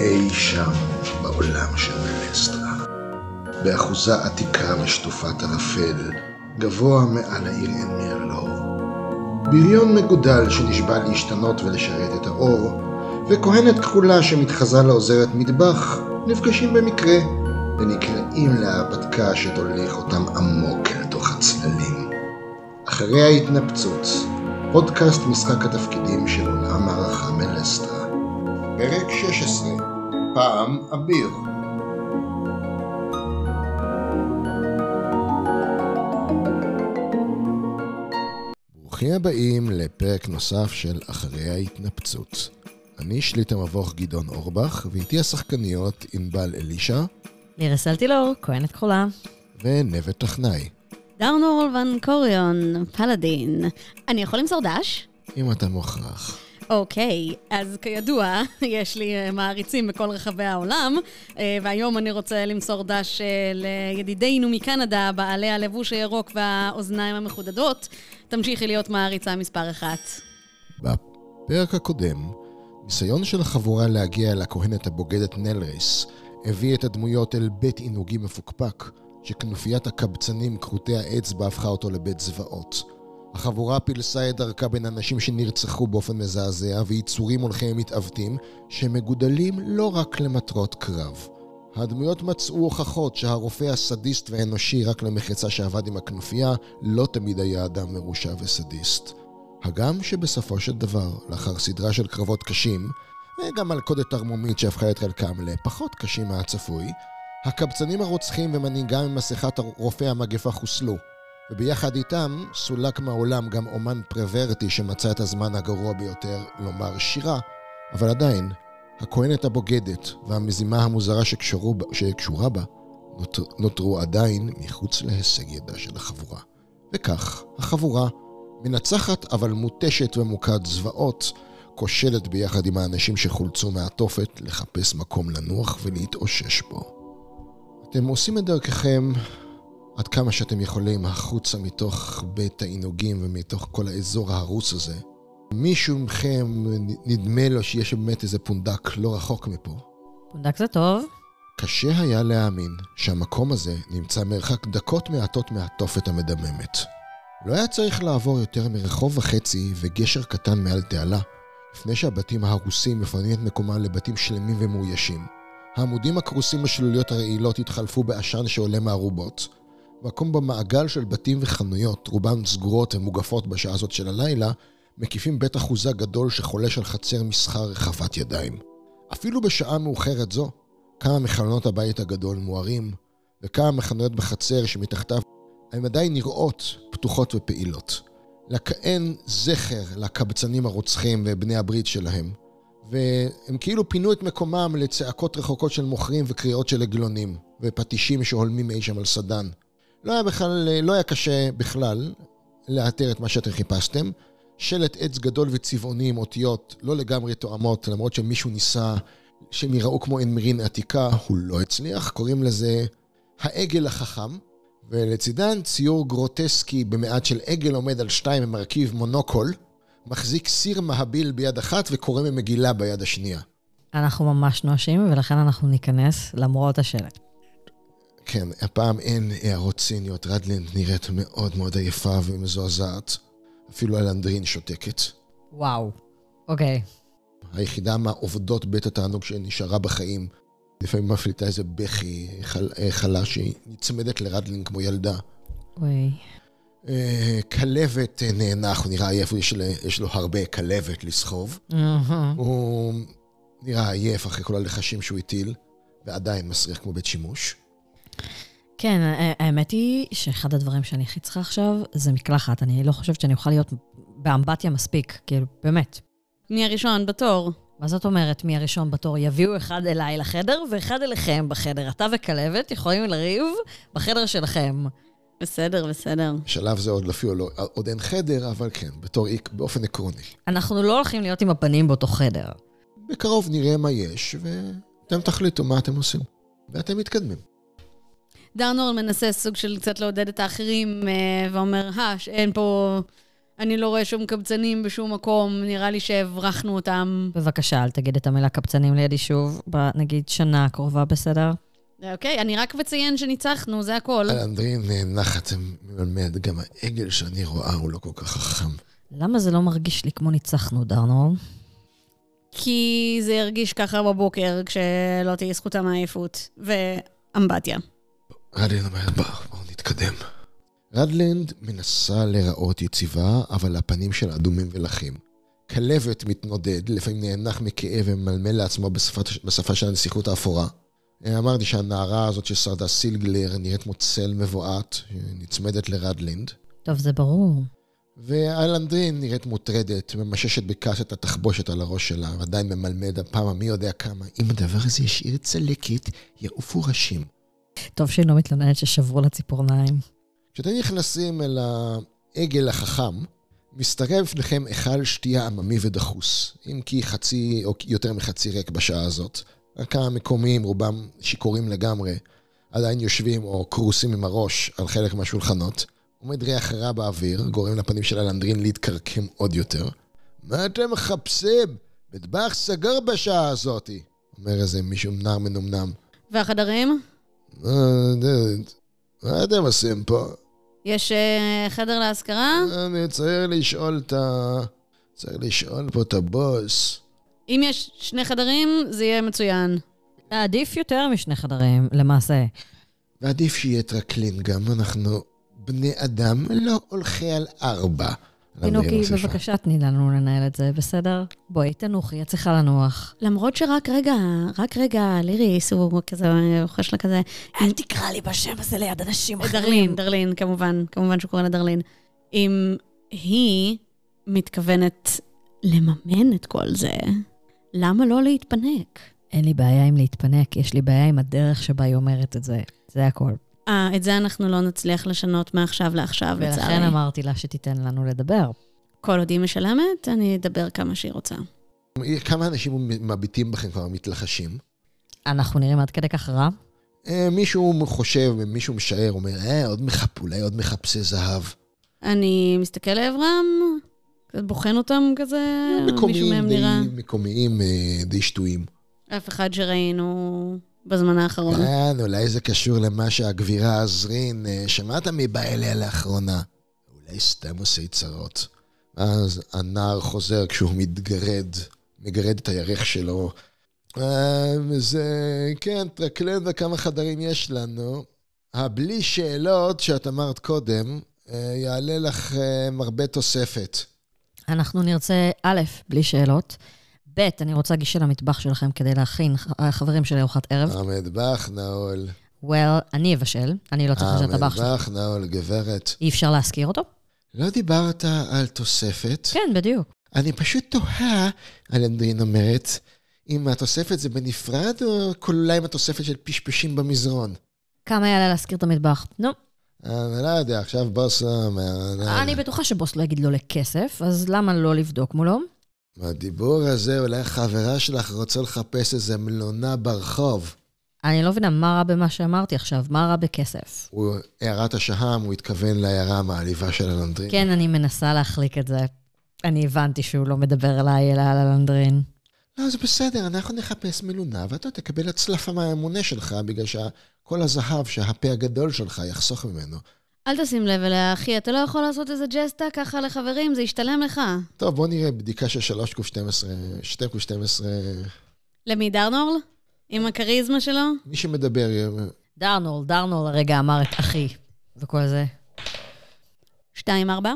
אי שם בעולם של מלסטרה. באחוזה עתיקה משטופת ערפל, גבוה מעל העיר עין מרלור. בריון מגודל שנשבע להשתנות ולשרת את האור, וכהנת כחולה שמתחזה לעוזרת מטבח, נפגשים במקרה, ונקראים להרפתקה שתוליך אותם עמוק אל תוך הצללים. אחרי ההתנפצות, פודקאסט משחק התפקידים של עולם מערכה מלסטרה. פרק 16, פעם אביר. ברוכים הבאים לפרק נוסף של אחרי ההתנפצות. אני שליט המבוך גדעון אורבך, ואיתי השחקניות ענבל אלישע. לירה סלטילור, כהנת כחולה. ונווה טכנאי. דארנור ון קוריון, פלאדין. אני יכול למסור דש? אם אתה מוכרח. אוקיי, אז כידוע, יש לי אה, מעריצים בכל רחבי העולם, אה, והיום אני רוצה למסור דש אה, לידידינו מקנדה, בעלי הלבוש הירוק והאוזניים המחודדות. תמשיכי להיות מעריצה מספר אחת. בפרק הקודם, ניסיון של החבורה להגיע אל הכהנת הבוגדת נלריס הביא את הדמויות אל בית עינוגי מפוקפק, שכנופיית הקבצנים כרותי האצבע הפכה אותו לבית זוועות. החבורה פילסה את דרכה בין אנשים שנרצחו באופן מזעזע ויצורים הולכי מתעוותים שמגודלים לא רק למטרות קרב. הדמויות מצאו הוכחות שהרופא הסדיסט והאנושי רק למחצה שעבד עם הכנופיה לא תמיד היה אדם מרושע וסדיסט. הגם שבסופו של דבר, לאחר סדרה של קרבות קשים, וגם מלכודת תרמומית שהפכה את חלקם לפחות קשים מהצפוי, הקבצנים הרוצחים ומנהיגם עם מסכת רופא המגפה חוסלו, וביחד איתם סולק מהעולם גם אומן פרוורטי שמצא את הזמן הגרוע ביותר לומר שירה, אבל עדיין, הכהנת הבוגדת והמזימה המוזרה שקשורו, שקשורה בה נותר, נותרו עדיין מחוץ להישג ידה של החבורה. וכך, החבורה, מנצחת אבל מותשת ומוכת זוועות, כושלת ביחד עם האנשים שחולצו מהתופת לחפש מקום לנוח ולהתאושש בו. אתם עושים את דרככם עד כמה שאתם יכולים החוצה מתוך בית העינוגים ומתוך כל האזור ההרוס הזה. מישהו מכם נדמה לו שיש באמת איזה פונדק לא רחוק מפה. פונדק זה טוב. קשה היה להאמין שהמקום הזה נמצא מרחק דקות מעטות מהתופת המדממת. לא היה צריך לעבור יותר מרחוב וחצי וגשר קטן מעל תעלה, לפני שהבתים ההרוסים מפנים את מקומם לבתים שלמים ומאוישים. העמודים הכרוסים בשלוליות הרעילות התחלפו בעשן שעולה מהרובות. מקום במעגל של בתים וחנויות, רובן סגורות ומוגפות בשעה הזאת של הלילה, מקיפים בית אחוזה גדול שחולש על חצר מסחר רחבת ידיים. אפילו בשעה מאוחרת זו, כמה מחלונות הבית הגדול מוארים, וכמה מחנויות בחצר שמתחתיו הן עדיין נראות פתוחות ופעילות. לכהן זכר לקבצנים הרוצחים ובני הברית שלהם, והם כאילו פינו את מקומם לצעקות רחוקות של מוכרים וקריאות של עגלונים, ופטישים שהולמים אי שם על סדן. לא היה בכלל, לא היה קשה בכלל לאתר את מה שאתם חיפשתם. שלט עץ גדול וצבעוני עם אותיות לא לגמרי תואמות, למרות שמישהו ניסה שהם יראו כמו אנמרין עתיקה, הוא לא הצליח. קוראים לזה העגל החכם, ולצידן ציור גרוטסקי במעט של עגל עומד על שתיים ומרכיב מונוקול, מחזיק סיר מהביל ביד אחת וקורא ממגילה ביד השנייה. אנחנו ממש נואשים, ולכן אנחנו ניכנס למרות השלט. כן, הפעם אין הערות ציניות, רדלין נראית מאוד מאוד עייפה ומזועזעת. אפילו אלנדרין שותקת. וואו, אוקיי. היחידה מהעובדות בית התענוג שנשארה בחיים, לפעמים מפליטה איזה בכי חל, חלש שהיא נצמדת לרדלין כמו ילדה. אוי. אה, כלבת נאנח, הוא נראה עייף, יש, יש לו הרבה כלבת לסחוב. הוא נראה עייף אחרי כל הלחשים שהוא הטיל, ועדיין מסריח כמו בית שימוש. כן, האמת היא שאחד הדברים שאני הכי צריכה עכשיו זה מקלחת. אני לא חושבת שאני אוכל להיות באמבטיה מספיק, כאילו, באמת. מי הראשון בתור? מה זאת אומרת מי הראשון בתור? יביאו אחד אליי לחדר ואחד אליכם בחדר. אתה וכלבת יכולים לריב בחדר שלכם. בסדר, בסדר. בשלב זה עוד אפילו לא, עוד אין חדר, אבל כן, בתור איק, באופן עקרוני. אנחנו לא הולכים להיות עם הפנים באותו חדר. בקרוב נראה מה יש, ואתם תחליטו מה אתם עושים. ואתם מתקדמים. דארנור מנסה סוג של קצת לעודד את האחרים, ואומר, אה, שאין פה... אני לא רואה שום קבצנים בשום מקום, נראה לי שהברחנו אותם. בבקשה, אל תגיד את המילה קבצנים לידי שוב, נגיד שנה הקרובה, בסדר? אוקיי, אני רק מציין שניצחנו, זה הכל. אלנדרין נאנחת מלמד, גם העגל שאני רואה הוא לא כל כך חכם. למה זה לא מרגיש לי כמו ניצחנו, דרנול? כי זה הרגיש ככה בבוקר, כשלא תהיה זכותה מעייפות. ואמבטיה. רדלינד אומרת, בואו, נתקדם. רדלינד מנסה להיראות יציבה, אבל הפנים שלה אדומים ולחים. כלבת מתנודד, לפעמים נאנח מכאב וממלמל לעצמו בשפת, בשפה של הנסיכות האפורה. אמרתי שהנערה הזאת ששרדה סילגלר נראית כמו צל מבועת, נצמדת לרדלינד. טוב, זה ברור. ואיילנדרין נראית מוטרדת, ממששת בכעס את התחבושת על הראש שלה, ועדיין ממלמד הפעם מי יודע כמה. אם הדבר הזה ישאיר צלקת, יעופו ראשים. טוב שהיא לא מתלוננת ששברו לה ציפורניים. כשאתם נכנסים אל העגל החכם, מסתרב לפניכם היכל שתייה עממי ודחוס, אם כי חצי או יותר מחצי ריק בשעה הזאת. רק המקומיים, רובם שיכורים לגמרי, עדיין יושבים או קרוסים עם הראש על חלק מהשולחנות. עומד ריח רע באוויר, גורם לפנים של אלנדרין להתקרקם עוד יותר. מה אתם מחפשים? מטבח סגר בשעה הזאתי, אומר איזה מישהו נער מנומנם. והחדרים? מה אתם עושים פה? יש חדר להשכרה? אני צריך לשאול את ה... צריך לשאול פה את הבוס. אם יש שני חדרים, זה יהיה מצוין. עדיף יותר משני חדרים, למעשה. ועדיף שיהיה טרקלין גם, אנחנו בני אדם לא הולכי על ארבע. פינוקי, בבקשה תני לנו לנהל את זה, בסדר? בואי, תנוחי, את צריכה לנוח. למרות שרק רגע, רק רגע, ליריס הוא כזה, חש לה כזה... אל תקרא לי בשם הזה ליד אנשים אחרים. דרלין, דרלין, כמובן, כמובן שהוא קורא לה דרלין. אם היא מתכוונת לממן את כל זה, למה לא להתפנק? אין לי בעיה עם להתפנק, יש לי בעיה עם הדרך שבה היא אומרת את זה. זה הכל. אה, את זה אנחנו לא נצליח לשנות מעכשיו לעכשיו, לצערי. ולכן אמרתי לה שתיתן לנו לדבר. כל עוד היא משלמת, אני אדבר כמה שהיא רוצה. כמה אנשים מביטים בכם כבר מתלחשים? אנחנו נראים עד כדי כך רע? אה, מישהו חושב, מישהו משער, אומר, אה, עוד מחפ... אולי עוד מחפשי זהב. אני מסתכל לעברם, בוחן אותם כזה, מישהו מהם נראה... מקומיים אה, די שטויים. אף אחד שראינו בזמן האחרון. כן, אולי זה קשור למה שהגבירה עזרין, אה, שמעת מי בא אליה לאחרונה? אולי סתם עושה צרות. אז הנער חוזר כשהוא מתגרד, מגרד את הירך שלו. אה, זה, כן, טרקלן וכמה חדרים יש לנו. הבלי שאלות שאת אמרת קודם, אה, יעלה לך הרבה תוספת. אנחנו נרצה, א', בלי שאלות. ב', אני רוצה גישה למטבח שלכם כדי להכין חברים שלי ארוחת ערב. המטבח נעול. well, אני אבשל, אני לא צריכה שהטבח שלי. המטבח נעול, גברת. אי אפשר להזכיר אותו? לא דיברת על תוספת. כן, בדיוק. אני פשוט תוהה, אלנדרין אומרת, אם התוספת זה בנפרד, או כלולה עם התוספת של פשפשים במזרון. כמה יעלה להזכיר את המטבח? נו. אני לא יודע, עכשיו בוס... לא אני בטוחה שבוס לא יגיד לו לכסף, אז למה לא לבדוק מולו? מהדיבור הזה, אולי חברה שלך רוצה לחפש איזה מלונה ברחוב. אני לא מבינה, מה רע במה שאמרתי עכשיו? מה רע בכסף? הוא, הערת השהם, הוא התכוון להערה המעליבה של הלנדרין. כן, אני מנסה להחליק את זה. אני הבנתי שהוא לא מדבר אליי, אלא על הלנדרין. לא, זה בסדר, אנחנו נחפש מלונה, ואתה תקבל הצלפה מהאמונה שלך, בגלל שכל הזהב שהפה הגדול שלך יחסוך ממנו. אל תשים לב אליה, אחי, אתה לא יכול לעשות איזה ג'סטה ככה לחברים, זה ישתלם לך. טוב, בוא נראה בדיקה של 3 ק 12, 2 ק 12. למי, דרנורל? עם הכריזמה שלו? מי שמדבר... דרנורל, דרנורל הרגע אמר את אחי, וכל זה. 2, 4,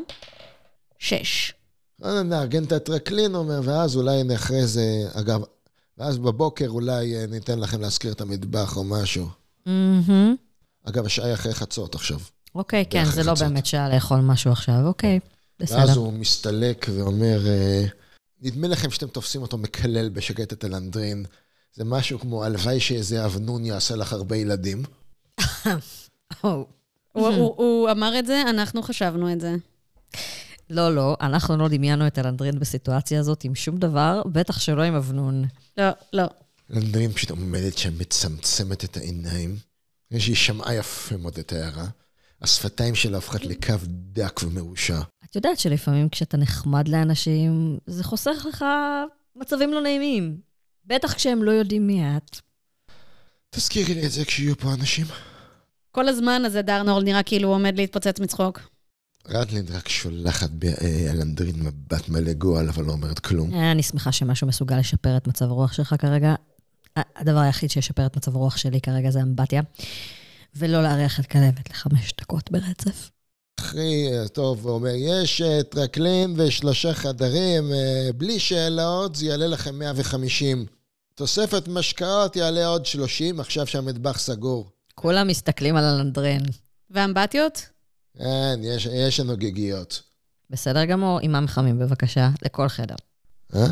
6. נארגן את הטרקלין, אומר, ואז אולי אחרי זה, אגב, ואז בבוקר אולי אה, ניתן לכם להזכיר את המטבח או משהו. אגב, השעה היא אחרי חצות עכשיו. אוקיי, כן, זה לא באמת שעה לאכול משהו עכשיו, אוקיי, בסדר. ואז הוא מסתלק ואומר, אה, נדמה לכם שאתם תופסים אותו מקלל בשקט את אלנדרין. זה משהו כמו, הלוואי שאיזה אבנון יעשה לך הרבה ילדים. הוא אמר את זה, אנחנו חשבנו את זה. לא, לא, אנחנו לא דמיינו את אלנדרין בסיטואציה הזאת עם שום דבר, בטח שלא עם אבנון. לא, לא. אלנדרין פשוט עומדת שם, מצמצמת את העיניים. יש לי שמעה יפה מאוד את ההערה. השפתיים שלה הפכת לקו דק ומרושע. את יודעת שלפעמים כשאתה נחמד לאנשים, זה חוסך לך מצבים לא נעימים. בטח כשהם לא יודעים מי את. תזכירי לי את זה כשיהיו פה אנשים. כל הזמן הזה דרנול נראה כאילו הוא עומד להתפוצץ מצחוק. רדלין רק שולחת באלנדרין מבט מלא גועל, אבל לא אומרת כלום. אה, אני שמחה שמשהו מסוגל לשפר את מצב הרוח שלך כרגע. הדבר היחיד שישפר את מצב הרוח שלי כרגע זה אמבטיה. ולא לארח את כלבת לחמש דקות ברצף. אחי, טוב, הוא אומר, יש אה, טרקלין ושלושה חדרים, אה, בלי שאלות, זה יעלה לכם 150. תוספת משקאות יעלה עוד 30, עכשיו שהמטבח סגור. כולם מסתכלים על הלנדרין. ואמבטיות? כן, יש, יש לנו גיגיות. בסדר גמור, עם מים חמים בבקשה, לכל חדר. אה?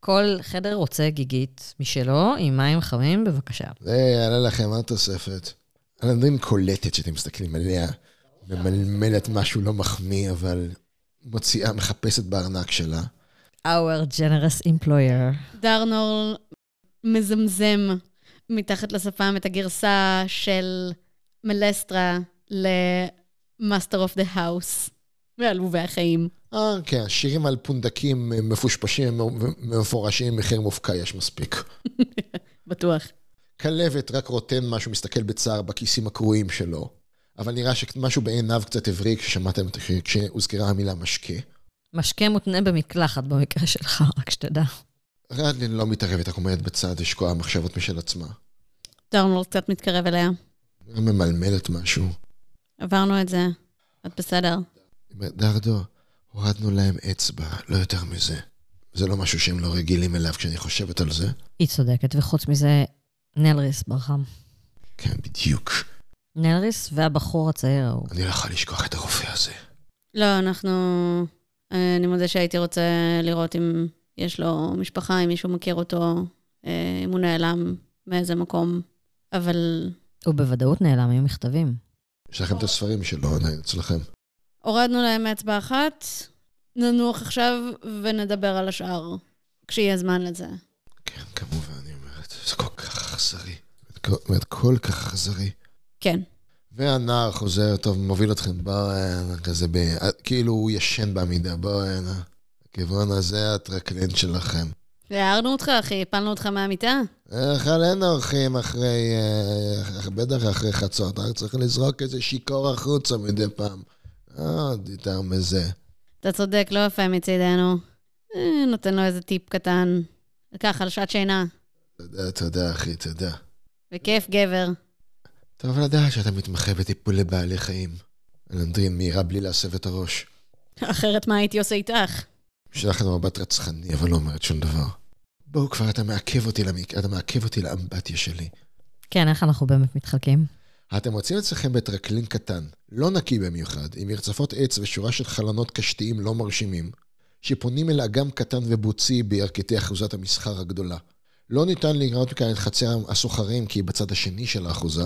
כל חדר רוצה גיגית משלו, עם מים חמים בבקשה. זה יעלה לכם עוד תוספת. אלנדרין קולטת שאתם מסתכלים עליה, ממלמלת משהו לא מחמיא, אבל מוציאה, מחפשת בארנק שלה. Our generous employer. דרנול מזמזם מתחת לשפם את הגרסה של מלסטרה ל-Master of the House, מעלובי החיים. אה, כן, שירים על פונדקים מפושפשים ומפורשים, מחיר מופקע יש מספיק. בטוח. כלבת רק רוטן משהו, מסתכל בצער בכיסים הקרועים שלו. אבל נראה שמשהו בעיניו קצת הבריק כששמעתם, כשהוזכרה המילה משקה. משקה מותנה במקלחת במקרה שלך, רק שתדע. רדלין לא מתערבת, רק עומדת בצד, לשקוע מחשבות משל עצמה. דרנול קצת מתקרב אליה. ממלמלת משהו. עברנו את זה. את בסדר. היא דרדו, הורדנו להם אצבע, לא יותר מזה. זה לא משהו שהם לא רגילים אליו כשאני חושבת על זה. היא צודקת, וחוץ מזה, נלריס ברחם. כן, בדיוק. נלריס והבחור הצעיר ההוא. אני לא יכול לשכוח את הרופא הזה. לא, אנחנו... אה, אני מודה שהייתי רוצה לראות אם יש לו משפחה, אם מישהו מכיר אותו, אה, אם הוא נעלם מאיזה מקום, אבל הוא בוודאות נעלם, היו מכתבים. יש לכם את הספרים שלו עדיין אצלכם. הורדנו להם אצבע אחת, ננוח עכשיו ונדבר על השאר, כשיהיה זמן לזה. כן, כמובן, אני אומרת. זה כל כך אכזרי. באמת, כל כך אכזרי. כן. והנער חוזר, טוב, מוביל אתכם, בואו הנה, כזה, ב... כאילו הוא ישן בעמידה, בואו הנה. הכיוון הזה הטרקלין שלכם. הערנו אותך, אחי, הפלנו אותך מהמיטה. איך עלינו הולכים אחרי, אה, בטח אחרי חצות, רק צריך לזרוק איזה שיכור החוצה מדי פעם. עוד יותר מזה. אתה צודק, לא יפה מצידנו. אה, נותן לו איזה טיפ קטן. ככה, על שעת שינה. תודה, תודה, אחי, תודה. בכיף, גבר. טוב לדעת שאתה מתמחה בטיפול לבעלי חיים. אלנדרין מהירה בלי להסב את הראש. אחרת מה הייתי עושה איתך? שלחת מבט רצחני, אבל לא אומרת שום דבר. בואו כבר, אתה מעכב אותי, למק... אתה מעכב אותי לאמבטיה שלי. כן, איך אנחנו באמת מתחלקים? אתם מוצאים אצלכם בטרקלין קטן, לא נקי במיוחד, עם מרצפות עץ ושורה של חלונות קשתיים לא מרשימים, שפונים אל אגם קטן ובוצי בירכתי אחוזת המסחר הגדולה. לא ניתן לראות מכאן את חצר הסוחרים כי היא בצד השני של האחוזה,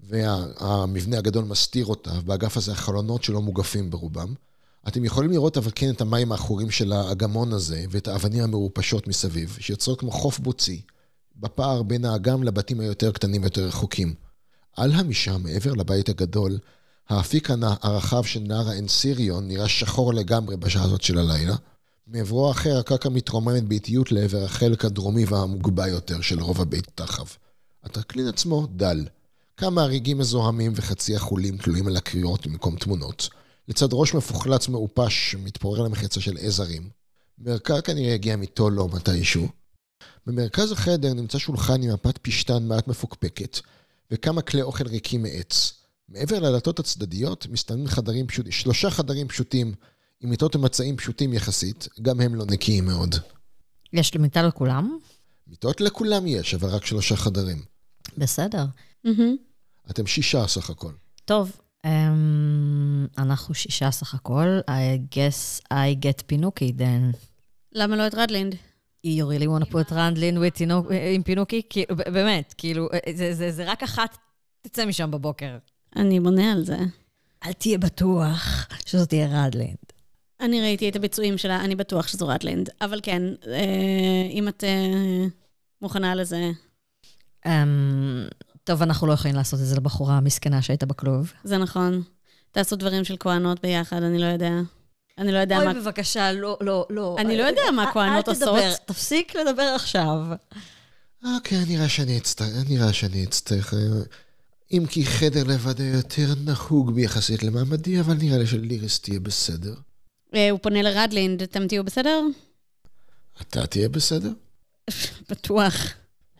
והמבנה הגדול מסתיר אותה, באגף הזה החלונות שלא מוגפים ברובם. אתם יכולים לראות אבל כן את המים העכורים של האגמון הזה, ואת האבנים המעופשות מסביב, שיוצרות כמו חוף בוצי, בפער בין האגם לבתים היותר קטנים ויותר רחוקים. על המשם, מעבר לבית הגדול, האפיק הרחב של נהר האנסיריון נראה שחור לגמרי בשעה הזאת של הלילה. מעברו האחר הקרקע מתרוממת באיטיות לעבר החלק הדרומי והמוגבה יותר של רוב הבית תחב. הטרקלין עצמו דל. כמה הריגים מזוהמים וחצי החולים תלויים על הקריאות במקום תמונות. לצד ראש מפוחלץ מעופש שמתפורר למחצה של עזרים. מרכז כנראה הגיע מטולו מתישהו. במרכז החדר נמצא שולחן עם מפת פשתן מעט מפוקפקת, וכמה כלי אוכל ריקים מעץ. מעבר לדלתות הצדדיות מסתננים חדרים פשוטים, שלושה חדרים פשוטים, עם מיטות ומצעים פשוטים יחסית, גם הם לא נקיים מאוד. יש לי מיטה לכולם? מיטות לכולם יש, אבל רק שלושה חדרים. בסדר. אתם שישה סך הכל. טוב, um, אנחנו שישה סך הכל. I guess I get פינוקי then. למה לא את רדלינד? You really want to put רנדלין תינוק- עם פינוקי? כאילו, באמת, כאילו, זה, זה, זה רק אחת תצא משם בבוקר. אני בונה על זה. אל תהיה בטוח שזאת תהיה רדלין. אני ראיתי את הביצועים שלה, אני בטוח שזו רדלינד. אבל כן, אה, אם את אה, מוכנה לזה, Um, טוב, אנחנו לא יכולים לעשות את זה לבחורה המסכנה שהייתה בכלוב. זה נכון. תעשו דברים של כהנות ביחד, אני לא יודע. אני לא יודע מה... אוי, בבקשה, לא, לא, לא. אני לא יודע מה כהנות אל עושות. תדבר, תפסיק לדבר עכשיו. אוקיי, נראה שאני אצטרך, נראה שאני אצטרך... אה, אם כי חדר לבד היה יותר נהוג ביחסית למעמדי, אבל נראה לי שליריס תהיה בסדר. אה, הוא פונה לרדלינד, אתם תהיו בסדר? אתה תהיה בסדר? בטוח.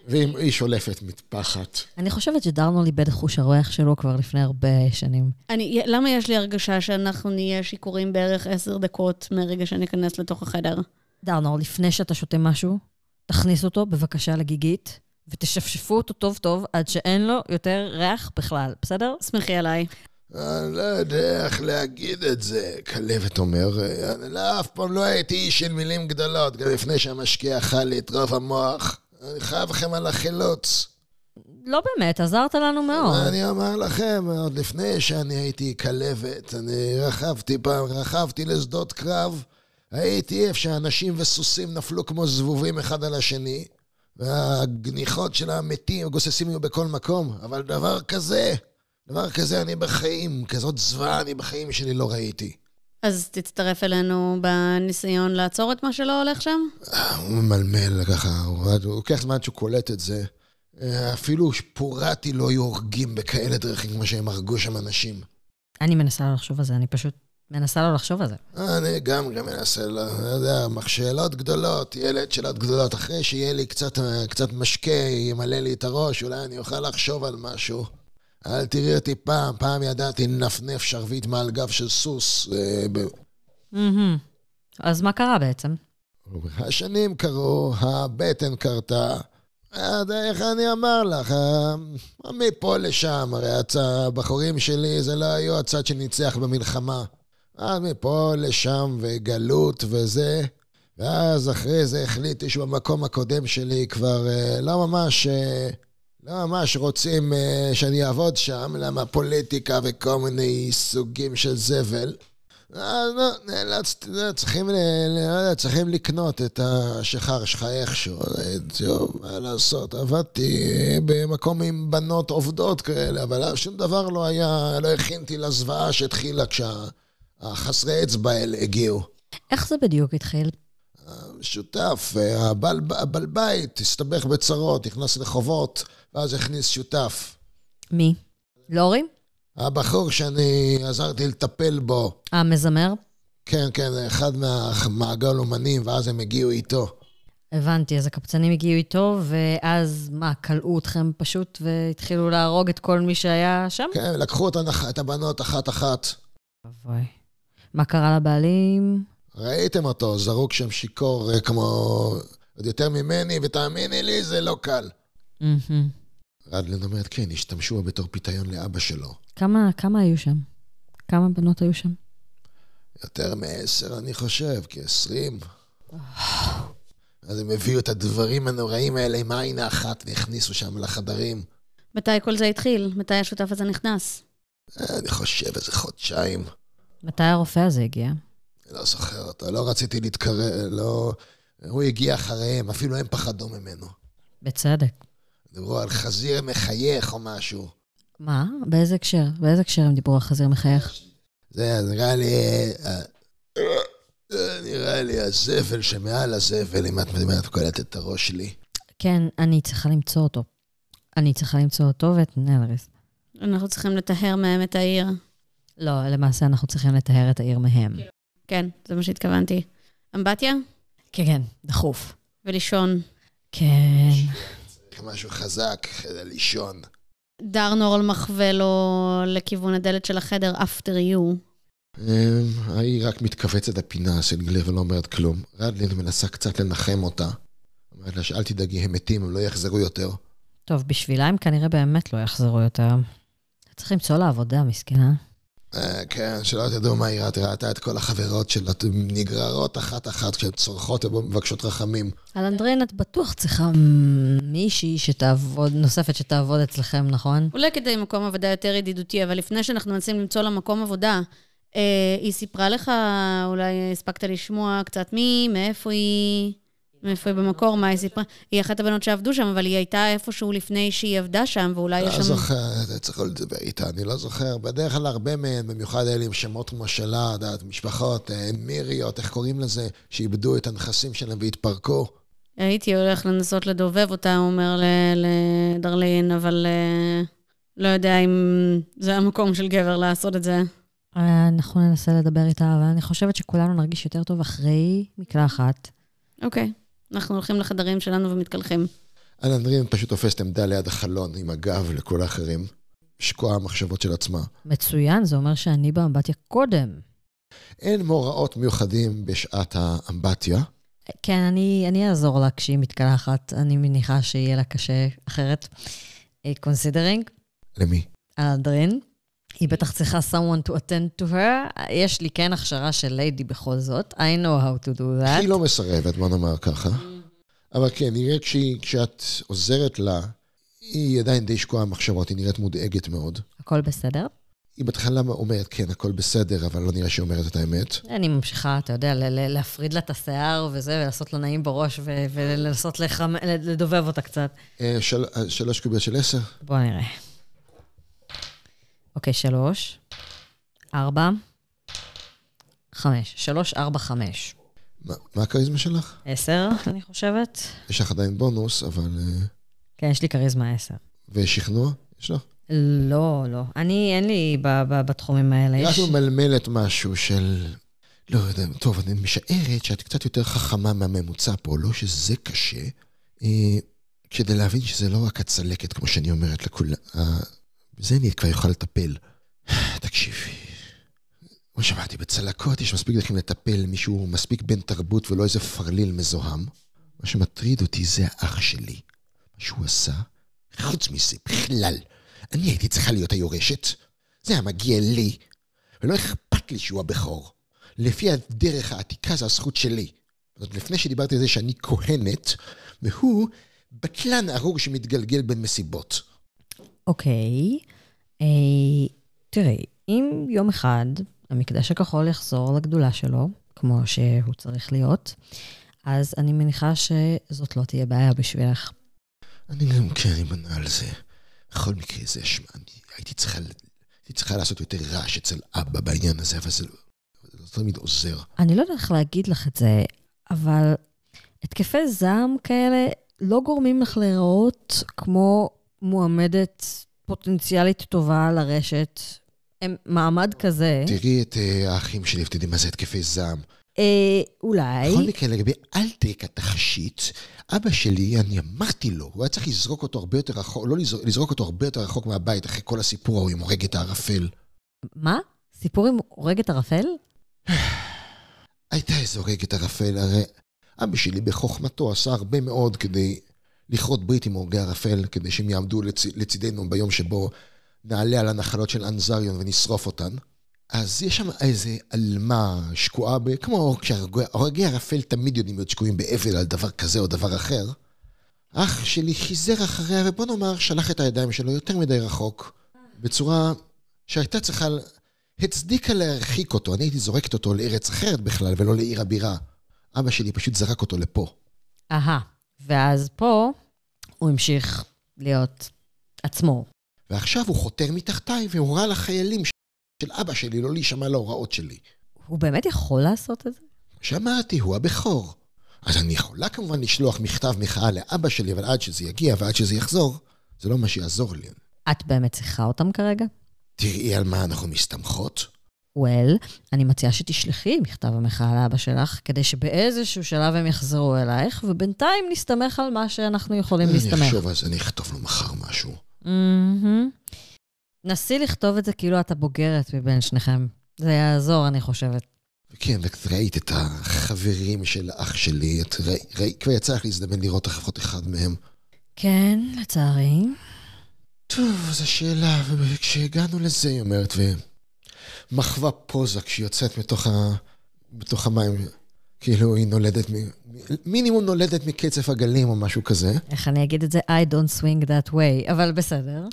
ואם היא שולפת מטפחת. אני חושבת שדרנול איבד חוש הריח שלו כבר לפני הרבה שנים. אני, למה יש לי הרגשה שאנחנו נהיה שיכורים בערך עשר דקות מרגע שניכנס לתוך החדר? דרנול, לפני שאתה שותה משהו, תכניס אותו בבקשה לגיגית, ותשפשפו אותו טוב טוב עד שאין לו יותר ריח בכלל, בסדר? סמכי עליי. אני לא יודע איך להגיד את זה, כלבת אומר. אני לא, אף פעם לא הייתי איש של מילים גדולות, גם לפני שהמשקיע אכל לי את רוב המוח. אני חייב לכם על החילוץ. לא באמת, עזרת לנו מאוד. אני אומר לכם, עוד לפני שאני הייתי כלבת, אני רכבתי פעם, רכבתי לשדות קרב, הייתי איפה שאנשים וסוסים נפלו כמו זבובים אחד על השני, והגניחות של המתים, הגוססים היו בכל מקום, אבל דבר כזה, דבר כזה אני בחיים, כזאת זוועה אני בחיים שלי לא ראיתי. אז תצטרף אלינו בניסיון לעצור את מה שלא הולך שם? הוא ממלמל ככה, הוא לוקח זמן שהוא קולט את זה. אה, אפילו פורטי לא היו הורגים בכאלה דרכים כמו שהם הרגו שם אנשים. אני מנסה לא לחשוב על זה, אני פשוט מנסה לא לחשוב על זה. אני גם גם מנסה, לא לא יודע, שאלות גדולות, ילד שאלות גדולות. אחרי שיהיה לי קצת, אה, קצת משקה, ימלא לי את הראש, אולי אני אוכל לחשוב על משהו. אל תראי אותי פעם, פעם ידעתי לנפנף שרביט מעל גב של סוס. אה. אז מה קרה בעצם? השנים קרו, הבטן קרתה. איך אני אומר לך, מפה לשם, הרי הבחורים שלי זה לא היו הצד שניצח במלחמה. אז מפה לשם וגלות וזה, ואז אחרי זה החליטו שבמקום הקודם שלי כבר אה, לא ממש, אה, לא ממש רוצים אה, שאני אעבוד שם, למה פוליטיקה וכל מיני סוגים של זבל. אז לא, נאלצתי, לא, צריכים, לא יודע, צריכים לקנות את השחר שלך איכשהו. אה, מה לעשות, עבדתי במקום עם בנות עובדות כאלה, אבל שום דבר לא היה, לא הכינתי לזוועה שהתחילה כשהחסרי אצבע האלה הגיעו. איך זה בדיוק התחיל? שותף, הבעל, הבעל בית הסתבך בצרות, נכנס לחובות, ואז הכניס שותף. מי? לורי? הבחור שאני עזרתי לטפל בו, המזמר? כן, כן, אחד מהמעגל אומנים, ואז הם הגיעו איתו. הבנתי, אז הקבצנים הגיעו איתו, ואז מה, כלאו אתכם פשוט והתחילו להרוג את כל מי שהיה שם? כן, לקחו את, הנח... את הבנות אחת-אחת. אבוי. מה קרה לבעלים? ראיתם אותו, זרוק שם שיכור אה, כמו... עוד יותר ממני, ותאמיני לי, זה לא קל. רדלין אומרת, כן, השתמשו בתור פיתיון לאבא שלו. כמה, כמה היו שם? כמה בנות היו שם? יותר מעשר, אני חושב, כעשרים. אז הם הביאו את הדברים הנוראים האלה עם עין האחת והכניסו שם לחדרים. מתי כל זה התחיל? מתי השותף הזה נכנס? אה, אני חושב איזה חודשיים. מתי הרופא הזה הגיע? אני לא זוכר אותו, לא רציתי להתקרב, לא... הוא הגיע אחריהם, אפילו הם פחדו ממנו. בצדק. דיברו על חזיר מחייך או משהו. מה? באיזה הקשר? באיזה הקשר הם דיברו על חזיר מחייך? זה נראה לי... אה, אה, נראה לי הזבל שמעל הזבל, אם את מדברת קולטת את הראש שלי. כן, אני צריכה למצוא אותו. אני צריכה למצוא אותו ואת נלריס. אנחנו צריכים לטהר מהם את העיר. לא, למעשה אנחנו צריכים לטהר את העיר מהם. כן, זה מה שהתכוונתי. אמבטיה? כן, כן, דחוף. ולישון. כן. צריך משהו חזק כדי לישון. דרנורל מחווה לו לכיוון הדלת של החדר, after you. אמ, ההיא רק מתכווצת לפינה של גליר ולא אומרת כלום. רדלין מנסה קצת לנחם אותה. אומרת לה שאל תדאגי, הם מתים, הם לא יחזרו יותר. טוב, בשבילה הם כנראה באמת לא יחזרו יותר. צריך למצוא לה עבודה, מסכנה. אה, כן, שלא תדעו מה היא ראתה, ראתה את כל החברות שלה נגררות אחת-אחת כשהן צורחות ומבקשות רחמים. על אנדריין את בטוח צריכה מישהי שתעבוד, נוספת שתעבוד אצלכם, נכון? אולי כדי מקום עבודה יותר ידידותי, אבל לפני שאנחנו מנסים למצוא לה מקום עבודה, אה, היא סיפרה לך, אולי הספקת לשמוע קצת מי, מאיפה היא, מאיפה היא במקור, מה היא סיפרה? היא אחת הבנות שעבדו שם, אבל היא הייתה איפשהו לפני שהיא עבדה שם, ואולי יש לא שם... זוכר, אתה צריך לדבר איתה, אני לא זוכר. בדרך כלל הרבה מהן, במיוחד אלה עם שמות כמו שלה, את יודעת, משפחות, אה, מיריות, איך קוראים לזה, שאיבדו את הנכסים שלהם והתפרקו. הייתי הולך לנסות לדובב אותה, הוא אומר ל- לדרלין, אבל אה, לא יודע אם זה המקום של גבר לעשות את זה. אה, אנחנו ננסה לדבר איתה, אבל אני חושבת שכולנו נרגיש יותר טוב אחרי מקלחת. אוקיי, אנחנו הולכים לחדרים שלנו ומתקלחים. אלנדרין פשוט תופסת עמדה ליד החלון עם הגב לכל האחרים. שקועה המחשבות של עצמה. מצוין, זה אומר שאני באמבטיה קודם. אין מאורעות מיוחדים בשעת האמבטיה. כן, אני, אני אעזור לה כשהיא מתקלחת, אני מניחה שיהיה לה קשה אחרת. considering, למי? אלדרין, היא בטח צריכה someone to attend to her. יש לי כן הכשרה של ליידי בכל זאת. I know how to do that. היא לא מסרבת, בוא נאמר ככה. אבל כן, נראה כשהיא, כשאת עוזרת לה, היא עדיין די שקועה במחשבות, היא נראית מודאגת מאוד. הכל בסדר? היא בהתחלה אומרת, כן, הכל בסדר, אבל לא נראה שהיא אומרת את האמת. אני ממשיכה, אתה יודע, להפריד לה את השיער וזה, ולעשות לה נעים בראש, ולנסות. לדובב אותה קצת. אה, אה, שלוש קוביות של עשר? בואו נראה. אוקיי, שלוש, ארבע, חמש. שלוש, ארבע, חמש. מה, מה הכריזמה שלך? עשר, אני חושבת. יש לך עדיין בונוס, אבל... אה, כן, יש לי כריזמה עשר. ושכנוע? יש לך? לא, לא. אני, אין לי ב- ב- בתחומים האלה. היא רק. ממלמלת משהו של... לא יודע, טוב, אני משערת שאת קצת יותר חכמה מהממוצע פה, לא שזה קשה. אה, כדי להבין שזה לא רק הצלקת, כמו שאני אומרת לכולם. בזה אני כבר יכול לטפל. תקשיבי, כמו שאמרתי, בצלקות יש מספיק דרכים לטפל, מישהו מספיק בן תרבות ולא איזה פרליל מזוהם. מה שמטריד אותי זה האח שלי. מה שהוא עשה, חוץ מזה, בכלל, אני הייתי צריכה להיות היורשת. זה היה מגיע לי, ולא אכפת לי שהוא הבכור. לפי הדרך העתיקה זו הזכות שלי. זאת לפני שדיברתי על זה שאני כהנת, והוא בטלן ארור שמתגלגל בין מסיבות. אוקיי. אה, תראי, אם יום אחד המקדש הכחול יחזור לגדולה שלו, כמו שהוא צריך להיות, אז אני מניחה שזאת לא תהיה בעיה בשבילך. אני גם כן, בנה על זה. בכל מקרה, זה אשמה. אני הייתי צריכה, הייתי צריכה לעשות יותר רעש אצל אבא בעניין הזה, אבל זה לא, זה לא תמיד עוזר. אני לא יודעת איך להגיד לך את זה, אבל התקפי זעם כאלה לא גורמים לך להיראות כמו מועמדת פוטנציאלית טובה לרשת. הם מעמד כזה. תראי את אה, האחים שלי ותדעי מה זה התקפי זעם. אה, אולי. בכל מקרה, לגבי אלטק התכשיט, אבא שלי, אני אמרתי לו, הוא היה צריך לזרוק אותו הרבה יותר רחוק, לא לזרוק, לזרוק אותו הרבה יותר רחוק מהבית, אחרי כל הסיפור ההוא עם הורגת הערפל. מה? סיפור עם הורגת ערפל? הייתה איזה הורגת ערפל, הרי אבא שלי בחוכמתו עשה הרבה מאוד כדי לכרות ברית עם הורגי ערפל, כדי שהם יעמדו לצ... לצידנו ביום שבו נעלה על הנחלות של אנזריון ונשרוף אותן. אז יש שם איזה עלמה שקועה ב... כמו כשהורגי ערפל תמיד יודעים להיות שקועים באבל על דבר כזה או דבר אחר. אח שלי חיזר אחריה, ובוא נאמר, שלח את הידיים שלו יותר מדי רחוק, בצורה שהייתה צריכה... הצדיקה להרחיק אותו, אני הייתי זורקת אותו לארץ אחרת בכלל, ולא לעיר הבירה. אבא שלי פשוט זרק אותו לפה. אהה. ואז פה הוא המשיך להיות עצמו. ועכשיו הוא חותר מתחתיי והורה לחיילים של אבא שלי לא להישמע להוראות שלי. הוא באמת יכול לעשות את זה? שמעתי, הוא הבכור. אז אני יכולה כמובן לשלוח מכתב מחאה לאבא שלי, אבל עד שזה יגיע ועד שזה יחזור, זה לא מה שיעזור לי. את באמת צריכה אותם כרגע? תראי על מה אנחנו מסתמכות. Well, אני מציעה שתשלחי מכתב המחאה לאבא שלך, כדי שבאיזשהו שלב הם יחזרו אלייך, ובינתיים נסתמך על מה שאנחנו יכולים אני להסתמך. אחשוב על זה, אני אכתוב לו מחר משהו. מהמם. נסי לכתוב את זה כאילו אתה בוגרת מבין שניכם. זה יעזור, אני חושבת. כן, ואת ראית את החברים של אח שלי, את ראי, ראי, כבר יצא לך להזדמן לראות לפחות אחד מהם. כן, לצערי. טוב, אז השאלה, וכשהגענו לזה, היא אומרת, ומחווה פוזה כשהיא יוצאת מתוך, ה... מתוך המים, כאילו היא נולדת, מ... מינימום נולדת מקצף הגלים או משהו כזה. איך אני אגיד את זה? I don't swing that way, אבל בסדר.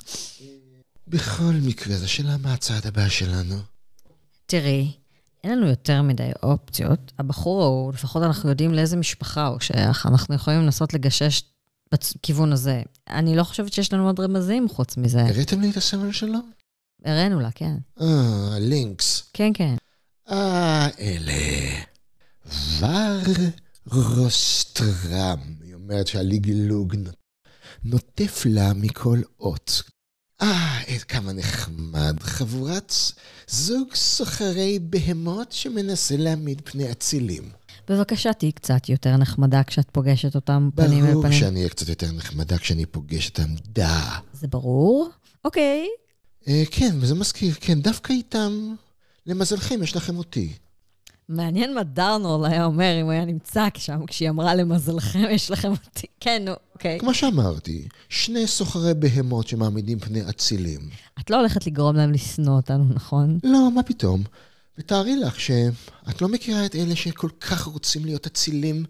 בכל מקרה, זו שאלה מה הצעד הבא שלנו. תראי, אין לנו יותר מדי אופציות. הבחור ההוא, לפחות אנחנו יודעים לאיזה משפחה הוא שייך, אנחנו יכולים לנסות לגשש בכיוון הזה. אני לא חושבת שיש לנו עוד רמזים חוץ מזה. הראיתם לי את הסמל שלו? הראינו לה, כן. אה, לינקס. כן, כן. אה, אלה. ור רוסטרם. היא אומרת שהליגלוג נוטף לה מכל אות. אה, כמה נחמד. חבורת זוג סוחרי בהמות שמנסה להעמיד פני אצילים. בבקשה, תהיי קצת יותר נחמדה כשאת פוגשת אותם פנים אל ברור פנים. שאני אהיה קצת יותר נחמדה כשאני פוגש את העמדה. זה ברור? אוקיי. אה, כן, וזה מזכיר, כן, דווקא איתם, למזלכם, יש לכם אותי. מעניין מה דרנול היה אומר אם הוא היה נמצא שם כשהיא אמרה למזלכם, יש לכם אותי. כן, נו, אוקיי. כמו שאמרתי, שני סוחרי בהמות שמעמידים פני אצילים. את לא הולכת לגרום להם לשנוא אותנו, נכון? לא, מה פתאום. ותארי לך שאת לא מכירה את אלה שכל כך רוצים להיות אצילים,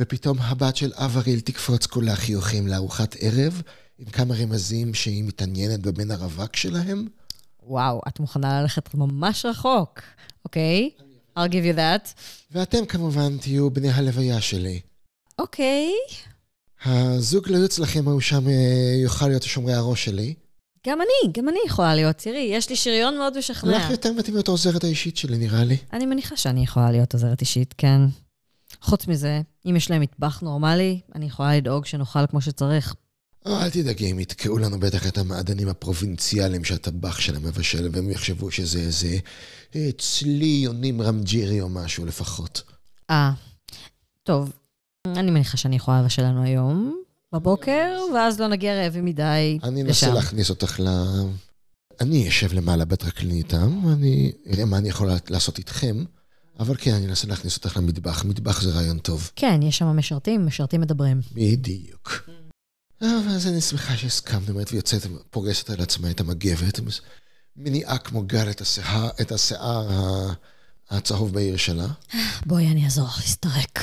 ופתאום הבת של אבריל תקפוץ כולה חיוכים לארוחת ערב, עם כמה רמזים שהיא מתעניינת בבן הרווק שלהם? וואו, את מוכנה ללכת ממש רחוק, אוקיי? I'll give you that. ואתם כמובן תהיו בני הלוויה שלי. אוקיי. הזוג לא אצלכם ההוא שם אה, יוכל להיות שומרי הראש שלי. גם אני, גם אני יכולה להיות. תראי, יש לי שריון מאוד משכנע. לך יותר מתאים להיות העוזרת האישית שלי, נראה לי. אני מניחה שאני יכולה להיות עוזרת אישית, כן. חוץ מזה, אם יש להם מטבח נורמלי, אני יכולה לדאוג שנאכל כמו שצריך. אה, אל תדאגי, הם יתקעו לנו בטח את המעדנים הפרובינציאליים שהטבח שלהם מבשל, והם יחשבו שזה איזה אה, צלי יונים רמג'ירי או משהו לפחות. אה, טוב, אני מניחה שאני יכולה לבשל לנו היום, בבוקר, ואז לא נגיע רעבים מדי אני אנסה לשם. להכניס אותך ל... אני אשב למעלה בטרקלין איתם, ואני אראה מה אני יכול לעשות איתכם, אבל כן, אני אנסה להכניס אותך למטבח. מטבח זה רעיון טוב. כן, יש שם משרתים, משרתים מדברים. בדיוק. אה, אז אני שמחה שהסכמנו, באמת, ויוצאת, פוגשת על עצמה את המגבת, מניעה כמו גל את השיער, את השיער הצהוב בעיר שלה. בואי, אני אעזור לך להסתרק.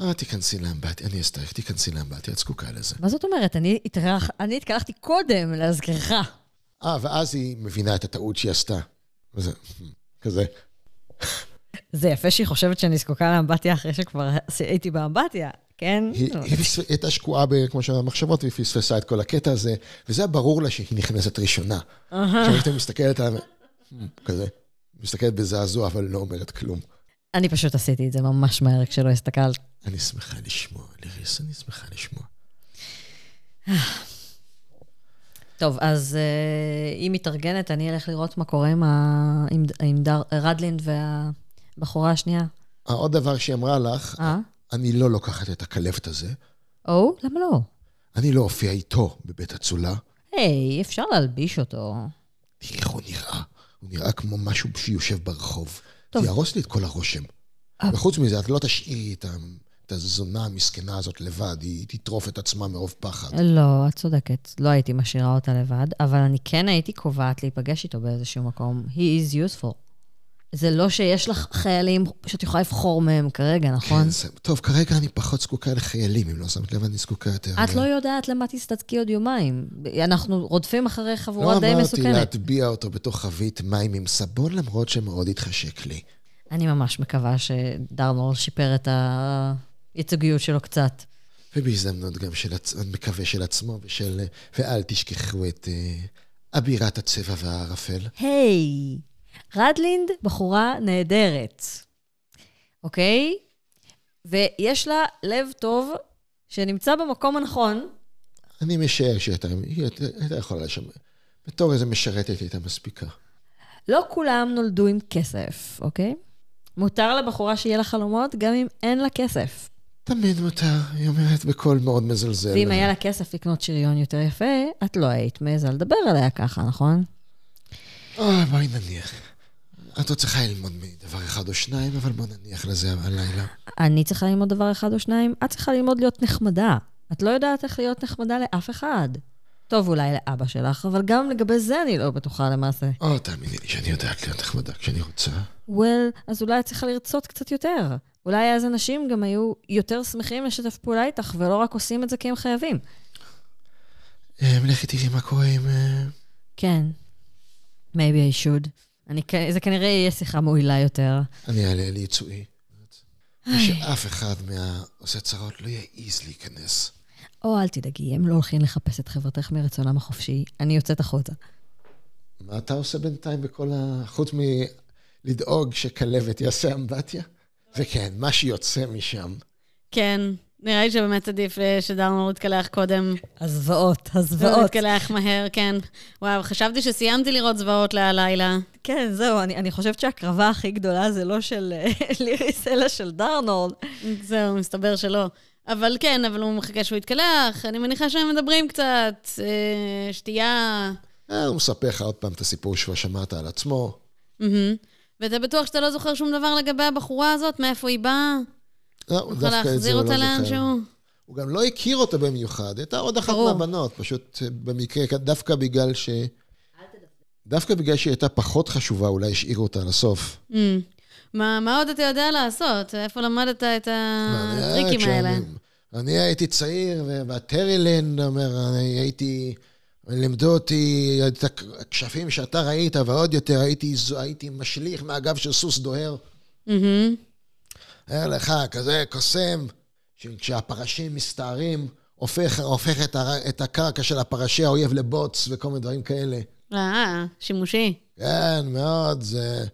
אה, תיכנסי לאמבטיה, אני אסתרך, תיכנסי לאמבטיה, את זקוקה לזה. מה זאת אומרת? אני התקלחתי קודם, להזכירך. אה, ואז היא מבינה את הטעות שהיא עשתה. וזה, כזה. זה יפה שהיא חושבת שאני זקוקה לאמבטיה אחרי שכבר הייתי באמבטיה, כן? היא היא היא הייתה שקועה, ב- כמו שהמחשבות, והיא פספסה את כל הקטע הזה, וזה היה ברור לה שהיא נכנסת ראשונה. עכשיו כשאתה מסתכלת על... כזה, מסתכלת בזעזוע, אבל לא אומרת כלום. אני פשוט עשיתי את זה ממש מהר כשלא הסתכלת. אני שמחה לשמוע, ליריס, אני שמחה לשמוע. טוב, אז uh, היא מתארגנת, אני אלך לראות מה קורה עם, ה... עם, עם דר... רדלינד והבחורה השנייה. אה, עוד דבר שהיא אמרה לך, אה? אני לא לוקחת את הכלבת הזה, או? למה לא? אני לא אופיע איתו בבית אצולה. היי, אפשר להלביש אותו. תראי איך הוא נראה. הוא נראה כמו משהו שיושב ברחוב. טוב. זה יהרוס לי את כל הרושם. אה. וחוץ מזה, את לא תשאירי את את הזונה המסכנה הזאת לבד, היא תטרוף את עצמה מרוב פחד. לא, את צודקת. לא הייתי משאירה אותה לבד, אבל אני כן הייתי קובעת להיפגש איתו באיזשהו מקום. He is useful. זה לא שיש לך חיילים שאת יכולה לבחור מהם כרגע, נכון? כן, זה- טוב, כרגע אני פחות זקוקה לחיילים, אם לא שמת לב, אני זקוקה יותר... את ל- לא יודעת למה תסתדקי עוד יומיים. אנחנו רודפים אחרי חבורה לא די אמרתי מסוכנת. להטביע אותו בתוך חבית מים עם סבון, למרות שמאוד התחשק לי. אני ממש מקווה שדרנור שיפר את הייצוגיות שלו קצת. ובהזדמנות גם של, עצ- אני מקווה של עצמו ושל... ואל תשכחו את אה, אבירת הצבע והערפל. היי, רדלינד בחורה נהדרת, אוקיי? ויש לה לב טוב שנמצא במקום הנכון. אני משער שהייתה יכולה לשמר. בתור איזה משרתת הייתה מספיקה. לא כולם נולדו עם כסף, אוקיי? מותר לבחורה שיהיה לה חלומות גם אם אין לה כסף. תמיד מותר, היא אומרת בקול מאוד מזלזל. ואם היה לה כסף לקנות שריון יותר יפה, את לא היית מעיזה לדבר עליה ככה, נכון? אוי, בואי נניח. את עוד צריכה ללמוד מדבר אחד או שניים, אבל בוא נניח לזה הלילה. אני צריכה ללמוד דבר אחד או שניים, את צריכה ללמוד להיות נחמדה. את לא יודעת איך להיות נחמדה לאף אחד. טוב, אולי לאבא שלך, אבל גם לגבי זה אני לא בטוחה למעשה. או, תאמיני לי שאני יודעת להיות נחמדה כשאני רוצה. well, אז אולי את צריכה לרצות קצת יותר. אולי אז אנשים גם היו יותר שמחים לשתף פעולה איתך, ולא רק עושים את זה כי הם חייבים. אה, לכי תראי מה קורה עם... אה, כן. Maybe I should. אני, זה כנראה יהיה שיחה מועילה יותר. אני אעלה לי יצואי. שאף אחד מהעושה צרות לא יעז להיכנס. או, אל תדאגי, הם לא הולכים לחפש את חברתך מרצונם החופשי. אני יוצאת החוצה. מה אתה עושה בינתיים בכל ה... חוץ מלדאוג שכלבת יעשה אמבטיה? וכן, מה שיוצא משם. כן, נראה לי שבאמת עדיף אה, שדרנור יתקלח קודם. הזוועות, הוא הזוועות. יתקלח מהר, כן. וואו, חשבתי שסיימתי לראות זוועות להלילה. כן, זהו, אני, אני חושבת שההקרבה הכי גדולה זה לא של אה, ליריס, אלא של דרנולד. זהו, מסתבר שלא. אבל כן, אבל הוא מחכה שהוא יתקלח, אני מניחה שהם מדברים קצת, אה, שתייה. אה, הוא מספר לך עוד פעם את הסיפור שכבר שמעת על עצמו. מהמם. ואתה בטוח שאתה לא זוכר שום דבר לגבי הבחורה הזאת? מאיפה היא באה? לא, הוא דווקא את זה הוא לא זוכר. לאנשהו? הוא גם לא הכיר אותה במיוחד, הייתה עוד אחת ברור. מהבנות, פשוט אה, במקרה, דווקא בגלל ש... דווקא בגלל שהיא הייתה פחות חשובה, אולי השאירו אותה לסוף. Mm. מה, מה עוד אתה יודע לעשות? איפה למדת את הטריקים האלה? אני הייתי צעיר, והטרילנד אומר, אני הייתי... לימדו אותי את הכשפים שאתה ראית, ועוד יותר, הייתי, הייתי משליך מהגב של סוס דוהר. מהמם. היה לך כזה קוסם, שכשהפרשים מסתערים, הופך, הופך את, הר, את הקרקע של הפרשי האויב לבוץ וכל מיני דברים כאלה. אה, שימושי. כן, מאוד, זה...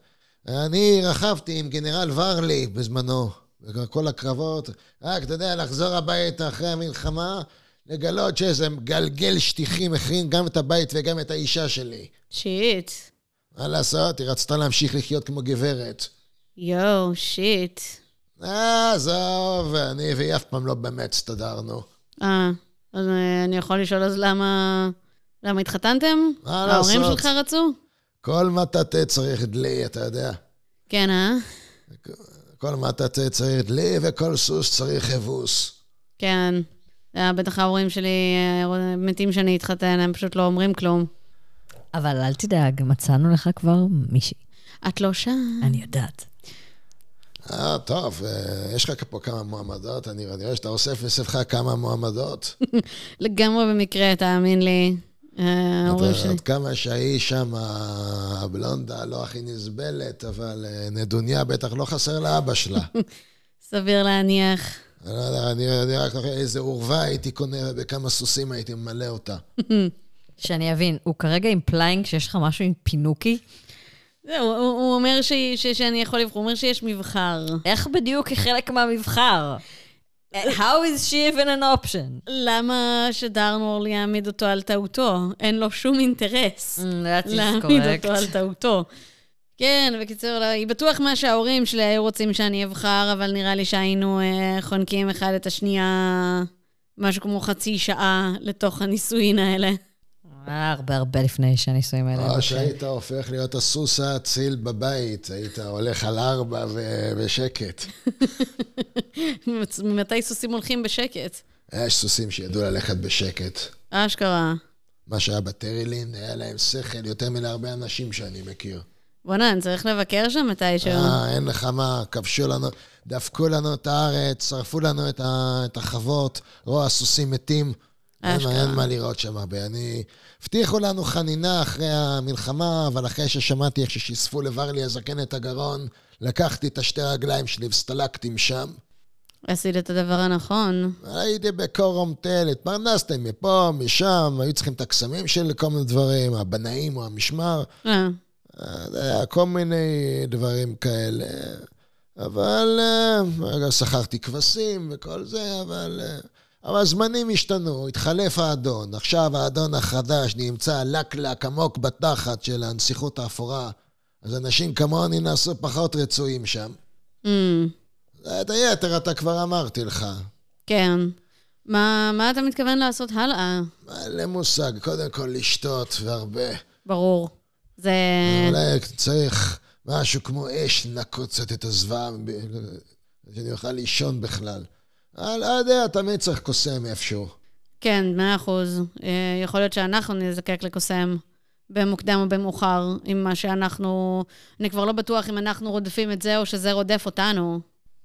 אני רכבתי עם גנרל ורלי בזמנו, בכל הקרבות. רק, אתה יודע, לחזור הביתה אחרי המלחמה, לגלות שאיזה מגלגל שטיחים החרים גם את הבית וגם את האישה שלי. שיט. מה לעשות? היא רצתה להמשיך לחיות כמו גברת. יואו, שיט. אה, עזוב, אני והיא אף פעם לא באמת הסתדרנו. אה, אז אה, אני יכול לשאול אז למה... למה התחתנתם? מה ההורים לעשות? שלך רצו? כל מטאטא צריך דלי, אתה יודע. כן, אה? כל מטאטא צריך דלי וכל סוס צריך אבוס. כן. אה, בטח ההורים שלי אה, מתים שאני אתחתן, הם פשוט לא אומרים כלום. אבל אל תדאג, מצאנו לך כבר מישהי. את לא שם. אני יודעת. אה, טוב, אה, יש לך פה כמה מועמדות, אני רואה שאתה אוסף לספך כמה מועמדות. לגמרי במקרה, תאמין לי. אה, ההורים עד- שלי. עד כמה שהיא שם, הבלונדה, לא הכי נסבלת, אבל אה, נדוניה בטח לא חסר לאבא שלה. סביר להניח. אני לא יודע, אני אני רק זוכר איזה אורווה הייתי קונה ובכמה סוסים הייתי ממלא אותה. שאני אבין, הוא כרגע implying שיש לך משהו עם פינוקי? הוא, הוא אומר ש, ש, שאני יכול לבחור, הוא אומר שיש מבחר. איך בדיוק היא חלק מהמבחר? How is she even an option? למה שדרנורל יעמיד אותו על טעותו? אין לו שום אינטרס Mm, להעמיד. אותו על טעותו. כן, בקיצור, לא, היא בטוח מה שההורים שלי היו רוצים שאני אבחר, אבל נראה לי שהיינו אה, חונקים אחד את השנייה משהו כמו חצי שעה לתוך הנישואין האלה. אה, הרבה הרבה לפני שהנישואים האלה. או. שהיית הופך להיות הסוס האציל בבית, היית הולך על ארבע ו- בשקט. מתי סוסים הולכים בשקט? יש סוסים שידעו ללכת בשקט. אשכרה. מה שהיה בטרילין, היה להם שכל יותר מלהרבה אנשים שאני מכיר. בוא'נה, אני צריך לבקר שם מתישהו. אה, אין לך מה, כבשו לנו, דפקו לנו את הארץ, שרפו לנו את, ה, את החוות, רוע הסוסים מתים. אין. אין מה לראות שם הרבה. אני... הבטיחו לנו חנינה אחרי המלחמה, אבל אחרי ששמעתי איך ששיספו לברלי הזקן את הגרון, לקחתי את השתי רגליים שלי והסתלקתי משם. עשית את הדבר הנכון. הייתי בקורום תל, התפרנסתי מפה, משם, היו צריכים את הקסמים של כל מיני דברים, הבנאים או המשמר. אה, אה, כל מיני דברים כאלה. אבל אה, שכרתי כבשים וכל זה, אבל... אבל הזמנים השתנו, התחלף האדון. עכשיו האדון החדש נמצא לקלק עמוק בתחת של הנסיכות האפורה. אז אנשים כמוני נעשו פחות רצויים שם. אמ, את היתר אתה כבר אמרתי לך. כן. מה, מה אתה מתכוון לעשות הלאה? אין מושג, קודם כל לשתות והרבה. ברור. זה... אולי צריך משהו כמו אש לנקות קצת את הזוועה, שאני אוכל לישון בכלל. לא יודע, תמיד צריך קוסם איפשהו. כן, מאה אחוז. אה, יכול להיות שאנחנו נזקק לקוסם במוקדם או במאוחר, עם מה שאנחנו... אני כבר לא בטוח אם אנחנו רודפים את זה או שזה רודף אותנו.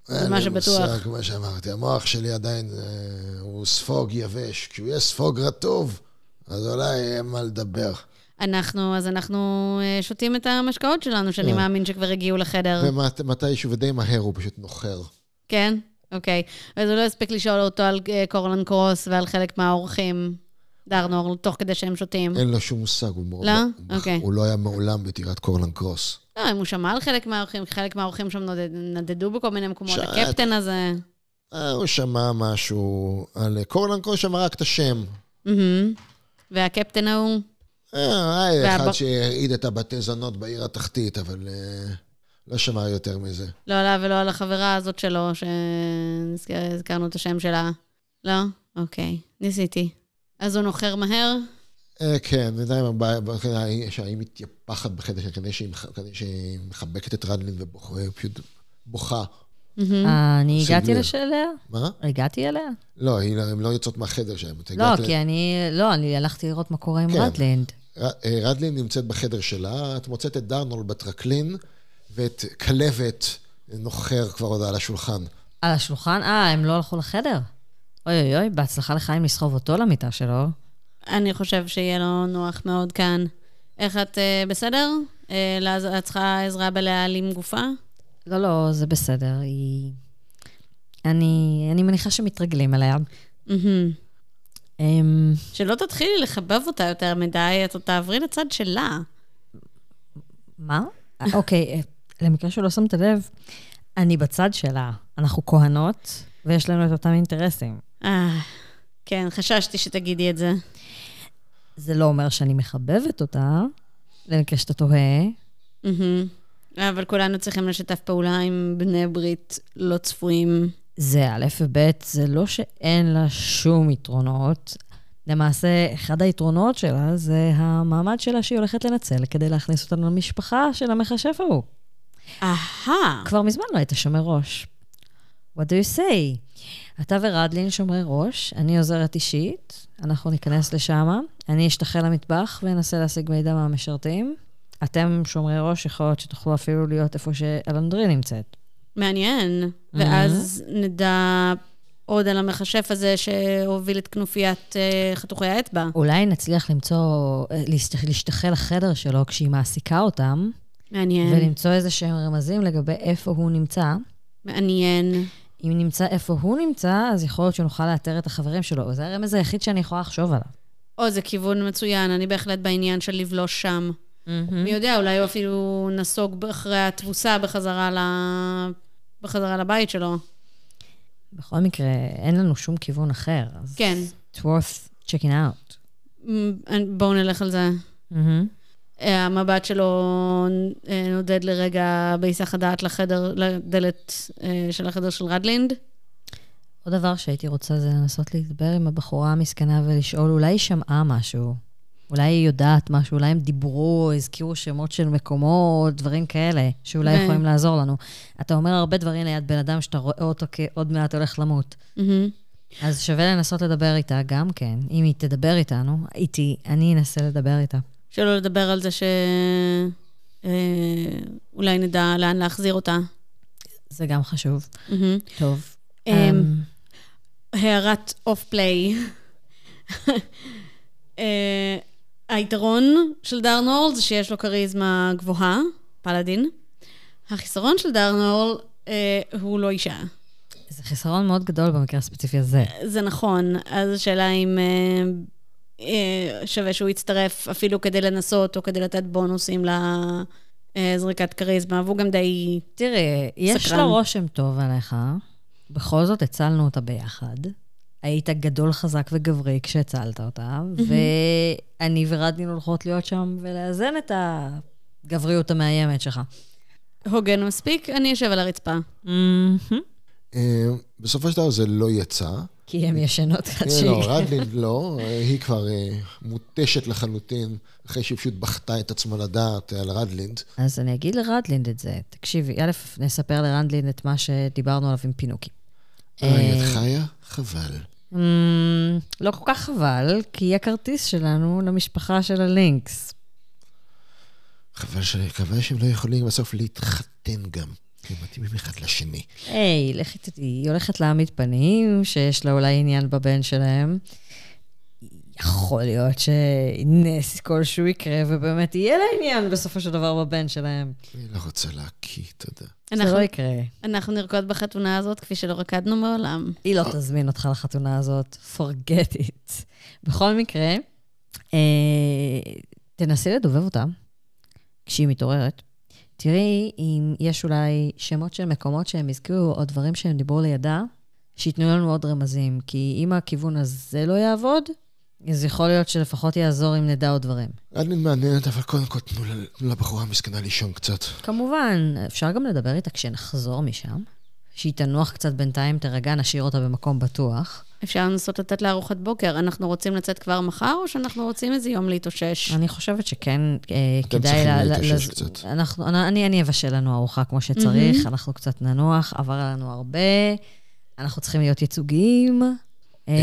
זה מה אין לי. מושג, כמו שאמרתי, המוח שלי עדיין אה, הוא ספוג יבש. כשהוא יהיה ספוג רטוב, אז אולי יהיה מה לדבר. אנחנו, אז אנחנו אה, שותים את המשקאות שלנו, שאני כן. מאמין שכבר הגיעו לחדר. ומתישהו, ודי מהר, הוא פשוט נוחר. כן? אוקיי. אז הוא לא הספיק לשאול אותו על אה, קורלן קרוס ועל חלק מהאורחים, דרנור, תוך כדי שהם שותים. אין לו שום מושג, הוא. לא? הוא- אוקיי. הוא לא היה מעולם בטירת קורלן קרוס. לא, אם הוא שמע על חלק מהאורחים, חלק מהאורחים שם נודד- נדדו בכל מיני מקומות. שאל- הקפטן הזה. אה, הוא שמע משהו על קורלן קרוס, שמע רק את השם. מהמם. והקפטן ההוא? אה, היה אחד שהרעיד את הבתי זונות בעיר התחתית, אבל אה, לא שמע יותר מזה. לא עליו ולא על החברה הזאת שלו, שהזכרנו את השם שלה. לא? אוקיי, ניסיתי. אז הוא נוחר מהר? אה, כן, בינתיים שהיא מתייפחת בחדר שלה, כדי שהיא מחבקת את רדלין ובוכה, בוכה. אה, אני הגעתי. לשאלה? מה? הגעתי אליה? לא, היא- הן לא יוצאות מהחדר שלהם. את לא, כי אני... לא, אני הלכתי לראות מה קורה עם כן. רדלינד. ר- אה, רדלין נמצאת בחדר שלה, את מוצאת את דרנול בטרקלין, ואת כלבת נוחר כבר עוד על השולחן. על השולחן? אה, הם לא הלכו לחדר? אוי אוי אוי, בהצלחה לחיים לסחוב אותו למיטה שלו. אני חושב שיהיה לו נוח מאוד כאן. איך את אה, בסדר? אה, את צריכה עזרה בלהעלים גופה? לא, לא, זה בסדר, היא... אני, אני מניחה שמתרגלים אליה. מהמם. אמ, שלא תתחילי לחבב אותה יותר מדי, את עוד תעברי לצד שלה. מה? אה, אוקיי, אה, למקרה שלא שמת לב, אני בצד שלה. אנחנו כהנות, ויש לנו את אותם אינטרסים. אה, כן, חששתי שתגידי את זה. זה לא אומר שאני מחבבת אותה, למקרה שאתה תוהה. מהמם. אבל כולנו צריכים לשתף פעולה עם בני ברית לא צפויים. זה א' וב', זה לא שאין לה שום יתרונות. למעשה, אחד היתרונות שלה זה המעמד שלה שהיא הולכת לנצל כדי להכניס אותנו למשפחה של המכשף ההוא. אהה. כבר מזמן לא היית שומר ראש. What do you say? אתה ורדלין שומרי ראש, אני עוזרת אישית, אנחנו ניכנס לשם, אני אשתחל למטבח ואנסה להשיג מידע מהמשרתים. אתם שומרי ראש, יכול להיות שתוכלו אפילו להיות איפה שאלנדרי נמצאת. מעניין. ואז נדע עוד על המכשף הזה שהוביל את כנופיית אה, חתוכי האצבע. אולי נצליח למצוא, אה, להשת- להשתחל לחדר שלו כשהיא מעסיקה אותם, מעניין. ולמצוא איזה שהם רמזים לגבי איפה הוא נמצא. מעניין. אם נמצא איפה הוא נמצא, אז יכול להיות שנוכל לאתר את החברים שלו. זה הרמז היחיד שאני יכולה לחשוב עליו. או, זה כיוון מצוין, אני בהחלט בעניין של לבלוש שם. מי יודע, אולי הוא אפילו נסוג אחרי התבוסה בחזרה, ל... בחזרה לבית שלו. בכל מקרה, אין לנו שום כיוון אחר, אז כן. it's worth checking out. בואו נלך על זה. אה, המבט שלו אה, נודד לרגע בהיסח הדעת לחדר, לדלת אה, של החדר של רדלינד. עוד דבר שהייתי רוצה זה לנסות לדבר עם הבחורה המסכנה ולשאול, אולי היא שמעה משהו? אולי היא יודעת משהו, אולי הם דיברו, הזכירו שמות של מקומות, דברים כאלה, שאולי ו- יכולים לעזור לנו. אתה אומר הרבה דברים ליד בן אדם שאתה רואה אותו כעוד מעט הולך למות. מהמם. אז שווה לנסות לדבר איתה גם כן. אם היא תדבר איתנו, איתי, אני אנסה לדבר איתה. שלא לדבר על זה ש... אה, נדע לאן להחזיר אותה. זה גם חשוב. טוב. אמ, אמ, הערת אוף פליי. אה, היתרון של דארנורל זה שיש לו כריזמה גבוהה, פלאדין. החיסרון של דארנורל אה, הוא לא אישה. זה חיסרון מאוד גדול במקרה הספציפי הזה. זה נכון, אז השאלה אם אה, שווה שהוא יצטרף אפילו כדי לנסות או כדי לתת בונוסים לזריקת כריזמה, והוא גם די... תראי, יש סקרן. לה רושם טוב עליך. בכל זאת, הצלנו אותה ביחד. היית גדול, חזק וגברי כשהצלת אותה, ואני ורדין הולכות להיות שם ולאזן את הגבריות המאיימת שלך. הוגן מספיק, אני אשב על הרצפה. מהמם. אה, בסופו של דבר זה לא יצא. כי הן ישנות עד אה, שהיא... לא, רדלין לא, אה, היא כבר אה, מותשת לחלוטין, אחרי שהיא פשוט בכתה את עצמה לדעת על רדלינד. אז אני אגיד לרדלינד את זה. תקשיבי, א', נספר לרדלינד את מה שדיברנו עליו עם פינוקי. אה, את חיה? חבל. אמ, לא כל כך חבל, כי היא הכרטיס שלנו למשפחה של הלינקס. חבל שהם לא יכולים בסוף להתחתן גם. כי הם מתאימים אחד לשני. היי, לכי תדעי, היא הולכת להעמיד פנים שיש לה אולי עניין בבן שלהם. יכול להיות שנס כלשהו יקרה, ובאמת יהיה לה עניין בסופו של דבר בבן שלהם. אני לא רוצה להקיא, תודה. זה אנחנו- לא יקרה. אנחנו נרקוד בחתונה הזאת כפי שלא רקדנו מעולם. היא לא תזמין אותך לחתונה הזאת, forget it. בכל מקרה, אה, תנסי לדובב אותה כשהיא מתעוררת. תראי אם יש אולי שמות של מקומות שהם הזכירו, או דברים שהם דיברו לידה, שייתנו לנו עוד רמזים. כי אם הכיוון הזה לא יעבוד, אז יכול להיות שלפחות יעזור אם נדע עוד דברים. רדלין מעניינת, אבל קודם כל תנו לבחורה המסכנה לישון קצת. כמובן, אפשר גם לדבר איתה כשנחזור משם. שהיא תנוח קצת בינתיים, תירגע, נשאיר אותה במקום בטוח. אפשר לנסות לתת לה ארוחת בוקר. אנחנו רוצים לצאת כבר מחר, או שאנחנו רוצים איזה יום להתאושש? אני חושבת שכן אה, אתם כדאי... צריכים ל- ל- להתאושש קצת. אני, אני אבשל לנו ארוחה כמו שצריך, אנחנו קצת ננוח, עבר לנו הרבה, אנחנו צריכים להיות ייצוגיים. אה,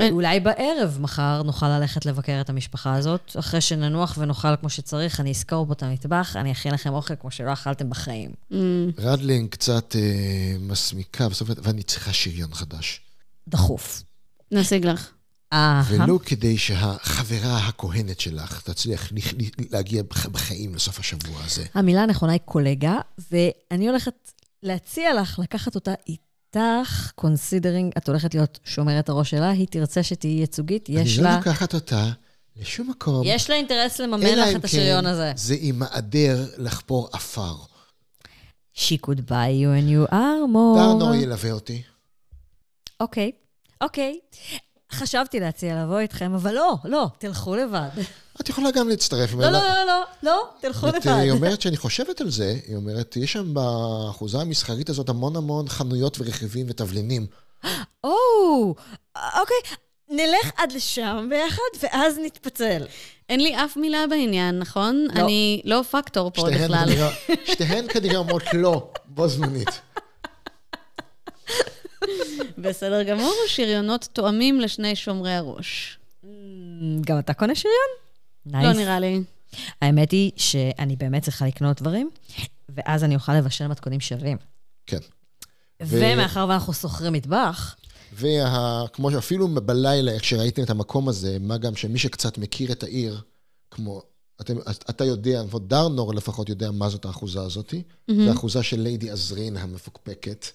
אה. אולי בערב מחר נוכל ללכת לבקר את המשפחה הזאת. אחרי שננוח ונאכל כמו שצריך, אני אזכור פה את המטבח, אני אכין לכם אוכל כמו שלא אכלתם בחיים. רדלין קצת מסמיקה, בסוף, ואני צריכה שריון חדש. דחוף. נשיג לך. ולו כדי שהחברה הכהנת שלך תצליח להגיע בח- בחיים לסוף השבוע הזה. המילה הנכונה היא קולגה, ואני הולכת להציע לך לקחת אותה איתך, considering, את הולכת להיות שומרת הראש שלה, היא תרצה שתהיי ייצוגית, יש אני לא לה... לוקחת אותה לשום מקום. יש לה אינטרס לממן אלא לך אם את השריון כן הזה. זה עם מעדר לחפור עפר. She could buy you a new armor. דרנור ילווה אותי. אוקיי, אוקיי. חשבתי להציע לבוא איתכם, אבל לא, לא, תלכו לבד. את יכולה גם להצטרף. לא, לא, לא, לא, לא, תלכו ואת, לבד. היא אומרת שאני חושבת על זה, היא אומרת, יש שם באחוזה המסחרית הזאת המון המון חנויות ורכיבים ותבלינים. או, אוקיי, נלך עד לשם ביחד, ואז נתפצל. אין לי אף מילה בעניין, נכון? לא. אני לא פקטור פה בכלל. שתיהן כנראה אומרות לא, בו זמנית. בסדר גמור, שריונות תואמים לשני שומרי הראש. גם אתה קונה שריון? לא נייס. נראה לי. האמת היא שאני באמת צריכה לקנות דברים, ואז אני אוכל לבשל מתכונים שווים. כן. ומאחר ואנחנו שוכרים מטבח, וכמו שאפילו בלילה, איך שראיתם את המקום הזה, מה גם שמי שקצת מכיר את העיר, כמו, אתם, אתה יודע, לפחות דרנור לפחות יודע מה זאת האחוזה הזאת. זו האחוזה של ליידי עזרין המפוקפקת.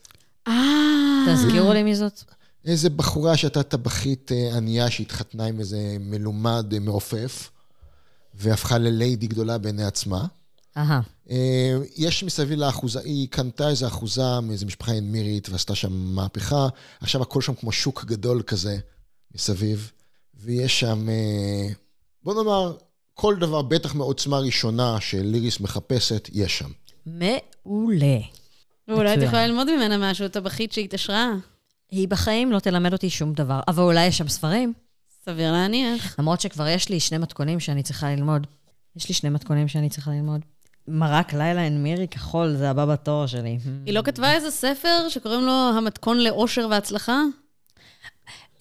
אה, תזכירו לי מי זאת. איזה בחורה שהייתה טבחית אה, ענייה שהתחתנה עם איזה מלומד אה, מעופף, והפכה לליידי גדולה בעיני עצמה. אהה. אה, יש מסביב לאחוזה, היא קנתה איזו אחוזה מאיזו משפחה אנמירית ועשתה שם מהפכה. עכשיו הכל שם כמו שוק גדול כזה מסביב, ויש שם, בוא נאמר, כל דבר, בטח מעוצמה ראשונה שליריס מחפשת, יש שם. מעולה. ואולי את. יכולה ללמוד ממנה משהו, טבחית שהתעשרה. היא בחיים לא תלמד אותי שום דבר, אבל אולי יש שם ספרים. סביר להניח. למרות שכבר יש לי שני מתכונים שאני צריכה ללמוד. יש לי שני מתכונים שאני צריכה ללמוד. מרק לילה אין מירי כחול, זה הבא בתור שלי. היא לא כתבה איזה ספר שקוראים לו המתכון לאושר והצלחה?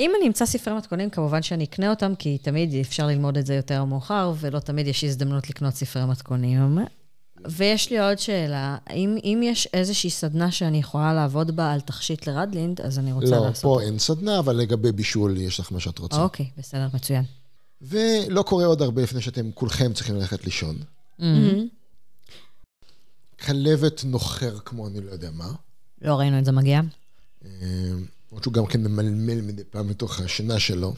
אם אני אמצא ספרי מתכונים, כמובן שאני אקנה אותם, כי תמיד אפשר ללמוד את זה יותר מאוחר, ולא תמיד יש הזדמנות לקנות ספרי מתכונים. ויש לי עוד שאלה, אם, אם יש איזושהי סדנה שאני יכולה לעבוד בה על תכשיט לרדלינד, אז אני רוצה לא, לעשות. פה אין סדנה, אבל לגבי בישול יש לך מה שאת רוצה. אוקיי, בסדר, מצוין. ולא קורה עוד הרבה לפני שאתם כולכם צריכים ללכת לישון. כלבת נוחר כמו אני לא יודע מה. לא ראינו את זה מגיע. אה, למרות שהוא גם כן ממלמל מדי פעם מתוך השינה שלו.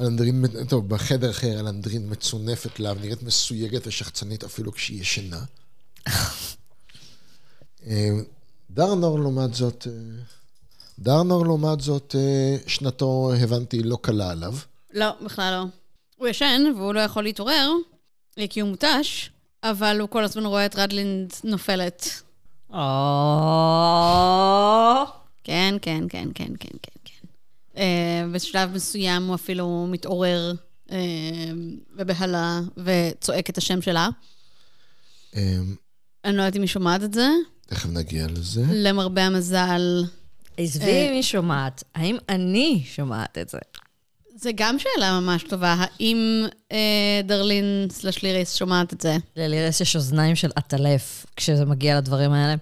אלנדרין, טוב, בחדר אחר אלנדרין מצונפת לה, נראית מסויגת ושחצנית אפילו כשהיא ישנה. אה, דרנור לעומת זאת, אה, דרנור לעומת זאת, אה, שנתו, הבנתי, לא קלה עליו. לא, בכלל לא. הוא ישן, והוא לא יכול להתעורר, כי הוא מותש, אבל הוא כל הזמן רואה את רדלינד נופלת. או... כן, כן, כן, כן, כן, כן, כן. אה, בשלב מסוים הוא אפילו מתעורר אה, בבהלה וצועק את השם שלה. אה, אני לא יודעת אם היא שומעת את זה. תכף נגיע לזה. למרבה המזל, עזבי אה. אם היא שומעת, האם אני שומעת את זה? זה גם שאלה ממש טובה, האם אה, דרלין סלש ליריס שומעת את זה? ללירס יש אוזניים של עטלף כשזה מגיע לדברים האלה.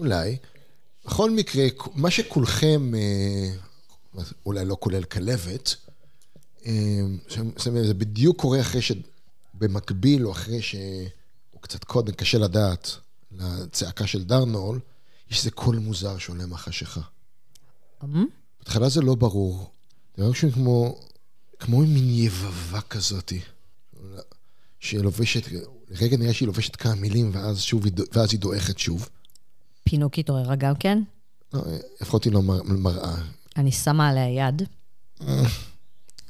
אולי. בכל מקרה, מה שכולכם, אה, אולי לא כולל כלבת, אומרת, זה בדיוק קורה אחרי שבמקביל, או אחרי ש... או קצת קודם, קשה לדעת, לצעקה של דרנול, יש איזה קול מוזר שעולה מהחשיכה. אמ? בהתחלה זה לא ברור. זה רק כמו, כמו מין יבבה כזאת, שלובשת, לרגע נראה שהיא לובשת כמה מילים, ואז, שוב, ואז היא דועכת שוב. פינוק התעוררה גם כן. לא, לפחות היא לא מר- מראה. אני שמה עליה יד.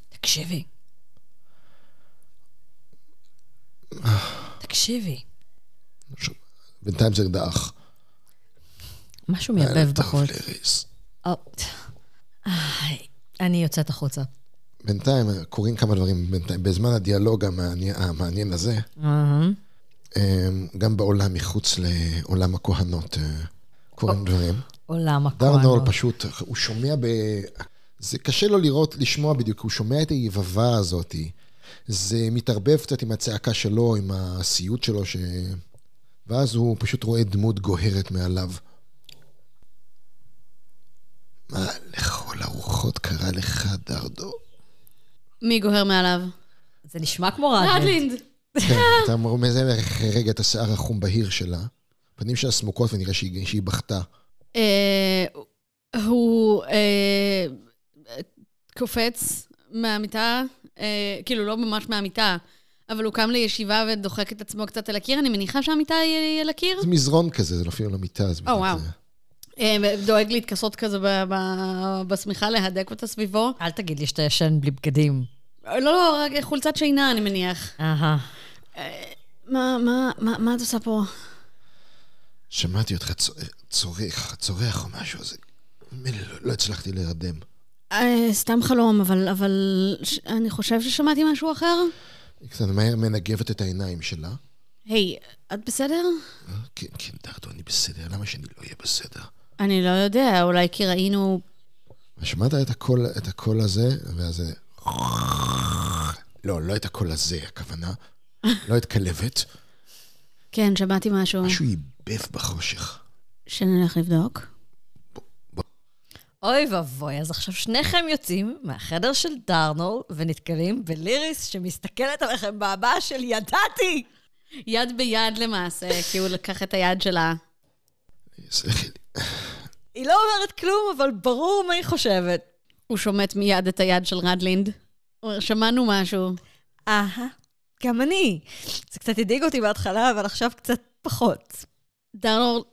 תקשיבי. תקשיבי. בינתיים זה דעך. משהו מייבב בחוץ. איי, אני יוצאת החוצה. בינתיים קורים כמה דברים בינתיים. בזמן הדיאלוג המעניין, המעניין הזה. אמ, גם בעולם מחוץ לעולם הכהנות אה, קורים דברים. עולם דרנול הכהנות. פשוט, הוא שומע ב... זה קשה לו לראות, לשמוע בדיוק, הוא שומע את היבבה הזאת. זה מתערבב קצת עם הצעקה שלו, עם הסיוט שלו, ש... ואז הוא פשוט רואה דמות גוהרת מעליו. מה לכל הרוחות קרה לך, דרדו? מי גוהר מעליו? זה נשמע כמו רדלינד. רדלינד. כן, אתה מזהה רגע את השיער החום בהיר שלה, פנים שלה סמוקות ונראה שהיא, שהיא בכתה. אה, הוא אה, קופץ מהמיטה, אה, כאילו לא ממש מהמיטה, אבל הוא קם לישיבה ודוחק את עצמו קצת על הקיר. אני מניחה שהמיטה היא על הקיר. זה מזרון כזה, זה אפילו לא מיטה. אז או, וואו. זה- אה, דואג להתכסות כזה בשמיכה, להדק אותה סביבו. אל תגיד לי שאתה ישן בלי בגדים. לא, לא, רק חולצת שינה, אני מניח. אהה. מה, מה, מה, מה את עושה פה? שמעתי אותך צ- צורח, צורח או משהו, אז מילא לא, לא הצלחתי להירדם. אה, סתם חלום, אבל, אבל אני חושב ששמעתי משהו אחר. היא קצת מהר מנגבת את העיניים שלה. היי, את בסדר? אה, כן, כן, דרדו, אני בסדר, למה שאני לא אהיה בסדר? אני לא יודע, אולי כי ראינו... שמעת את הקול, את הקול הזה, ואז. לא, לא את הקול הזה, הכוונה. לא את כלבת. כן, שמעתי משהו. משהו ייבב בחושך. שנלך לבדוק. אוי ואבוי, אז עכשיו שניכם יוצאים מהחדר של דרנול ונתקלים בליריס שמסתכלת עליכם בהבעה של ידעתי! יד ביד למעשה, כי הוא לקח את היד שלה. היא לא אומרת כלום, אבל ברור מה היא חושבת. הוא שומט מיד את היד של רדלינד. שמענו משהו. אהה, גם אני. זה קצת הדאיג אותי בהתחלה, אבל עכשיו קצת פחות. דרנור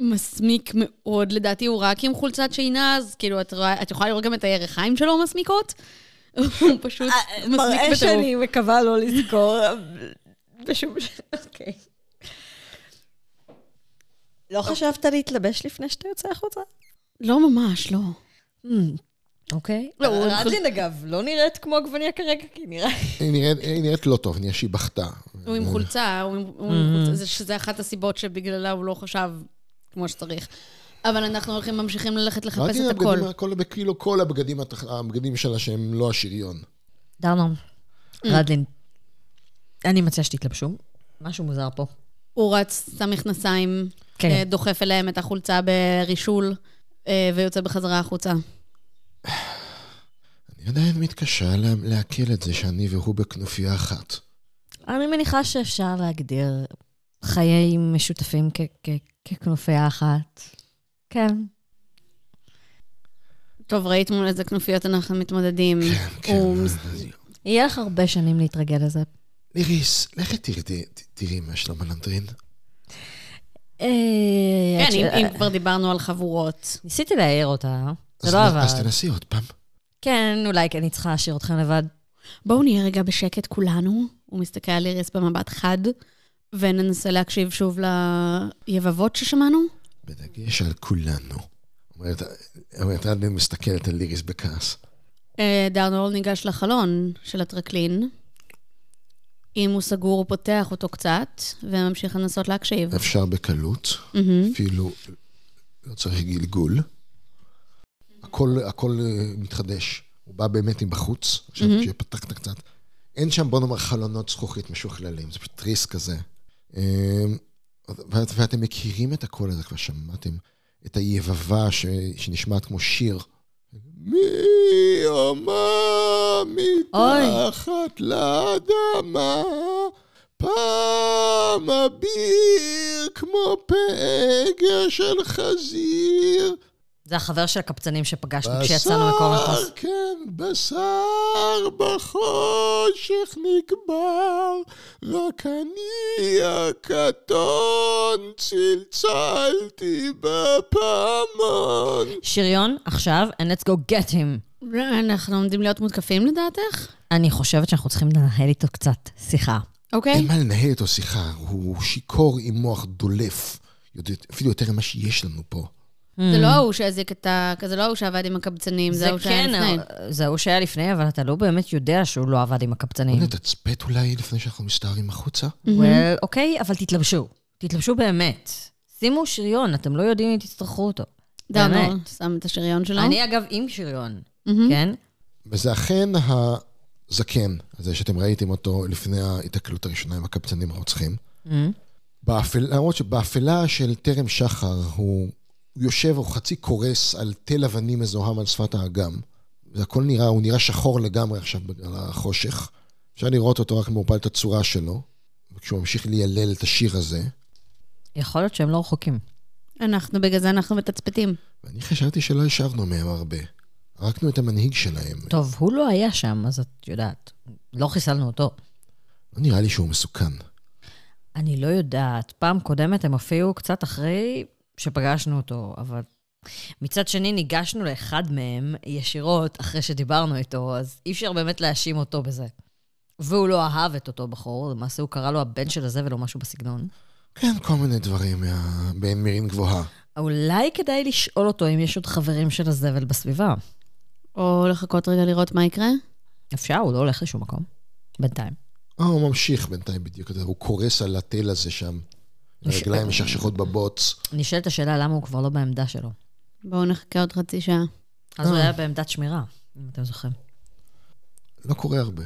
מסמיק מאוד, לדעתי הוא רק עם חולצת שינה, אז כאילו, את, רואה, את יכולה לראות גם את הירכיים שלו מסמיקות? הוא פשוט מסמיק מראה בטירוף. שאני מקווה לא לזכור בשום... אוקיי. לא חשבת להתלבש לפני שאתה יוצא החוצה? לא ממש, לא. אוקיי. לא, הוא- רדלין, אגב, לא נראית כמו עגבניה כרגע, כי נראה... היא נראית, לא טוב, נראה שהיא בכתה. הוא עם חולצה, הוא עם, הוא עם חולצה, זה, שזה אחת הסיבות שבגללה הוא לא חשב כמו שצריך. אבל אנחנו הולכים, ממשיכים ללכת לחפש רק את הכל. כאילו כל הבגדים, הבגדים שלה שהם לא השריון. דרנום, רדלין, אני מציעה שתתלבשו. משהו מוזר פה. הוא רץ, שם מכנסיים, כן. אה, דוחף אליהם את החולצה ברישול, אה, ויוצא בחזרה החוצה. אני עדיין מתקשה לה- לעכל את זה שאני והוא בכנופיה אחת. אני מניחה שאפשר להגדיר חיים משותפים כ- כ- ככנופיה אחת. כן. טוב, ראית מול איזה כנופיות אנחנו מתמודדים. כן, כן. יהיה לך הרבה שנים להתרגל לזה. ליריס, לכי תראי, מה שלום הלנדרין. אה, כן, אם אם כבר דיברנו על חבורות. ניסיתי להעיר אותה, זה לא מה- אז עבד. תנסי עוד פעם. כן, אולי כי אני צריכה להשאיר אתכם לבד. בואו נהיה רגע בשקט כולנו. הוא מסתכל על איריס במבט חד, וננסה להקשיב שוב ליבבות ששמענו. בדגש על כולנו. אומרת, אומרת, רדלין מסתכלת על ליריס בכעס. אה, דרנול ניגש לחלון של הטרקלין. אם הוא סגור, הוא פותח אותו קצת, וממשיך לנסות להקשיב. אפשר בקלות. אפילו לא צריך גלגול. הכל, הכל אה, מתחדש. הוא בא באמת מבחוץ, עכשיו. כשפתחת קצת. אין שם, בוא נאמר, חלונות זכוכית משוכללים, זה פשוט תריס כזה. אה, ואת, ואתם מכירים את הקול הזה, כבר שמעתם את היבבה ש, שנשמעת כמו שיר. מי יאמר מתחת לאדמה, פעם אביר כמו פגר של חזיר. זה החבר של הקבצנים שפגשנו כשיצאנו מקורנטוס. בשר, כן, בשר בחושך נקבר, רק אני הקטון צלצלתי בפעמון. שריון, עכשיו, and let's go get him. אנחנו עומדים להיות מותקפים לדעתך? אני חושבת שאנחנו צריכים לנהל איתו קצת שיחה. אוקיי. אין מה לנהל איתו שיחה, הוא שיכור עם מוח דולף, אפילו יותר ממה שיש לנו פה. זה לא ההוא שהזיק את ה... זה לא ההוא שעבד עם הקבצנים, זה ההוא שהיה כן, לפני. זה ההוא שהיה לפני, אבל אתה לא באמת יודע שהוא לא עבד עם הקבצנים. בוא נתצפת אולי לפני שאנחנו מסתערים החוצה? Mm-hmm. well, אוקיי, אבל תתלבשו. תתלבשו באמת. שימו שריון, אתם לא יודעים אם תצטרכו אותו. באמת. שם את השריון שלו. אני אגב עם שריון, מהמם. כן? וזה אכן הזקן הזה שאתם ראיתם אותו לפני ההיתקלות הראשונה עם הקבצנים הרוצחים. באפל, למרות שבאפלה של טרם שחר הוא, הוא יושב, הוא חצי קורס על תל אבנים מזוהם על שפת האגם. והכל נראה, הוא נראה שחור לגמרי עכשיו בגלל החושך. אפשר לראות אותו רק מעורפל את הצורה שלו. וכשהוא ממשיך לילל את השיר הזה. יכול להיות שהם לא רחוקים. אנחנו, בגלל זה אנחנו מתצפתים. ואני חשבתי שלא השבנו מהם הרבה. הרגנו את המנהיג שלהם. טוב, הוא לא היה שם, אז את יודעת. לא חיסלנו אותו. לא נראה לי שהוא מסוכן. אני לא יודעת. פעם קודמת הם הופיעו קצת אחרי שפגשנו אותו, אבל מצד שני ניגשנו לאחד מהם ישירות אחרי שדיברנו איתו, אז אי אפשר באמת להאשים אותו בזה. והוא לא אהב את אותו בחור, למעשה הוא קרא לו הבן של הזבל או משהו בסגנון. כן, כל מיני דברים מה... בין מירין גבוהה. אולי כדאי לשאול אותו אם יש עוד חברים של הזבל בסביבה. או לחכות רגע לראות מה יקרה. אפשר, הוא לא הולך לשום מקום. בינתיים. אה, הוא ממשיך בינתיים בדיוק, הוא קורס על התל הזה שם. הרגליים משכשכות בבוץ. נשאלת השאלה למה הוא כבר לא בעמדה שלו. בואו נחכה עוד חצי שעה. אז הוא אה. היה בעמדת שמירה, אם אתם זוכרים. לא קורה הרבה.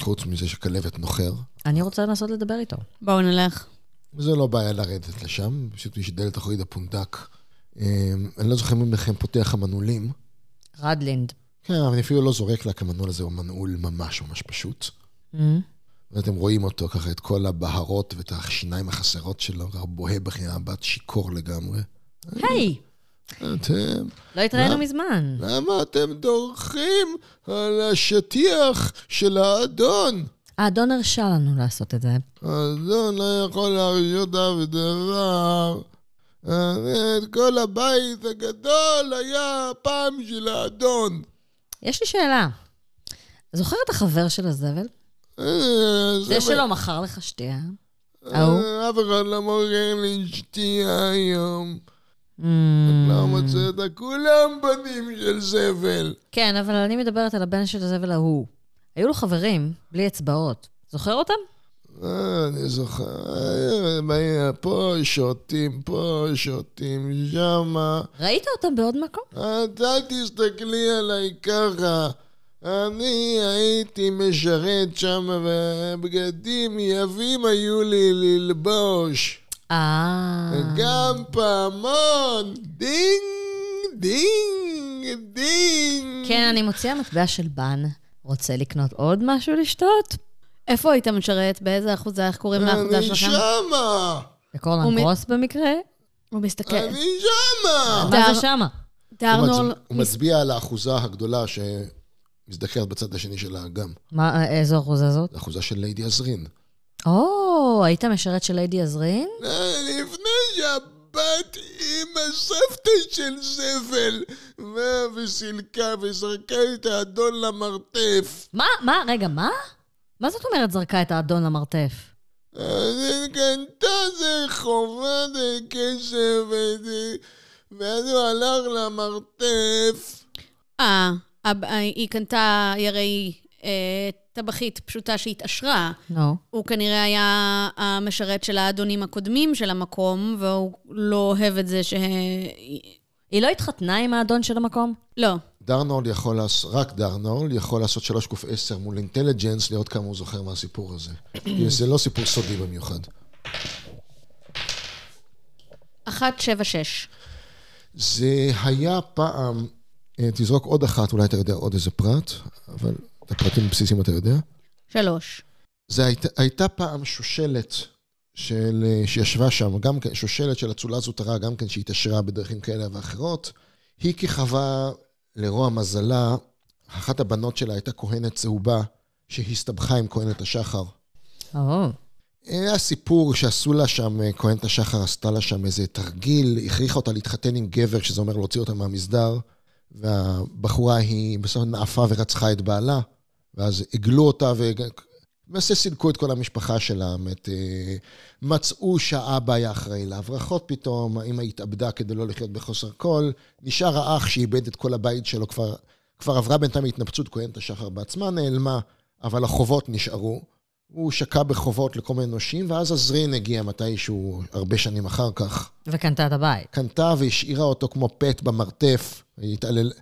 חוץ מזה שכלבת נוחר. אני רוצה לנסות לדבר איתו. בואו נלך. וזה לא בעיה לרדת לשם, פשוט יש דלת אחורית הפונדק. אה, אני לא זוכר מי מכם פותח המנעולים. רדלינד. כן, אבל אני אפילו לא זורק לה, כי המנעול הזה הוא מנעול ממש ממש פשוט. ואתם רואים אותו ככה, את כל הבהרות ואת השיניים החסרות שלו, ככה בוהה בחינה בת שיכור לגמרי. היי! אתם, לא התראינו? מזמן. למה אתם דורכים על השטיח של האדון? האדון הרשה לנו לעשות את זה. האדון לא יכול להרשות אף דבר. את כל הבית הגדול היה פעם של האדון. יש לי שאלה. זוכר את החבר של הזבל? אה, זה שלא מכר לך שתייה. אה, אף אחד לא מוכר לי שתייה היום. Mm. לא מצאת, כולם בנים של זבל. כן, אבל אני מדברת על הבן של הזבל ההוא. היו לו חברים, בלי אצבעות. זוכר אותם? אה, אני זוכר, פה שותים, פה שותים, שמה. ראית אותם בעוד מקום? את אל תסתכלי עליי ככה. אני הייתי משרת שם, ובגדים יפים היו לי ללבוש. אה... גם פעמון, דינג, דינג, דינג. כן, אני מוציאה מטבע של בן. רוצה לקנות עוד משהו לשתות? איפה היית משרת? באיזה אחוזה? איך קוראים לאחוזה אני שלכם? שמה, הוא בקורלנד מ- קרוס במקרה? הוא מסתכל. אני שמה. מה זה שמה? מצב- הוא מצביע על האחוזה הגדולה שמזדקרת בצד השני של האגם. מה, איזו אחוזה זאת? האחוזה של ליידי עזרין. או, היית משרת של ליידי עזרין? אה, לפני שהבת עם הסבתא של זבל, באה וסילקה וזרקה את האדון למרתף. מה, מה, רגע, מה? מה זאת אומרת זרקה את האדון למרתף? אז היא קנתה זה חובת כסף, וזה- ואז הוא הלך למרתף. אה, אה, היא קנתה, היא הרי אה, טבחית פשוטה שהתעשרה. נו. הוא כנראה היה המשרת של האדונים הקודמים של המקום, והוא לא אוהב את זה ש... היא לא התחתנה עם האדון של המקום? לא. דרנול יכול לעשות, רק דרנול יכול לעשות 3 קוף 10 מול אינטליג'נס, לראות כמה הוא זוכר מהסיפור הזה. זה לא סיפור סודי במיוחד. 176. זה היה פעם אה, תזרוק עוד אחת, אולי אתה יודע עוד איזה פרט, אבל את הפרטים הבסיסיים אתה יודע. שלוש. זה היית, הייתה פעם שושלת של, אה, שישבה שם, גם כן, שושלת של אצולה זוטרה, גם כן שהתעשרה בדרכים כאלה ואחרות. היא כיכבה, לרוע מזלה, אחת הבנות שלה הייתה כהנת צהובה, שהסתבכה עם כהנת השחר. או, היה סיפור שעשו לה שם, אה, כהנת השחר עשתה לה שם איזה תרגיל, הכריחה אותה להתחתן עם גבר, שזה אומר להוציא אותה מהמסדר, והבחורה היא בסוף נאפה ורצחה את בעלה, ואז הגלו אותה ולמעשה סילקו את כל המשפחה שלה, באמת, אה, מצאו שהאבא היה אחראי להברחות פתאום, האמא התאבדה כדי לא לחיות בחוסר כל, נשאר האח שאיבד את כל הבית שלו, כבר, כבר עברה בינתיים התנפצות, כהנת השחר בעצמה נעלמה, אבל החובות נשארו. הוא שקע בחובות לכל מיני נושים, ואז עזרין הגיע מתישהו, הרבה שנים אחר כך. וקנתה את הבית. קנתה והשאירה אותו כמו פט במרתף. היא התעלל...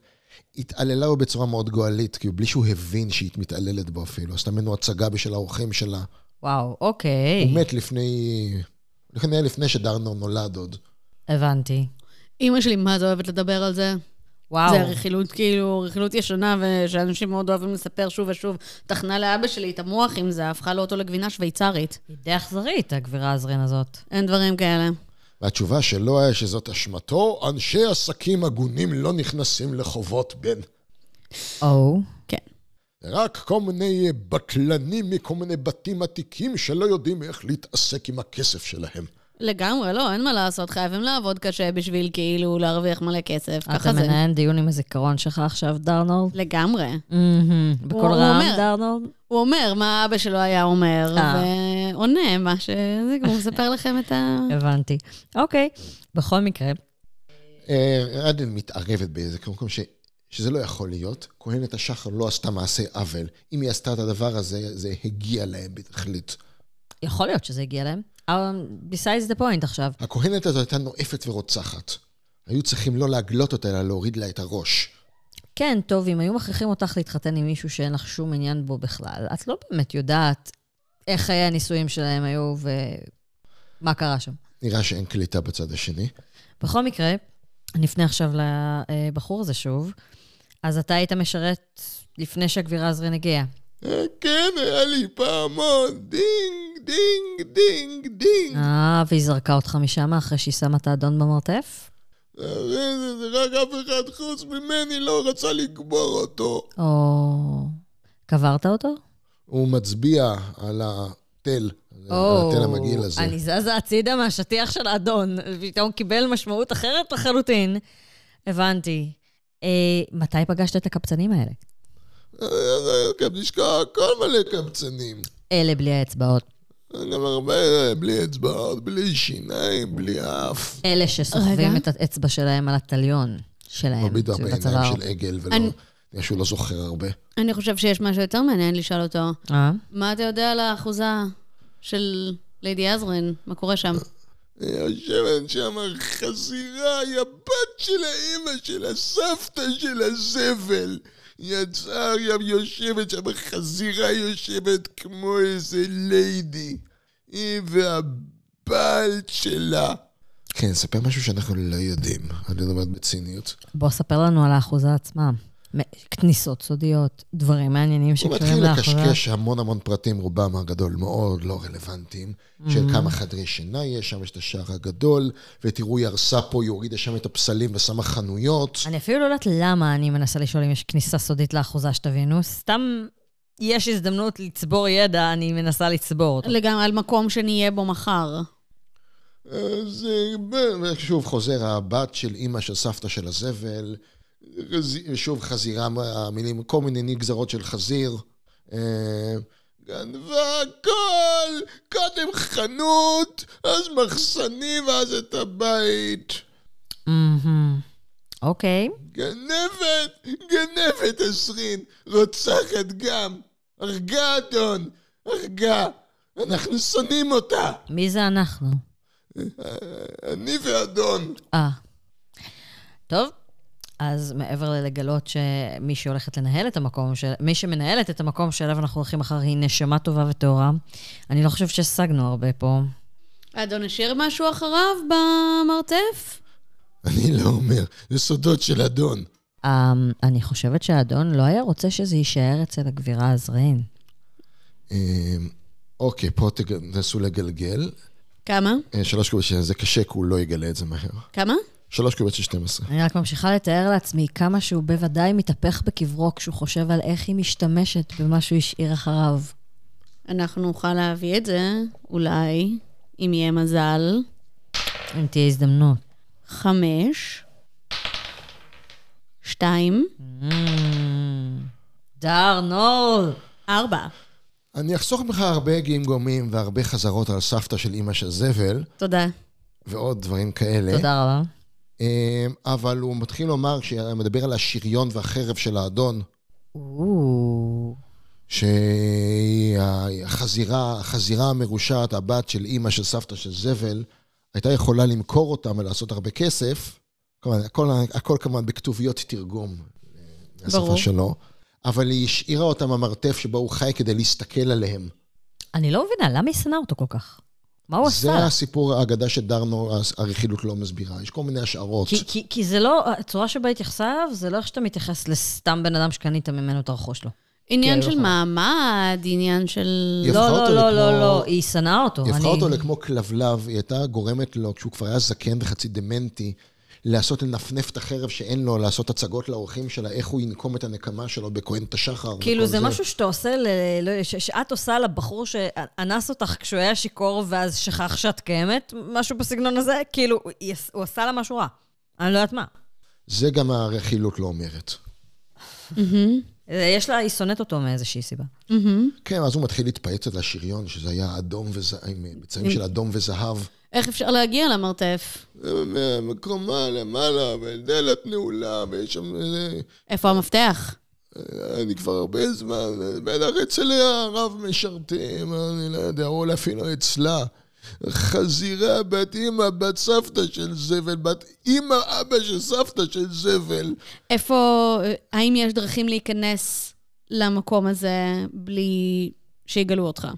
התעללה בו בצורה מאוד גואלית, כאילו בלי שהוא הבין שהיא מתעללת בו אפילו. עשתה ממנו הצגה בשביל האורחים שלה. וואו, אוקיי. הוא מת לפני... לפני, לפני שדרנור נולד עוד. הבנתי. אימא שלי, מה זה אוהבת לדבר על זה? וואו. זה רכילות, כאילו, רכילות ישנה, ושאנשים מאוד אוהבים לספר שוב ושוב. תחנה לאבא שלי את המוח עם זה, הפכה לו אותו לגבינה שוויצרית. היא די אכזרית, הגבירה הזרין הזאת. אין דברים כאלה. והתשובה שלו היה שזאת אשמתו, אנשי עסקים הגונים לא נכנסים לחובות בן. או. כן. רק כל מיני בטלנים מכל מיני בתים עתיקים שלא יודעים איך להתעסק עם הכסף שלהם. לגמרי, לא, אין מה לעשות, חייבים לעבוד קשה בשביל כאילו להרוויח מלא כסף, ככה אתה זה. מנהל דיון עם הזיכרון שלך עכשיו, דרנולד? לגמרי. מהמם. בקול רם. דרנולד? הוא אומר מה אבא שלו היה אומר, אה. ועונה מה ש... זה, הוא מספר לכם את ה... הבנתי. אוקיי. בכל מקרה, אה, עדן מתערבת באיזה מקום ש... שזה לא יכול להיות. כהנת השחר לא עשתה מעשה עוול. אם היא עשתה את הדבר הזה, זה הגיע להם בתכלית. יכול להיות שזה הגיע להם. אבל besides the point עכשיו. הכהנת הזאת הייתה נואפת ורוצחת. היו צריכים לא להגלות אותה, אלא להוריד לה את הראש. כן, טוב, אם היו מכריחים אותך להתחתן עם מישהו שאין לך שום עניין בו בכלל, את לא באמת יודעת איך חיי הנישואים שלהם היו ומה קרה שם. נראה שאין קליטה בצד השני. בכל מקרה, נפנה עכשיו לבחור הזה שוב. אז אתה היית משרת לפני שהגבירה הזרין הגיעה. אה, כן, היה לי פעמון, דינג, דינג, דינג, דינג. אה, והיא זרקה אותך משם אחרי שהיא שמה את האדון במרתף? הרי זה רק אף אחד חוץ ממני לא רצה לקבור אותו. או... קברת אותו? הוא מצביע על התל, על התל המגעיל הזה. אני זזה הצידה מהשטיח של האדון, ופתאום קיבל משמעות אחרת לחלוטין. הבנתי. אה, מתי פגשת את הקבצנים האלה? גם נשקע הכל מלא קבצנים. אלה בלי האצבעות. גם הרבה בלי אצבעות, בלי שיניים, בלי אף. אלה שסוחבים. את האצבע שלהם על הטליון שלהם. מביט הרבה של עיניים. של עגל, ולא... שהוא לא זוכר הרבה. אני חושב שיש משהו יותר מעניין לשאול אותו. אה? מה אתה יודע על האחוזה של ליידי עזרין? מה קורה שם? יושבת שם חזירה, היא הבת של האימא של הסבתא של הזבל. יצאה, היא יושבת שם, חזירה יושבת כמו איזה ליידי. היא והבעל שלה. כן, ספר משהו שאנחנו לא יודעים. אני אומר בציניות. בוא ספר לנו על האחוזה עצמה. כניסות סודיות, דברים מעניינים הוא שקשורים מתחיל לאחוזה. לקשקש המון המון פרטים, רובם הגדול מאוד לא רלוונטיים, של כמה חדרי שינה יש שם, יש את השער הגדול, ותראו, היא הרסה פה, היא הורידה שם את הפסלים ושמה חנויות. אני אפילו לא יודעת למה אני מנסה לשאול אם יש כניסה סודית לאחוזה שתבינו. סתם יש הזדמנות לצבור ידע, אני מנסה לצבור אותו. לגמרי, על מקום שנהיה בו מחר. אה, ב- ושוב חוזר הבת של אימא של סבתא של הזבל, שוב חזירה, המילים, כל מיני נגזרות של חזיר. אה, גנבה הכל, קודם חנות, אז מחסנים ואז את הבית. מהמם. אוקיי. גנבת, גנבת עשרין, רוצחת גם. הרגה אדון, הרגה. אנחנו שונאים אותה. מי זה אנחנו? אני ואדון. אה. טוב, אז מעבר ללגלות שמי שהולכת לנהל את המקום, של... מי שמנהלת את המקום שאליו אנחנו הולכים מחר היא נשמה טובה וטהורה, אני לא חושבת שהשגנו הרבה פה. האדון השאיר משהו אחריו במרתף? אני לא אומר, זה סודות של אדון. אמ, אני חושבת שהאדון לא היה רוצה שזה יישאר אצל הגבירה עזרין. אה, אוקיי, פה תנסו לגלגל. כמה? אה, שלוש קוביית של... זה קשה, כי הוא לא יגלה את זה מהר. כמה? שלוש קוביית של 12. אני רק ממשיכה לתאר לעצמי כמה שהוא בוודאי מתהפך בקברו כשהוא חושב על איך היא משתמשת במה שהוא השאיר אחריו. אנחנו נוכל להביא את זה, אולי, אם יהיה מזל. אם תהיה הזדמנות. חמש, שתיים, דארנול! ארבע. אני אחסוך ממך הרבה גמגומים והרבה חזרות על סבתא של אימא של זבל, תודה. ועוד דברים כאלה. תודה רבה. אה, אבל הוא מתחיל לומר, מדבר על השריון והחרב של האדון, שהחזירה, החזירה המרושעת, הבת של אימא של סבתא של זבל, הייתה יכולה למכור אותם ולעשות הרבה כסף. כלומר, הכל, הכל כמובן בכתוביות תרגום מהשפה. שלו, אבל היא השאירה אותם במרתף שבו הוא חי כדי להסתכל עליהם. אני לא מבינה, למה היא שנאה אותו כל כך? מה הוא זה עשה? הסיפור, האגדה שדרנו, הרכילות לא מסבירה. יש כל מיני השערות. כי, כי, כי זה לא, הצורה שבה התייחסה אליו, זה לא איך שאתה מתייחס לסתם בן אדם שקנית ממנו את הרכוש שלו. עניין כן, של נכון. מעמד, עניין של... לא, לא, לא, לא, לא, היא שנאה אותו. היא הפכה אני- אותו לכמו כלבלב, היא הייתה גורמת לו, כשהוא כבר היה זקן וחצי דמנטי, לעשות, לנפנף את החרב שאין לו, לעשות הצגות לאורחים שלה, איך הוא ינקום את הנקמה שלו בכהן השחר. כאילו, וכל זה משהו שאתה עושה, ל... לא, ש- שאת עושה לבחור שאנס אותך כשהוא היה שיכור ואז שכח שאת קיימת, משהו בסגנון הזה, כאילו, היא- הוא עשה לה משהו רע. אני לא יודעת מה. זה גם הרכילות לא אומרת. אה, יש לה, היא שונאת אותו מאיזושהי סיבה. כן, אז הוא מתחיל להתפייץ על השריון, שזה היה אדום וזהב, עם בצעים של אדום וזהב. איך אפשר להגיע למרתף? מקומה למעלה, ודלת נעולה, ויש שם... אה, איפה המפתח? אני כבר הרבה זמן, בטח אצל הרב משרתים, אני לא יודע, או אפילו אצלה. חזירה, בת אימא, בת סבתא של זבל, בת אימא, אבא של סבתא של זבל. איפה... האם יש דרכים להיכנס למקום הזה בלי שיגלו אותך?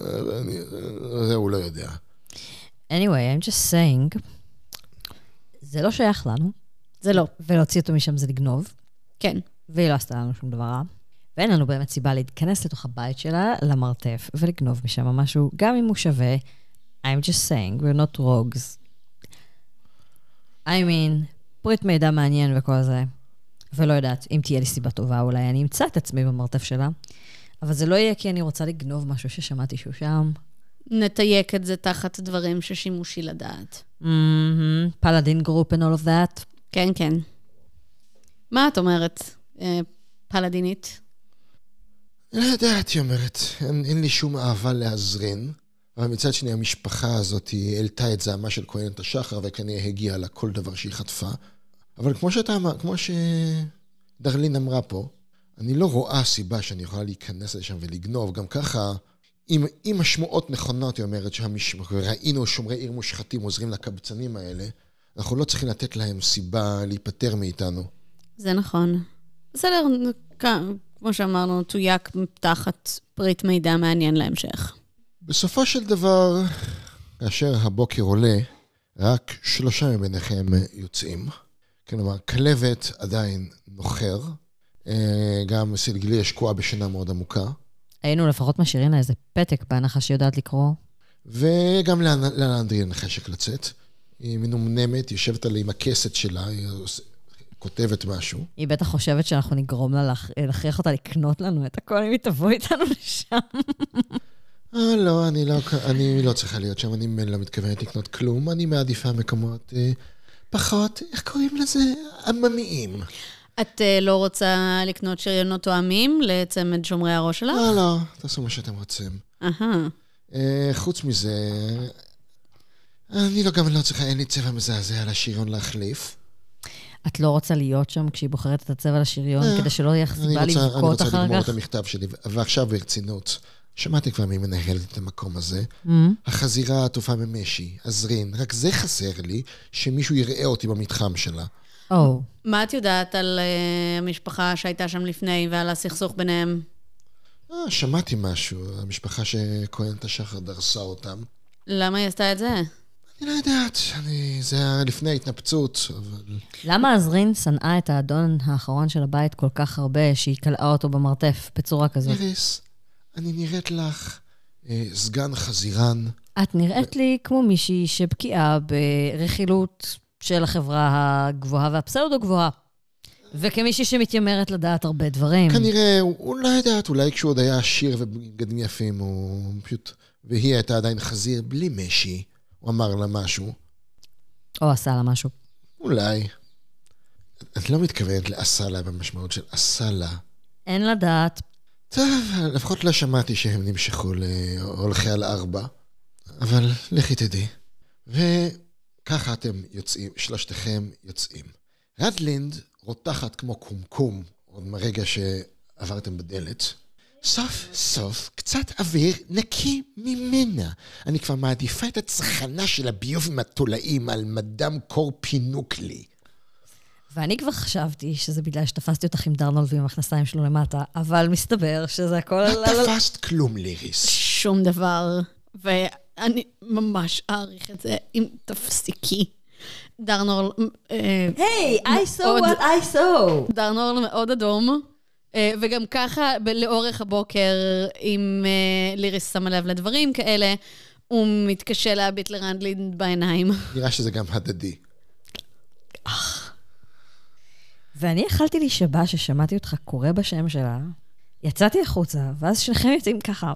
אני, זה הוא לא יודע. Anyway, I'm just saying, זה לא שייך לנו, זה לא. ולהוציא אותו משם זה לגנוב, כן. והיא לא עשתה לנו שום דבר רע. ואין לנו באמת סיבה להיכנס לתוך הבית שלה, למרתף, ולגנוב משם משהו, גם אם הוא שווה. I'm just saying, we're not rogues. I mean, פריט מידע מעניין וכל זה. ולא יודעת, אם תהיה לי סיבה טובה, אולי אני אמצא את עצמי במרתף שלה. אבל זה לא יהיה כי אני רוצה לגנוב משהו ששמעתי שהוא שם. נתייק את זה תחת דברים ששימושי לדעת. paladin group and all of that. כן, כן. מה את אומרת, אה, פלדינית? לא יודעת, היא אומרת, אין, אין לי שום אהבה להזרין, אבל מצד שני המשפחה הזאת היא העלתה את זעמה של כהנת השחר, וכנראה הגיעה לה כל דבר שהיא חטפה. אבל כמו שאתה אמר, כמו שדרלין אמרה פה, אני לא רואה סיבה שאני יכולה להיכנס לשם ולגנוב. גם ככה, אם, אם השמועות נכונות, היא אומרת שראינו שומרי עיר מושחתים עוזרים לקבצנים האלה, אנחנו לא צריכים לתת להם סיבה להיפטר מאיתנו. זה נכון. בסדר, כמו שאמרנו, תויק תחת פריט מידע מעניין להמשך. בסופו של דבר, כאשר הבוקר עולה, רק שלושה מביניכם יוצאים. כלומר, כלבת עדיין נוחר, אה, גם סילגלי יש שקועה בשינה מאוד עמוקה, היינו לפחות משאירים לה איזה פתק בהנחה שהיא יודעת לקרוא. וגם לאנ- לאנדרי אין חשק לצאת. היא מנומנמת, יושבת עליה עם הכסת שלה, היא כותבת משהו. היא בטח חושבת שאנחנו נגרום לה להכ- להכריח אותה לקנות לנו את הכל אם היא תבוא איתנו לשם. אה, לא, אני לא, אני לא צריכה להיות שם, אני לא מתכוונת לקנות כלום, אני מעדיפה מקומות אה, פחות, איך קוראים לזה? עממיים. את אה, לא רוצה לקנות שריונות תואמים לצמד שומרי הראש שלך? לא, לא, תעשו מה שאתם רוצים. אהה. אה, חוץ מזה, אני לא, גם לא צריכה, אין לי צבע מזעזע על השריון להחליף. את לא רוצה להיות שם כשהיא בוחרת את הצבע לשריון, אה, כדי שלא יהיה לך אני סיבה רוצה, אני לבכות רוצה אחר לגמור כך? את המכתב שלי, ועכשיו ברצינות. שמעתי כבר מי מנהלת את המקום הזה. Mm. החזירה העטופה ממשי, עזרין, רק זה חסר לי, שמישהו יראה אותי במתחם שלה. או, מה את יודעת על אה, המשפחה שהייתה שם לפני ועל הסכסוך ביניהם? אה, שמעתי משהו, המשפחה שכהנת השחר דרסה אותם. למה היא עשתה את זה? אני לא יודעת, אני... זה היה לפני ההתנפצות, אבל... למה עזרין שנאה את האדון האחרון של הבית כל כך הרבה, שהיא קלעה אותו במרתף בצורה כזאת? איריס, אני נראית לך אה, סגן חזירן. את נראית לי כמו מישהי שבקיאה ברכילות של החברה הגבוהה והפסאודו-גבוהה. וכמישהי שמתיימרת לדעת הרבה דברים. כנראה, הוא לא יודעת, אולי כשהוא עוד היה עשיר ובגדים יפים, הוא פשוט... והיא הייתה עדיין חזיר בלי משי, הוא אמר לה משהו. או עשה לה משהו. אולי. את לא מתכוונת לעשה לה במשמעות של עשה לה. אין לדעת. טוב, לפחות לא שמעתי שהם נמשכו להולכי על ארבע, אבל לכי תדעי. וככה אתם יוצאים, שלושתכם יוצאים. רדלינד רותחת כמו קומקום, עוד מהרגע שעברתם בדלת. סוף סוף קצת אוויר נקי ממנה. אני כבר מעדיפה את הצחנה של הביוב עם התולעים על מדם קור פינוקלי. ואני כבר חשבתי שזה בגלל שתפסתי אותך עם דרנולד ועם המכנסיים שלו למטה, אבל מסתבר שזה הכל... לא תפסת כלום, ליריס. שום דבר. ואני ממש אעריך את זה אם תפסיקי. דרנורל... אה, היי, I saw מאוד- what I saw. דרנורל מאוד אדום. אה, וגם ככה, לאורך הבוקר, אם אה, ליריס שמה לב לדברים כאלה, הוא מתקשה להביט לרנדלין בעיניים. נראה שזה גם הדדי. ואני יכלתי להישבע ששמעתי אותך קורא בשם שלה, יצאתי החוצה, ואז שניכם יוצאים ככה.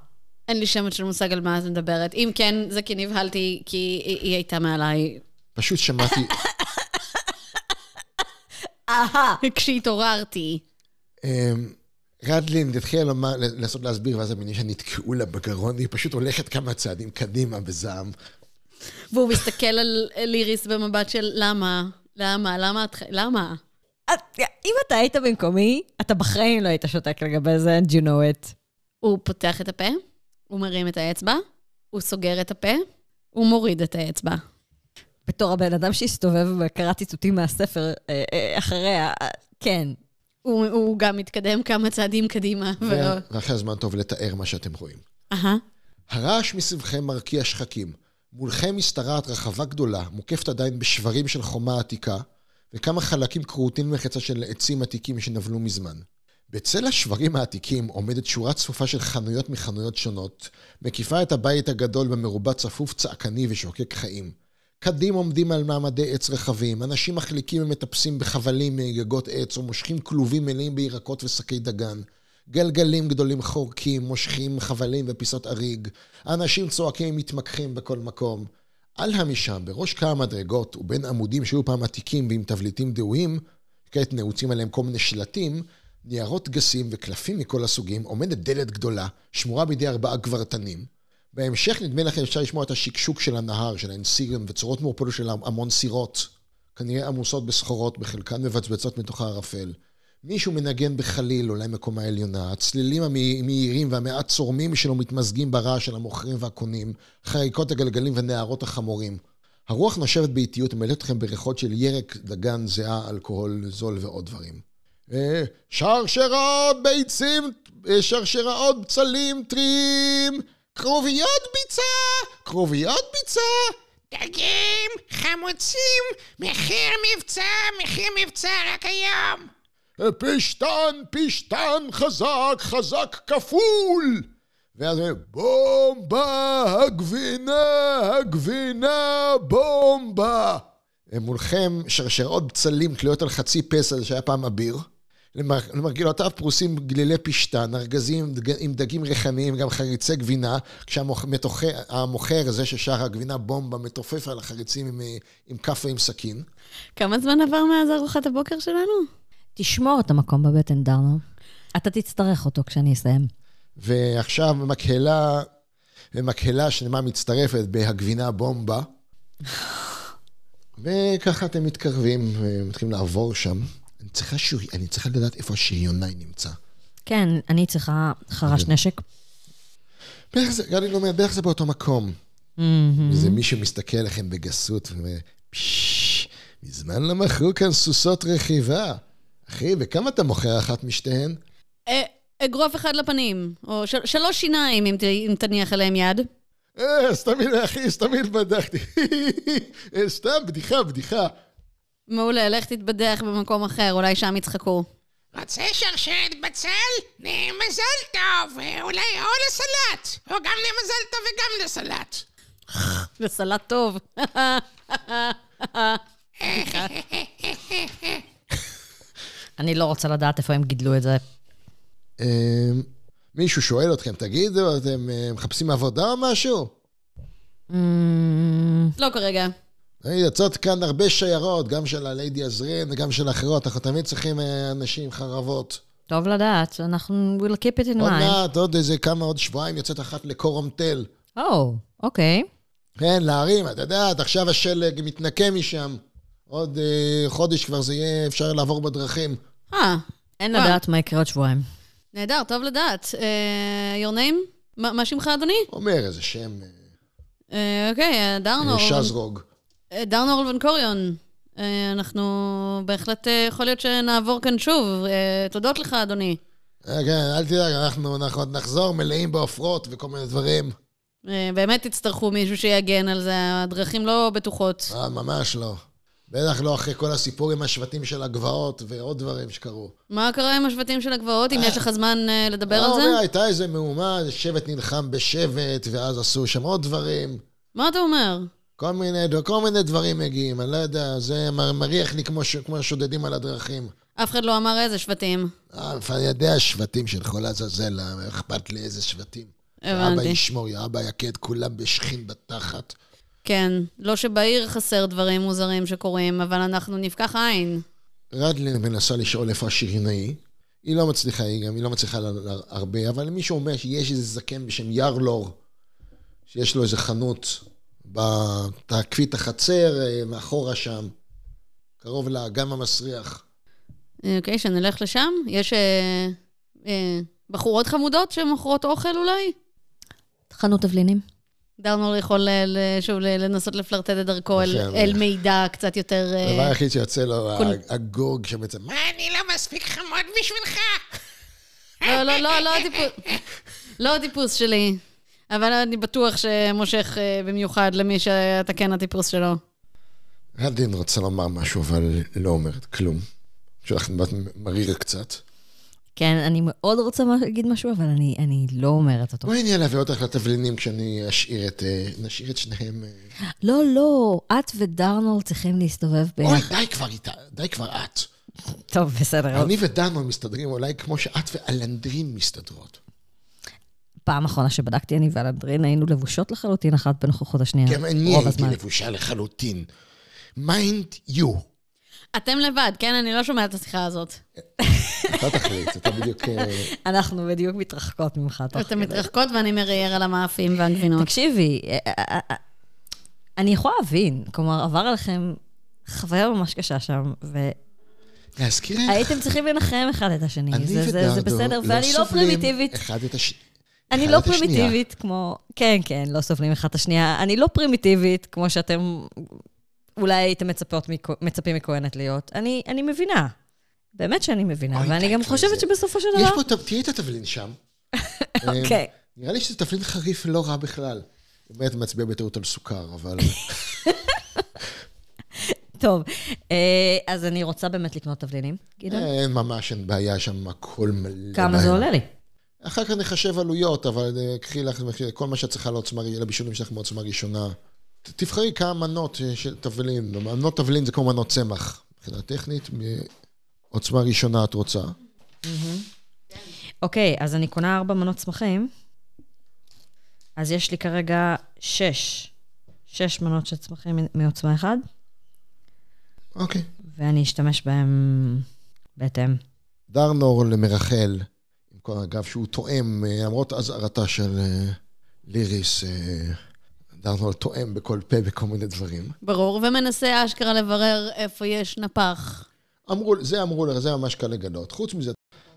אין לי שמץ של מושג על מה את מדברת. אם כן, זה כי נבהלתי, כי היא, היא הייתה מעליי. פשוט שמעתי, אהה. כשהתעוררתי. אמ, רדלין התחילה לומר- לנסות להסביר, ואז המינים שנתקעו לה בגרון, היא פשוט הולכת כמה צעדים קדימה בזעם. והוא מסתכל על ליריס במבט של למה? למה? למה את... למה? אם אתה היית במקומי, אתה בחיים לא היית שותק לגבי זה, and you know it. הוא פותח את הפה, הוא מרים את האצבע, הוא סוגר את הפה, הוא מוריד את האצבע. בתור הבן אדם שהסתובב וקרא ציטוטים מהספר אה, אה, אחריה, אה, כן. הוא, הוא גם מתקדם כמה צעדים קדימה. ו... ו- ועכשיו הזמן טוב לתאר מה שאתם רואים. אהה. הרעש מסביבכם מרקיע שחקים. מולכם משתרעת רחבה גדולה, מוקפת עדיין בשברים של חומה עתיקה, וכמה חלקים כרותים מחצה של עצים עתיקים שנבלו מזמן. בצל השברים העתיקים עומדת שורה צפופה של חנויות מחנויות שונות, מקיפה את הבית הגדול במרובע צפוף צעקני ושוקק חיים. קדים עומדים על מעמדי עץ רחבים, אנשים מחליקים ומטפסים בחבלים מגגות עץ, או מושכים כלובים מלאים בירקות ושקי דגן. גלגלים גדולים חורקים, מושכים חבלים ופיסות אריג. אנשים צועקים ומתמקחים בכל מקום. על המשם, בראש כמה מדרגות, ובין עמודים שהיו פעם עתיקים ועם תבליטים דהויים, כעת נעוצים עליהם כל מיני שלטים, ניירות גסים וקלפים מכל הסוגים, עומדת דלת גדולה, שמורה בידי ארבעה גברתנים. בהמשך נדמה לכם אפשר לשמוע את השקשוק של הנהר, של האנסירים וצורות מעורפלות של המון סירות. כנראה עמוסות בסחורות, בחלקן מבצבצות מתוך הערפל. מישהו מנגן בחליל, אולי מקומה עליונה. הצלילים המהירים והמעט צורמים שלו מתמזגים ברעש של המוכרים והקונים, חריקות הגלגלים ונערות החמורים. הרוח נושבת באיטיות ומלאת אתכם בריחות של ירק, דגן, זיעה, אלכוהול זול ועוד דברים. אה, שרשראות ביצים, אה, שרשראות בצלים טריים, כרוביות ביצה, כרוביות ביצה, דגים, חמוצים, מחיר מבצע, מחיר מבצע רק היום. פשטן, פשטן, חזק, חזק כפול! ואז בומבה, הגבינה, הגבינה, בומבה! מולכם שרשראות בצלים תלויות על חצי פסל שהיה פעם אביר. למר- למרגלותיו פרוסים גלילי פשטן, ארגזים עם דגים ריחניים, גם חריצי גבינה, כשהמוכר, זה ששר הגבינה בומבה, מתופף על החריצים עם, אה, עם כף ועם סכין. כמה זמן עבר מאז ארוחת הבוקר שלנו? תשמור את המקום בבטן, דרנו. אתה תצטרך אותו כשאני אסיים. ועכשיו מקהלה, מקהלה שלמה מצטרפת בהגבינה בומבה. וככה אתם מתקרבים, ומתחילים לעבור שם. צריכה, שור... אני צריכה לדעת איפה השריונאי נמצא. כן, אני צריכה חרש נשק. בערך זה, גלי אומר, בערך זה באותו מקום. מהמם. איזה מישהו מסתכל עליכם בגסות ואומר, פששש, מזמן לא מכרו כאן סוסות רכיבה. אחי, בכמה אתה מוכר אחת משתיהן? אה, אגרוף אחד לפנים, או של, שלוש שיניים אם, תניח עליהם יד. אה, סתם אחי, סתם התבדחתי. אה, סתם, בדיחה, בדיחה. מעולה, לך תתבדח במקום אחר, אולי שם יצחקו. רוצה שרשרת בצל? מזל טוב, אולי או לסלט, או גם למזל טוב וגם לסלט. וסלט טוב. אני לא רוצה לדעת איפה הם גידלו את זה. אה, מישהו שואל אתכם, תגידו, אתם אה, מחפשים עבודה או משהו? אמ, לא כרגע. יוצאות כאן הרבה שיירות, גם של הליידי עזרין וגם של אחרות, אנחנו תמיד צריכים אה, אנשים חרבות. טוב לדעת, אנחנו will keep it in עוד mind. מעט, עוד איזה כמה, עוד שבועיים יוצאת אחת לקורומטל. או, אוקיי. כן, להרים, את יודעת, עכשיו השלג מתנקה משם. עוד אה, חודש כבר זה יהיה אפשר לעבור בדרכים. אה, אין אה. לדעת מה יקרה עוד שבועיים. נהדר, טוב לדעת. אה, your name? מה מה שמך, אדוני? אומר איזה שם, אה, אוקיי, דרנור. שזרוג. אה, דרנור בן קוריון. אה, אנחנו בהחלט אה, יכול להיות שנעבור כאן שוב. תודות לך, אדוני. כן, אל תדאג, אנחנו אנחנו עוד נחזור מלאים בעופרות וכל מיני דברים. באמת תצטרכו מישהו שיגן על זה, הדרכים לא בטוחות. אה, ממש לא. בטח לא אחרי כל הסיפור עם השבטים של הגבעות ועוד דברים שקרו. מה קרה עם השבטים של הגבעות, אם יש לך זמן לדבר על לא, זה? הייתה איזה מהומה, שבט נלחם בשבט, ואז עשו שם עוד דברים. מה אתה אומר? כל מיני, כל מיני דברים מגיעים, אני לא יודע, זה מריח לי כמו, ש- כמו שודדים על הדרכים. אף אחד לא אמר איזה שבטים. אה, אני יודע שבטים של כל עזאזל, אה, אכפת לי איזה שבטים. אבא הבנתי. ישמור, יא אבא יכה את כולם בשכין בתחת. כן, לא שבעיר חסר דברים מוזרים שקורים, אבל אנחנו נפקח עין. רדלין מנסה לשאול איפה השירינאי. היא לא מצליחה, היא גם היא לא מצליחה לה- לה- הרבה, אבל מישהו אומר שיש איזה זקן בשם ירלור, שיש לו איזה חנות ב- תעקפי את החצר, אה, מאחורה שם, קרוב לאגם המסריח. אוקיי, שנלך לשם? יש אה, אה, בחורות חמודות שמוכרות אוכל אולי? חנות תבלינים. דרנור יכול ל- שוב ל- לנסות לפלרטט את דרכו אל, אל מידע קצת יותר... אה, הדבר היחיד שיוצא לו, ה- הגורג שבעצם, מה, אני לא מספיק חמוד בשבילך? לא, לא, לא, לא הטיפוס, לא הטיפוס שלי. אבל אני בטוח שמושך אה, במיוחד למי שאתה כן הטיפוס שלו. רדלין רוצה לומר משהו, אבל לא אומרת כלום. שלך מריר קצת. כן, אני מאוד רוצה להגיד משהו, אבל אני, אני לא אומרת אותו. בואי אני אלווה אותך לתבלינים כשאני אשאיר את... אה, נשאיר את שניהם... אה. לא, לא, את ודרנול צריכים להסתובב אוי, ביחד. די כבר איתה, די כבר את. טוב, בסדר. אני ודנו מסתדרים אולי כמו שאת ואלנדרין מסתדרות. פעם אחרונה שבדקתי, אני ואלנדרין היינו לבושות לחלוטין אחת בנוכחות השנייה. גם אני רוב הייתי הזמן. לבושה לחלוטין. mind you. אתם לבד, כן? אני לא שומעת את השיחה הזאת. אתה תחליט, אתה בדיוק... אה, אנחנו בדיוק מתרחקות ממך. תוך אתן כדי. מתרחקות ואני מרייר על המאפים והגבינות. תקשיבי, אה, אה, אני יכולה להבין, כלומר, עבר עליכם חוויה ממש קשה שם, להזכיר לך, והייתם צריכים לנחם אחד את השני. אני זה- ודרדו בסדר, ואני לא סובלים פרימיטיבית. אחד את השני. אני לא. פרימיטיבית כמו... כן, כן, לא סובלים אחד את השנייה. אני לא פרימיטיבית כמו שאתם אולי הייתם מצפים מכהנת להיות. אני, אני מבינה. באמת שאני מבינה, ואני גם חושבת. שבסופו של יש דבר... פה, תראי את התבלין שם. אוקיי. נראה לי שזה תבלין חריף לא רע בכלל. באמת מצביע בטעות על סוכר, אבל... טוב, אה, אז אני רוצה באמת לקנות תבלינים, גדעון. אין ממש, אין בעיה שם, הכל מלא. כמה זה. עולה לי? אחר כך נחשב עלויות, אבל אה, קחי לך מחיר, כל מה שאת צריכה לעוצמה, לבישולים שלך מעוצמה ראשונה. תבחרי כמה מנות אה, של תבלין. מנות תבלין זה כמו מנות צמח. מבחינה טכנית, מעוצמה ראשונה את רוצה. אוקיי, אז אני קונה ארבע מנות צמחים. אז יש לי כרגע שש. שש מנות של צמחים מעוצמה אחד, אוקיי. ואני אשתמש בהם בהתאם. דרנור למרחל, אגב שהוא תואם, אה, למרות אזהרתה של אה, ליריס, אה, דרנור תואם בכל פה בכל מיני דברים. ברור, ומנסה אשכרה לברר איפה יש נפח. אמרו, זה אמרו לך, זה ממש קל לגלות. חוץ מזה,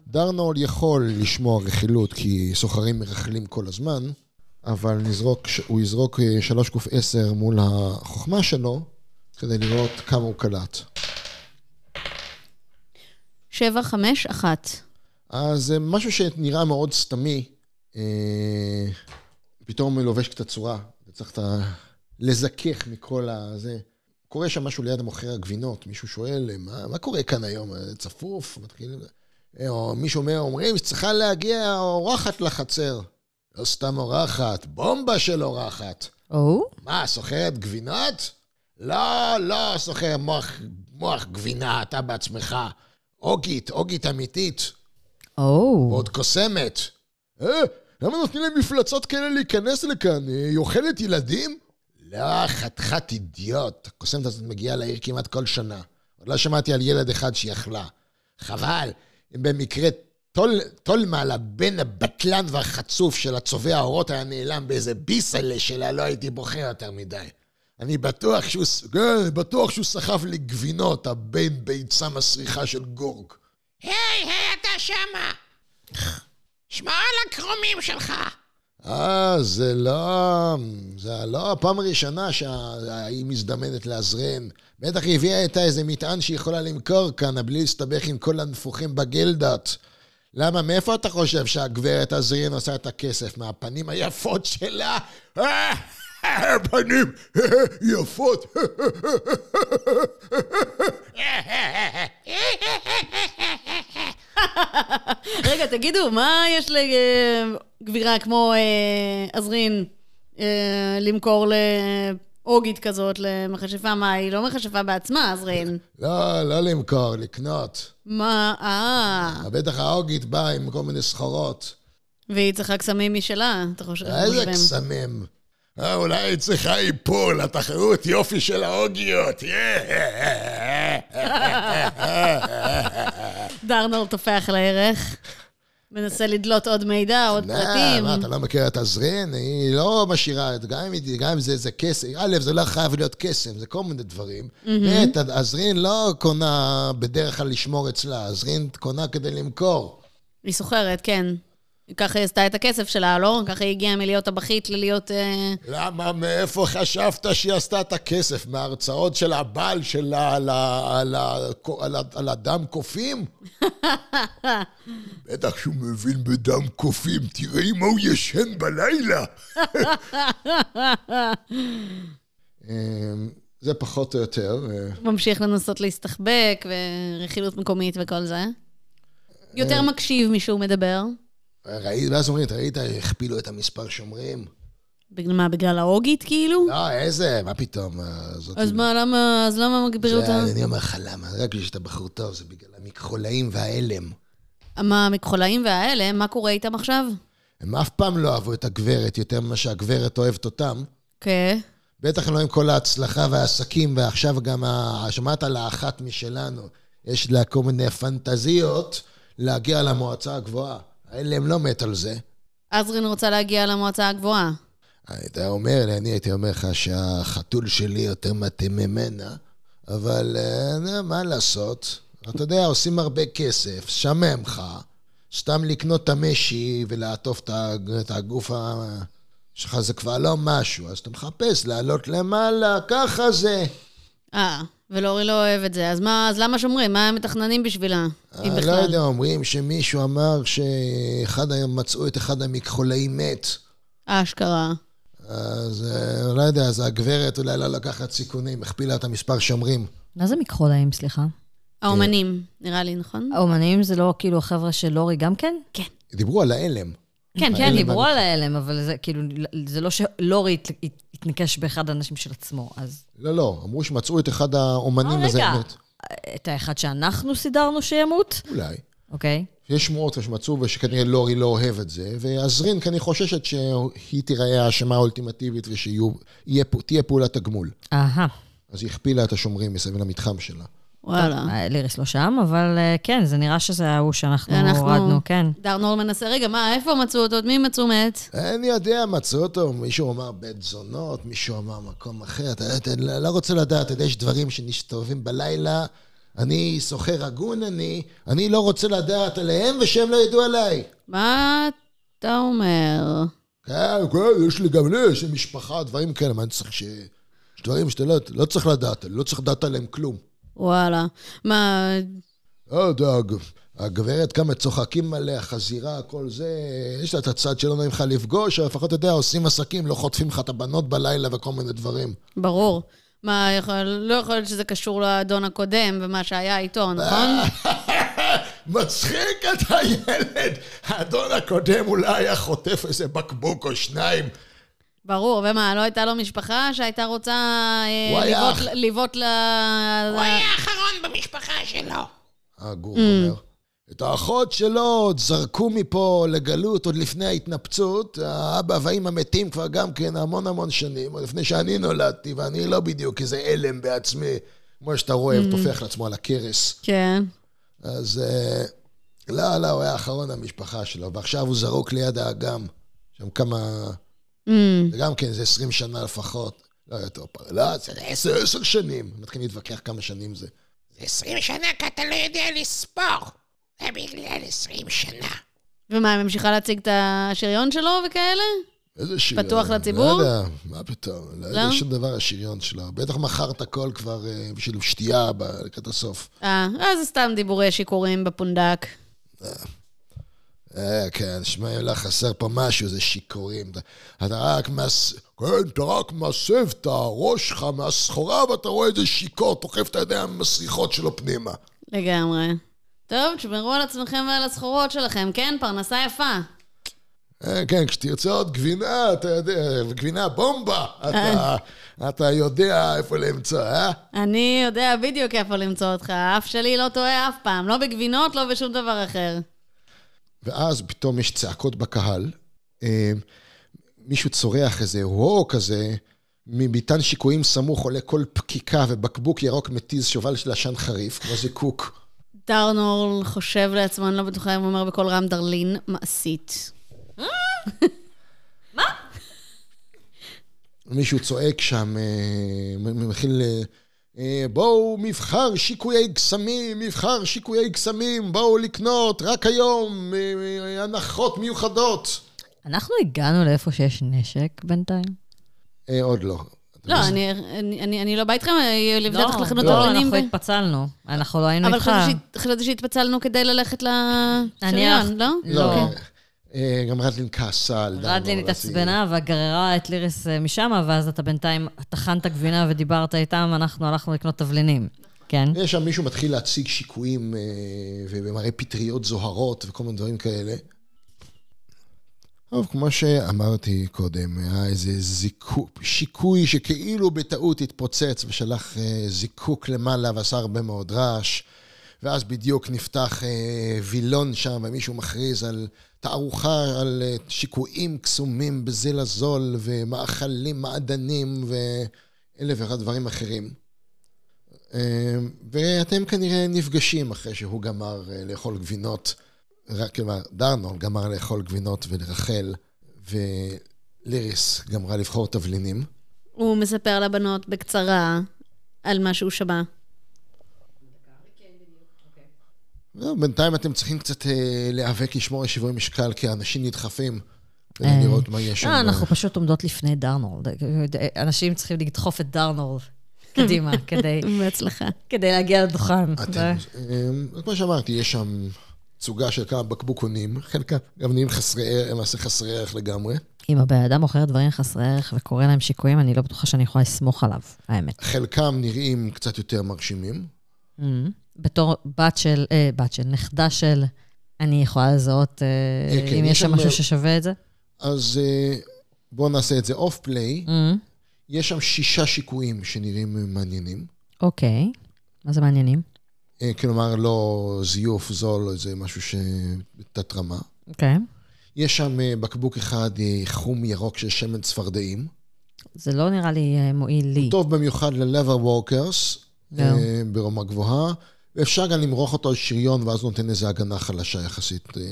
דרנול יכול לשמוע רכילות כי סוחרים מרכלים כל הזמן, אבל נזרוק, הוא יזרוק אה, 3 קוף 10 מול החוכמה שלו, כדי לראות כמה הוא קלט. שבע, חמש, אחת. אז זה משהו שנראה מאוד סתמי, אה, פתאום לובש קצת צורה, וצריך את ה... לזכך מכל הזה. קורה שם משהו ליד המוכר הגבינות, מישהו שואל, מה, מה קורה כאן היום? צפוף? מתחילים... או מישהו אומר, אומרים שצריכה להגיע אורחת לחצר. לא סתם אורחת, בומבה של אורחת. או? מה, סוחרת גבינות? לא, לא סוחר מוח, מוח גבינה, אתה בעצמך. אוגית, אוגית אמיתית. ועוד קוסמת. אה, למה נותנים להם מפלצות כאלה להיכנס לכאן? אה, היא אוכלת ילדים? לא, חתיכת אידיוט. הקוסמת הזאת מגיעה לעיר כמעט כל שנה. עוד לא שמעתי על ילד אחד שהיא אכלה. חבל, אם במקרה טול, טולמל, הבן הבטלן והחצוף של הצובע האורות היה נעלם באיזה ביסלה שלה, לא הייתי בוחר יותר מדי. אני בטוח שהוא, כן, בטוח שהוא סחב לי גבינות, הבן ביצה מסריחה של גורג. היי, היי, אתה שמה! שמע על הקרומים שלך! אה, זה לא... זה לא הפעם הראשונה שהיא מזדמנת לעזרן. בטח היא הביאה איתה איזה מטען שהיא יכולה למכור כאן, בלי להסתבך עם כל הנפוחים בגילדות. למה, מאיפה אתה חושב שהגברת עזרין עושה את הכסף? מהפנים היפות שלה? פנים יפות. רגע, תגידו, מה יש לגבירה כמו אה, עזרין אה, למכור לאוגית כזאת, למכשפה? מה, היא לא מכשפה בעצמה, עזרין? לא, לא למכור, לקנות. מה, אה, בטח האוגית באה עם כל מיני סחורות. והיא צריכה קסמים משלה, אתה חושב? איזה קסמים. אה, אולי היא צריכה איפול, התחרות יופי של האוגיות. דרנול טופח על הערך. מנסה לדלות עוד מידע, עוד פרטים. מה, אתה לא מכיר את עזרין? היא לא משאירה, גם אם, זה, זה כסף, א', זה לא חייב להיות קסם, זה כל מיני דברים. ב', עזרין לא קונה בדרך כלל לשמור אצלה, עזרין קונה כדי למכור. היא סוחרת, כן. ככה היא עשתה את הכסף שלה, לא? ככה היא הגיעה מלהיות טבחית ללהיות... אה, למה, מאיפה חשבת שהיא עשתה את הכסף? מההרצאות של הבעל שלה על, ה, על, ה, על, ה, על הדם קופים? בטח שהוא מבין בדם קופים, תראי מה הוא ישן בלילה. אמ, זה פחות או יותר. אה, ממשיך לנסות להסתחבק, ורכילות מקומית וכל זה. יותר מקשיב משהוא מדבר. ראית, ואז אומרים, ראית, הכפילו את המספר שומרים? בגלל מה, בגלל האוגית כאילו? לא, איזה, מה פתאום? אה. אז מה, למה, אז למה מגבירים זה- אותה? אני אומר לך למה, רק בגלל שאתה בחור טוב, זה בגלל המכחולאים וההלם. מה, המכחולאים והאלה, מה קורה איתם עכשיו? הם אף פעם לא אהבו את הגברת יותר ממה שהגברת אוהבת אותם. כן. בטח לא עם כל ההצלחה והעסקים, ועכשיו גם שמעת על האחת משלנו. יש לה כל מיני פנטזיות להגיע למועצה הגבוהה. האלה הם לא מת על זה. עזרין רוצה להגיע למועצה הגבוהה. היית אומר לי, אני הייתי אומר לך שהחתול שלי יותר מתאים ממנה, אבל אה, מה לעשות? אתה יודע, עושים הרבה כסף, שמם לך, סתם לקנות את המשי ולעטוף את הגוף. שלך זה כבר לא משהו, אז אתה מחפש לעלות למעלה, ככה זה. אה, ולאורי לא אוהב את זה. אז מה, אז למה שומרים? מה הם מתכננים בשבילה? אם אני לא בכלל. יודע, אומרים שמישהו אמר שאחד היום מצאו את אחד המכחולאים מת. אשכרה. אז אה, לא יודע, אז הגברת אולי לא לקחת סיכונים, הכפילה את המספר שומרים. מה זה מכחולאים, סליחה? האומנים, נראה לי, נכון? האומנים זה לא כאילו החבר'ה של לורי גם כן? כן. דיברו על ההלם. כן, כן. דיברו על ההלם, אבל זה כאילו, זה לא שלורי הת- הת- התנקש באחד האנשים של עצמו, אז... לא, לא, אמרו שמצאו את אחד האומנים אה, הזה רגע. מת. את האחד שאנחנו סידרנו שימות? אולי. אוקיי. יש שמועות שמצאו ושכנראה לורי לא אוהב את זה, ועזרין כנראה חוששת שהיא תיראה האשמה האולטימטיבית ושתהיה פעולת הגמול. אהה. אז היא הכפילה את השומרים מסביב למתחם שלה. וואלה. אה, ליריס לא שם, אבל אה, כן, זה נראה שזה ההוא שאנחנו אנחנו- הורדנו, כן. דרנול מנסה, רגע, מה, איפה מצאו אותו? מי מצאו מת? אני יודע, מצאו אותו, מישהו אמר בית זונות, מישהו אמר מקום אחר, אתה יודע, אני לא רוצה לדעת, אתה יודע, יש דברים שמסתובבים בלילה, אני סוחר הגון אני, אני לא רוצה לדעת עליהם ושהם לא ידעו עליי. מה אתה אומר? כן, כן, יש לי גם לי, יש לי משפחה, דברים כאלה, מה אני צריך ש... יש דברים שאתה לא, לא צריך לדעת, אני לא צריך לדעת עליהם כלום. וואלה. מה, לא יודע, הג- הגברת כמה צוחקים עליה, חזירה, כל זה, יש לה את הצד שלא נעים לך לפגוש, אבל לפחות, אתה יודע, עושים עסקים, לא חוטפים לך את הבנות בלילה וכל מיני דברים. ברור. מה, יכול, לא יכול להיות שזה קשור לאדון הקודם ומה שהיה איתו, נכון? מצחיק אתה ילד! האדון הקודם אולי היה חוטף איזה בקבוק או שניים. ברור, ומה, לא הייתה לו משפחה שהייתה רוצה אה, לבעוט- ל... הוא היה האחרון במשפחה שלו. הגור אומר. את האחות שלו עוד זרקו מפה לגלות עוד לפני ההתנפצות. האבא והאמא מתים כבר גם כן המון המון שנים, עוד לפני שאני נולדתי, ואני לא בדיוק איזה אלם בעצמי, כמו שאתה רואה, הוא טופח לעצמו על הכרס. כן. אז אה, לא, לא, הוא היה האחרון המשפחה שלו, ועכשיו הוא זרוק ליד האגם. שם כמה... Mm. זה גם כן, זה 20 שנה לפחות. לא יותר פעם. לא, זה עשר, עשר שנים. מתחילים להתווכח כמה שנים זה. זה עשרים שנה כי אתה לא יודע לספור. זה בגלל עשרים שנה. ומה, היא ממשיכה להציג את השריון שלו וכאלה? איזה שריון? פתוח לציבור? לא יודע, מה פתאום. לא יודע לא? שום דבר השריון שלו. בטח מכר את הכל כבר אה, בשביל שתייה לקראת הסוף. אה, אז זה סתם דיבורי שיכורים בפונדק. אה, כן, שמע, אם לך חסר פה משהו, זה שיכורים. אתה- רק מס... כן, אתה רק מסב את הראש שלך מהסחורה, ואתה רואה איזה שיכור, תוקף את הידיים המסריחות שלו פנימה. לגמרי. טוב, תשמרו על עצמכם ועל הסחורות שלכם, כן? פרנסה יפה. אה, כן, כשתרצה עוד גבינה, אתה יודע, גבינה בומבה, אתה, אתה יודע איפה למצוא, אה? אני יודע בדיוק איפה למצוא אותך, האף שלי לא טועה אף פעם, לא בגבינות, לא בשום דבר אחר. ואז פתאום יש צעקות בקהל, אה, מישהו צורח איזה הו כזה, מביתן שיקויים סמוך עולה כל פקיקה ובקבוק ירוק מתיז שובל של עשן חריף, כמו זיקוק. דרנורל חושב לעצמו, אני לא בטוחה אם הוא אומר בקול רם דרלין, מעשית. מישהו צועק שם, אה, מתחיל... אה, אה, בואו, מבחר שיקויי קסמים, מבחר שיקויי קסמים, בואו לקנות, רק היום, אה, אה, הנחות מיוחדות. אנחנו הגענו לאיפה שיש נשק בינתיים? אה, עוד לא. לא, אני, אני, אני, אני לא באה איתכם, לבדוק לא, לחנות לא, דרלינים. אנחנו התפצלנו. אנחנו לא היינו אבל איתך. שהת- חשבתי שהתפצלנו כדי ללכת לשריון, לא? לא. אה, גם רדלין כעסה על דנור. רדלין התעצבנה וגררה את ליריס אה, משם, ואז אתה בינתיים טחנת גבינה ודיברת איתם, אנחנו הלכנו לקנות תבלינים. כן? יש שם מישהו מתחיל להציג שיקויים אה, ומראה פטריות זוהרות וכל מיני דברים כאלה. טוב, כמו שאמרתי קודם, היה איזה זיקוק, שיקוי שכאילו בטעות התפוצץ ושלח זיקוק למעלה ועשה הרבה מאוד רעש. ואז בדיוק נפתח אה, וילון שם, ומישהו מכריז על תערוכה, על אה, שיקויים קסומים בזיל הזול, ומאכלים, מעדנים, ואלף ואחד דברים אחרים. אה, ואתם כנראה נפגשים אחרי שהוא גמר אה, לאכול גבינות, רק כלומר, דרנון גמר לאכול גבינות ולרחל, וליריס גמרה לבחור תבלינים. הוא מספר לבנות בקצרה על מה שהוא שמע. לא, בינתיים אתם צריכים קצת אה, להיאבק לשמור על שיווי משקל, כי האנשים נדחפים, כדי אה, לראות מה יש שם. לא, אנחנו פשוט עומדות לפני דרנורד. אנשים צריכים לדחוף את דרנורד קדימה, כדי- בהצלחה. כדי להגיע לדוכן. אה, כמו שאמרתי, יש שם תצוגה של כמה בקבוקונים, חלקם גם נהיים חסרי ערך, למעשה חסרי ערך לגמרי. אם הבן אדם מוכר דברים חסרי ערך וקורא להם שיקויים, אני לא בטוחה שאני יכולה לסמוך עליו, האמת. חלקם נראים קצת יותר מרשימים. בתור בת של, אה, בת של, נכדה של, אני יכולה לזהות אה, אה, כן, אם יש שם משהו ששווה את זה? אז אה, בואו נעשה את זה אוף פליי. Mhm. יש שם שישה שיקויים שנראים מעניינים. אוקיי. מה זה מעניינים? אה, כלומר, לא זיוף זול איזה משהו שבתת רמה. אוקיי. יש שם אה, בקבוק אחד אה, חום ירוק של שמן צפרדעים. זה לא נראה לי אה, מועיל לי. טוב במיוחד ל-lever walkers, זהו. אה, ברמה גבוהה. ואפשר גם למרוח אותו על שריון, ואז הוא נותן איזו הגנה חלשה יחסית. אה,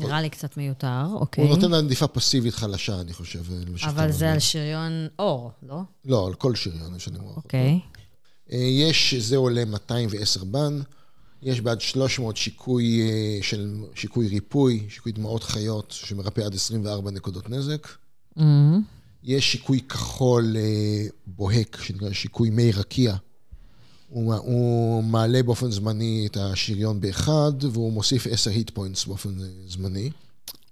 נראה לי קצת מיותר, הוא אוקיי. נותן עדיפה פסיבית חלשה, אני חושב. אה, אבל זה. על שריון אור, לא? לא, על כל שריון יש למרוח. אוקיי. אה, יש, זה עולה 210 בן. יש בעד 300 שיקוי של שיקוי ריפוי, שיקוי דמעות חיות, שמרפא עד 24 נקודות נזק. Mhm. יש שיקוי כחול בוהק, שנקרא שיקוי מי רקיע. הוא, הוא מעלה באופן זמני את השריון באחד, והוא מוסיף 10 היט פוינטס באופן זמני.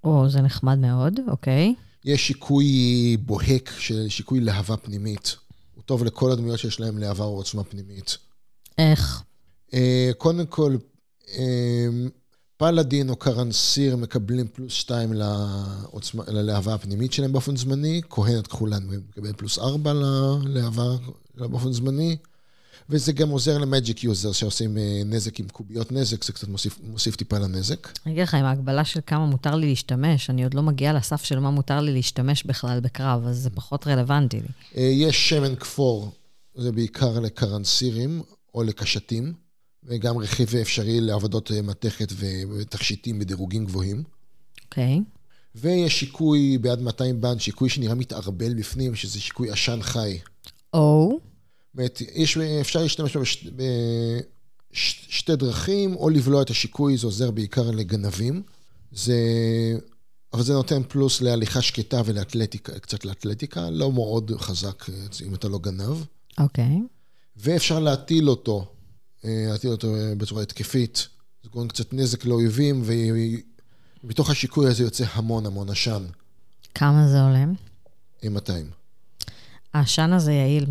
או, זה נחמד מאוד, אוקיי. יש שיקוי בוהק של שיקוי להבה פנימית. הוא טוב לכל הדמויות שיש להם להבה או עוצמה פנימית. איך? אה, קודם כל, אה, paladin או קרנסיר מקבלים פלוס 2 לעוצמה, ללהבה הפנימית שלהם באופן זמני, כהנת כחולה מקבל פלוס 4 ללהבה באופן זמני, וזה גם עוזר ל magic user שעושים אה, נזק עם קוביות נזק, זה קצת מוסיף, מוסיף טיפה לנזק. אני אגיד לך, עם ההגבלה של כמה מותר לי להשתמש, אני עוד לא מגיעה לסף של מה מותר לי להשתמש בכלל בקרב, אז זה פחות רלוונטי לי. אה, יש שמן כפור, זה בעיקר לקרנסירים או לקשתים. וגם רכיב אפשרי לעבודות אה, מתכת ותכשיטים בדירוגים גבוהים. אוקיי. Okay. ויש שיקוי בעד 200 בנד, שיקוי שנראה מתערבל בפנים, שזה שיקוי עשן חי. או? Oh. באמת, יש, אפשר להשתמש בו בשתי בשתי דרכים, או לבלוע את השיקוי, זה עוזר בעיקר לגנבים. זה... אבל זה נותן פלוס להליכה שקטה ולאתלטיקה, קצת לאתלטיקה, לא מאוד חזק אה, אם אתה לא גנב. אוקיי. Okay. ואפשר להטיל אותו להטיל אותו אה, בצורה התקפית. זה גורם קצת נזק לאויבים, ומתוך השיקוי הזה יוצא המון המון עשן. כמה זה עולה? 200. העשן הזה יעיל.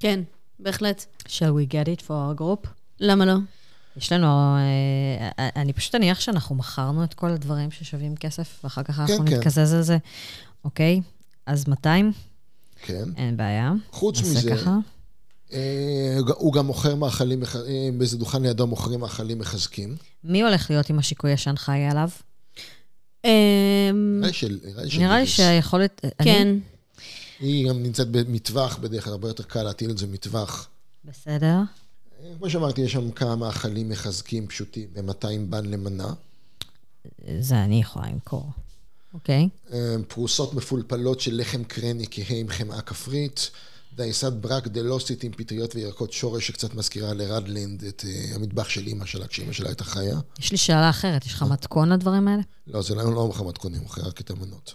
כן, בהחלט. shall we get it for our group? למה לא? יש לנו, אה, אני פשוט אניח שאנחנו מכרנו את כל הדברים ששווים כסף, ואחר כך אנחנו כן, כן. נתקזז על זה. אוקיי, אז 200? כן. אין בעיה. חוץ מזה, ככה. אה, הוא גם מוכר מאכלים, אה, באיזה דוכן לידו מוכרים מאכלים מחזקים. מי הולך להיות עם השיקוי ישן חי עליו? אמ, נראה לי שהיכולת... כן. היא גם נמצאת במטווח, בדרך כלל הרבה יותר קל להטיל את זה במטווח. בסדר. אה, כמו שאמרתי, יש שם כמה מאכלים מחזקים פשוטים, ב-200 בן למנה. זה אני יכולה למכור. אוקיי. פרוסות מפולפלות של לחם קרני כהה עם חמאה כפרית. דייסת ברק דלוסית עם פטריות וירקות שורש שקצת מזכירה לרדלינד את uh, המטבח של אימא שלה כשאימא שלה הייתה חיה. יש לי שאלה אחרת, יש לך מתכון לדברים האלה? לא, זה לא מוכר מתכונים, הוא רק את המנות.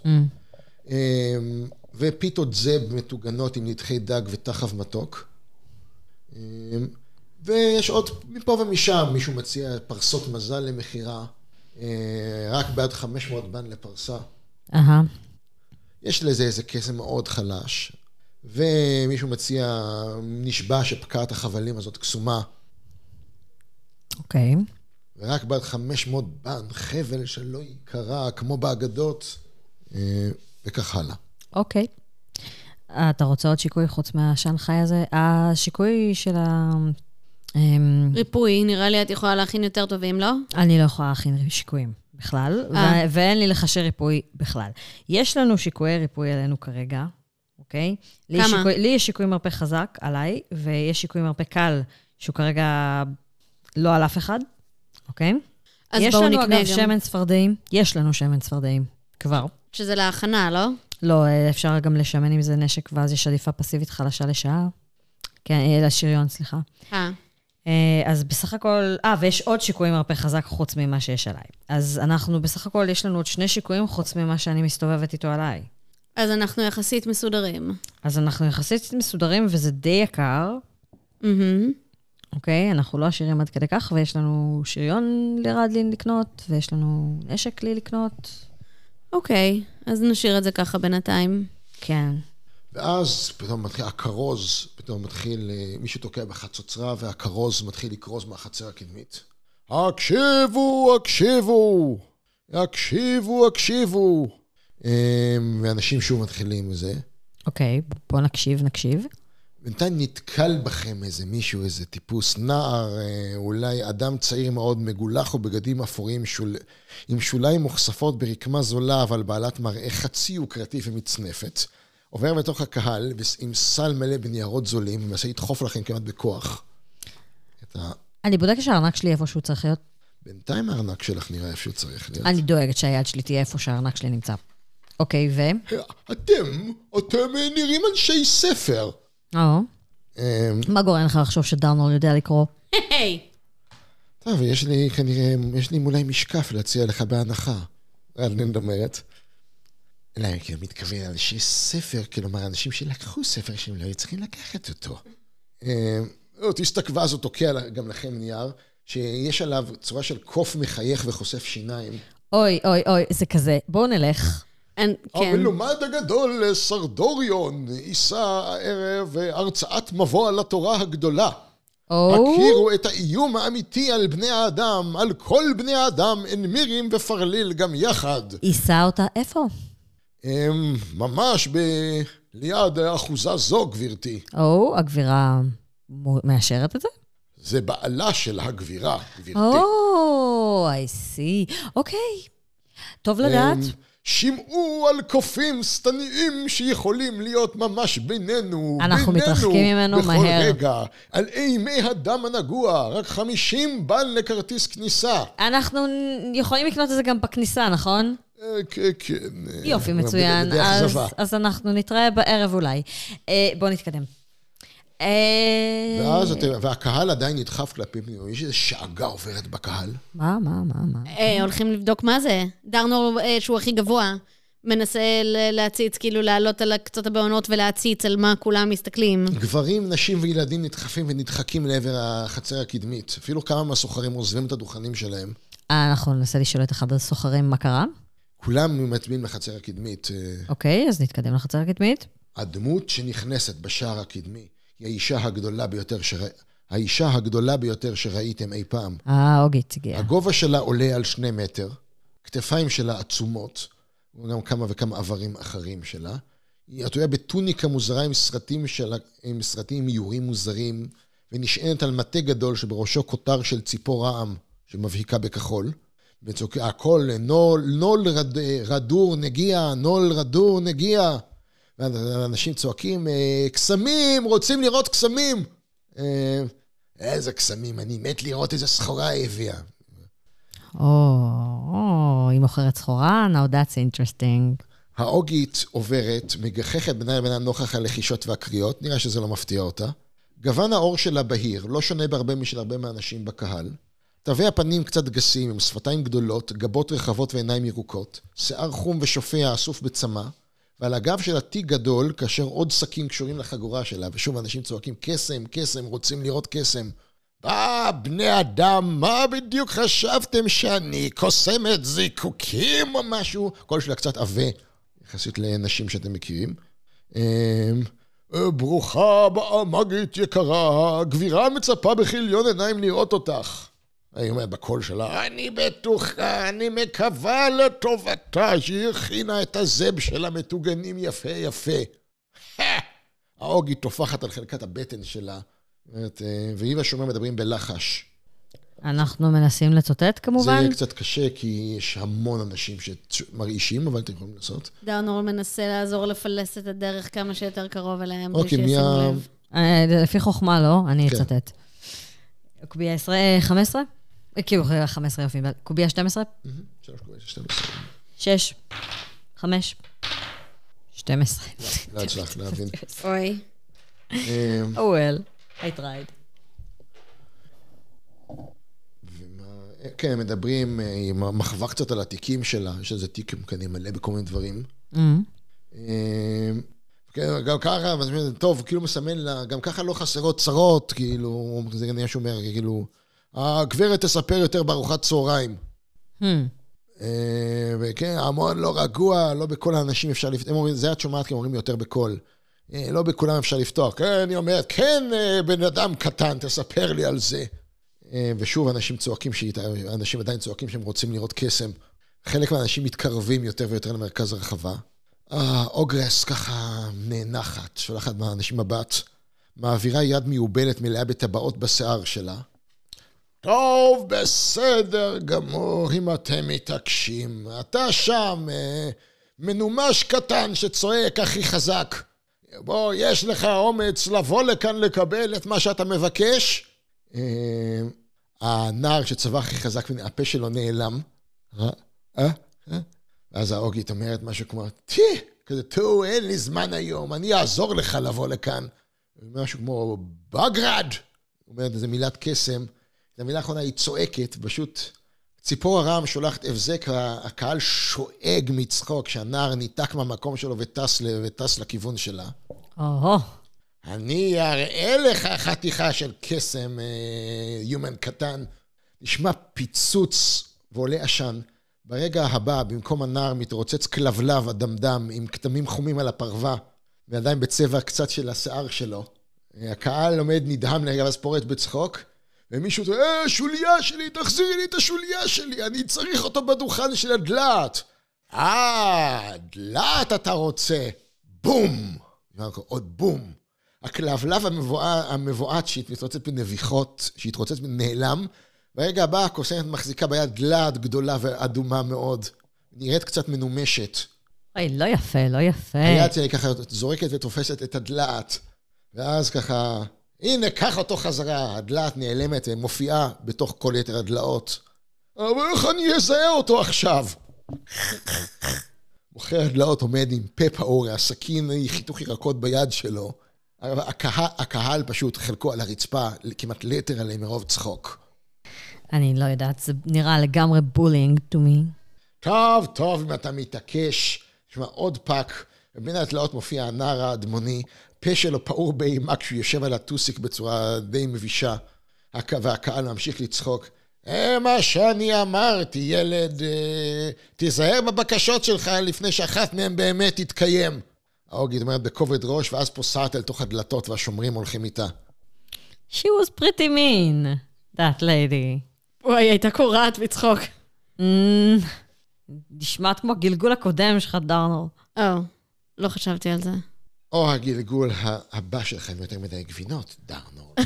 ופיתות זב מטוגנות עם נדחי דג ותחב מתוק. Um, ויש עוד מפה ומשם, מישהו מציע פרסות מזל למכירה, uh, רק בעד 500 בן לפרסה. אהה. יש לזה איזה קסם מאוד חלש. ומישהו מציע, נשבע שפקעת החבלים הזאת קסומה. אוקיי. Okay. ורק בעד 500 בן, חבל שלא ייקרע, כמו באגדות, אה, וכך הלאה. אוקיי. Okay. אתה רוצה עוד שיקוי חוץ מהעשן חי הזה? השיקוי של ה... אמ, ריפוי, נראה לי את יכולה להכין יותר טובים, לא? אני לא יכולה להכין שיקויים בכלל, ו- ואין לי לחשי ריפוי בכלל. יש לנו שיקויי ריפוי עלינו כרגע, אוקיי? כמה? לי, שיקוי, לי יש שיקוי מרפא חזק עליי, ויש שיקוי מרפא קל, שהוא כרגע לא על אף אחד, אוקיי? אז בואו נקנה גם. יש לנו אגב שמן צפרדעים, יש לנו שמן צפרדעים, כבר. שזה להכנה, לא? לא, אפשר גם לשמן עם זה נשק, ואז יש עדיפה פסיבית חלשה לשעה. כן, לשריון, סליחה. אה. אז בסך הכל, אה, ויש עוד שיקוי מרפא חזק חוץ ממה שיש עליי. אז אנחנו, בסך הכל, יש לנו עוד שני שיקויים חוץ ממה שאני מסתובבת איתו עליי. אז אנחנו יחסית מסודרים. אז אנחנו יחסית מסודרים, וזה די יקר. אוקיי, אנחנו לא עשירים עד כדי כך, ויש לנו שריון לרדלין לקנות, ויש לנו נשק לי לקנות. אוקיי, אז נשאיר את זה ככה בינתיים. כן. ואז פתאום מתחיל הכרוז, פתאום מתחיל, אה, מישהו תוקע בחצוצרה, והכרוז מתחיל לקרוז מהחצר הקדמית. הקשיבו, הקשיבו, הקשיבו, הקשיבו. אמ, ואנשים שוב מתחילים מזה. אוקיי, okay, בוא נקשיב, נקשיב. בינתיים נתקל בכם איזה מישהו, איזה טיפוס נער, אה, אולי אדם צעיר מאוד, מגולח ובגדים אפורים, שול... עם שוליים מוכספות ברקמה זולה, אבל בעלת מראה חצי יוקרתי ומצנפת. עובר בתוך הקהל עם סל מלא בניירות זולים, ומנסה לדחוף לכם כמעט בכוח. ה... אני בודקת שהארנק שלי איפה שהוא צריך להיות. בינתיים הארנק שלך נראה איפה שהוא צריך להיות. אני דואגת שהיד שלי תהיה איפה שהארנק שלי נמצא. אוקיי, ו? אתם, אתם נראים אנשי ספר. או. אמ, מה גורם לך לחשוב שדרנול יודע לקרוא? היי! טוב, יש לי כנראה, יש לי אולי משקף להציע לך בהנחה. אני אומרת. אלא אני כאילו מתכוון אנשי ספר, כלומר, אנשים שלקחו ספר שהם לא היו צריכים לקחת אותו. אמ, אוטיסט ואז הוא תוקע גם לכם נייר, שיש עליו צורה של קוף מחייך וחושף שיניים. אוי, אוי, אוי, זה כזה, בואו נלך. אין- כן. המלומד הגדול סרדוריון יישא הערב הרצאת מבוא על התורה הגדולה. או, הכירו את האיום האמיתי על בני האדם, על כל בני האדם, אין מירים ופרליל גם יחד. יישא אותה איפה? הם ממש ב... ליד אחוזה זו, גברתי. או, הגבירה מו- מאשרת את זה? זה בעלה של הגבירה, גברתי. או, I see. אוקיי. טוב לדעת. הם שמעו על קופים שטניים שיכולים להיות ממש בינינו, אנחנו בינינו, מתרחקים ממנו בכל מהר. רגע. על אימי הדם הנגוע, רק 50 בל לכרטיס כניסה. אנחנו יכולים לקנות את זה גם בכניסה, נכון? אה, כן, כן. יופי, מצוין. אז. אז אנחנו נתראה בערב אולי. אה, בואו נתקדם. אה, ואז אתם, והקהל עדיין נדחף כלפי פנימה, יש איזו שאגה עוברת בקהל. מה, מה, מה, מה? אה, הולכים לבדוק מה זה. דרנור, אה, שהוא הכי גבוה, מנסה להציץ, כאילו לעלות על קצות הבעונות ולהציץ על מה כולם מסתכלים. גברים, נשים וילדים נדחפים ונדחקים לעבר החצר הקדמית. אפילו כמה מהסוחרים עוזבים את הדוכנים שלהם. אה, אנחנו ננסה לשאול את אחד הסוחרים מה קרה. כולם מצביעים לחצר הקדמית. אוקיי, אז נתקדם לחצר הקדמית. הדמות שנכנסת בשער הקדמי היא האישה הגדולה ביותר, שרא... האישה הגדולה ביותר שראיתם אי פעם. אה, אוגית הגיעה. הגובה שלה עולה על שני מטר, כתפיים שלה עצומות, וגם כמה וכמה איברים אחרים שלה. היא עטויה בטוניקה מוזרה עם סרטים, שלה, עם סרטים איורים מוזרים, ונשענת על מטה גדול שבראשו כותר של ציפור רעם שמבהיקה בכחול. וצועק, הכל נול, נול רד, רדור נגיע, נול רדור נגיע. ואנשים צועקים, "אה, קסמים, רוצים לראות קסמים. אה, איזה קסמים, אני מת לראות איזה סחורה היא הביאה. או, היא מוכרת סחורה? Now that's interesting. האוגית עוברת, מגחכת בינה לבינה נוכח הלחישות והקריאות, נראה שזה לא מפתיע אותה. גוון העור שלה בהיר, לא שונה בהרבה משל הרבה מהאנשים בקהל. תווי הפנים קצת גסים, עם שפתיים גדולות, גבות רחבות ועיניים ירוקות, שיער חום ושופע אסוף בצמא, ועל הגב שלה תיק גדול, כאשר עוד שקים קשורים לחגורה שלה, ושוב אנשים צועקים, קסם, קסם, רוצים לראות קסם. אה, בני אדם, מה בדיוק חשבתם שאני קוסמת זיקוקים או משהו? קול שלה קצת עבה, יחסית לנשים שאתם מכירים. אמ, ברוכה הבאה, מגית יקרה, גבירה מצפה בכיליון עיניים לראות אותך. היא אומרת בקול שלה, אני בטוחה, אני מקווה לטובתה שהיא הכינה את הזב של המטוגנים יפה יפה. האוגי טופחת על חלקת הבטן שלה, אומרת, אה, והיא והשומר מדברים בלחש. אנחנו מנסים לצוטט זה כמובן. יהיה קצת קשה, כי יש המון אנשים שמרעישים, אבל אתם יכולים לעשות. דרנור מנסה לעזור לפלס את הדרך כמה שיותר קרוב אליהם, בלי אוקיי, שישימו. לב. אה, לפי חוכמה לא, אני כן. אצטט. קובייה 10, אה, 15? אה, כאילו, אה, 15 יופי. קובייה 12? מהמם, שלוש קוראים, 12. 6, 5, 12. לא הצלחת להבין. אוי. אמ, Oh well, I tried. ומה- כן, מדברים, אה, היא מחווה קצת על התיקים שלה, יש איזה תיק כנראה מלא בכל מיני דברים. Mm. אמ, כן, גם ככה, טוב, כאילו מסמן לה, גם ככה לא חסרות צרות, כאילו, זה כנראה שהוא אומר, כאילו, הגברת תספר יותר בארוחת צהריים. Hmm. אה, וכן, המון לא רגוע, לא בכל האנשים אפשר לפתוח, הם אומרים, זה את שומעת, כי הם אומרים יותר בקול. אה, לא בכולם אפשר לפתוח. כן, היא אומרת, כן, אה, בן אדם קטן, תספר לי על זה. ושוב, אנשים צועקים, אנשים עדיין צועקים שהם רוצים לראות קסם. חלק מהאנשים מתקרבים יותר ויותר למרכז הרחבה. אוגרס ככה נאנחת, שולחת מהאנשים מבט, מעבירה יד מיובלת מלאה בטבעות בשיער שלה. טוב, בסדר גמור, אם אתם מתעקשים. אתה שם, אה, מנומש קטן שצועק הכי חזק. בוא, יש לך אומץ לבוא לכאן לקבל את מה שאתה מבקש? אה, הנער שצבע הכי חזק, הפה שלו נעלם. אה? אה? אה? ואז האוגית אומרת משהו כמו, טי, כזה, טו, אין לי זמן היום, אני אעזור לך לבוא לכאן. משהו כמו, בגרד. הוא אומר, זו מילת קסם. המילה האחרונה היא צועקת, פשוט ציפור הרעם שולחת הבזק, הקהל שואג מצחוק כשהנער ניתק מהמקום שלו וטס, ל- וטס לכיוון שלה. או-הו. אני אראה לך חתיכה של קסם, אה, יומן קטן. נשמע פיצוץ ועולה עשן. ברגע הבא, במקום הנער מתרוצץ כלבלב אדמדם עם כתמים חומים על הפרווה, ועדיין בצבע קצת של השיער שלו. הקהל עומד נדהם לרגע ואז פורט בצחוק, ומישהו אומר, אה, שוליה שלי, תחזירי לי את השוליה שלי, אני צריך אותו בדוכן של הדלעת. אה, דלעת אתה רוצה. בום! עוד בום. הכלבלב המבועת, שהתרוצץ בנביחות, שהתרוצץ בנעלם, ברגע הבא הקוסמת מחזיקה ביד דלעת גדולה ואדומה מאוד. נראית קצת מנומשת. אוי, לא יפה, לא יפה. היד שלי ככה זורקת ותופסת את הדלעת, ואז ככה, הנה, קח אותו חזרה. הדלעת נעלמת ומופיעה בתוך כל יתר הדלעות. אבל איך אני אזהה אותו עכשיו? מוכר הדלעות עומד עם פה פעור, הסכין חיתוך ירקות ביד שלו. הקהל, הקהל פשוט חלקו על הרצפה, כמעט לטר עליהם מרוב צחוק. אני לא יודעת, זה נראה לגמרי בולינג to me. טוב, טוב, אם אתה מתעקש. תשמע, עוד פאק, ובין הדלעות מופיע הנער האדמוני, פה שלו פעור באימה כשהוא יושב על הטוסיק בצורה די מבישה, והקהל ממשיך לצחוק. אה, מה שאני אמרתי, ילד, אה, תיזהר בבקשות שלך לפני שאחת מהן באמת תתקיים. האוגית אומרת בכובד ראש, ואז פוסעת אל תוך הדלתות והשומרים הולכים איתה. She was pretty mean, that lady. וואי, הייתה קורעת בצחוק. Mm, נשמעת כמו הגלגול הקודם שלך, דרנור. או, לא חשבתי על זה. או הגלגול הבא שלך עם יותר מדי גבינות, דרנור.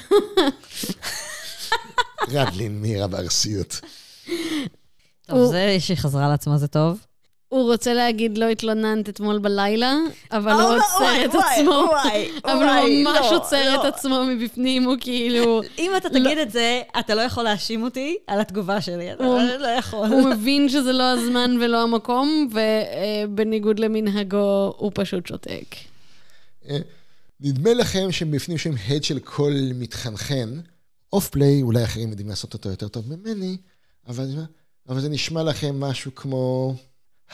רדלין מירה בארסיות. טוב, זה שהיא חזרה לעצמה זה טוב. הוא רוצה להגיד לא התלוננת אתמול בלילה, אבל הוא עוצר את עצמו. אבל הוא ממש עוצר את עצמו מבפנים, הוא כאילו... אם אתה תגיד את זה, אתה לא יכול להאשים אותי על התגובה שלי. אתה הוא- לא יכול. הוא מבין שזה לא הזמן ולא המקום, ובניגוד למנהגו, הוא פשוט שותק. אה, נדמה לכם שבפנים שם הד של כל מתחנחן, אוף פליי, אולי אחרים יודעים לעשות אותו יותר טוב ממני, אבל, אבל זה נשמע לכם משהו כמו...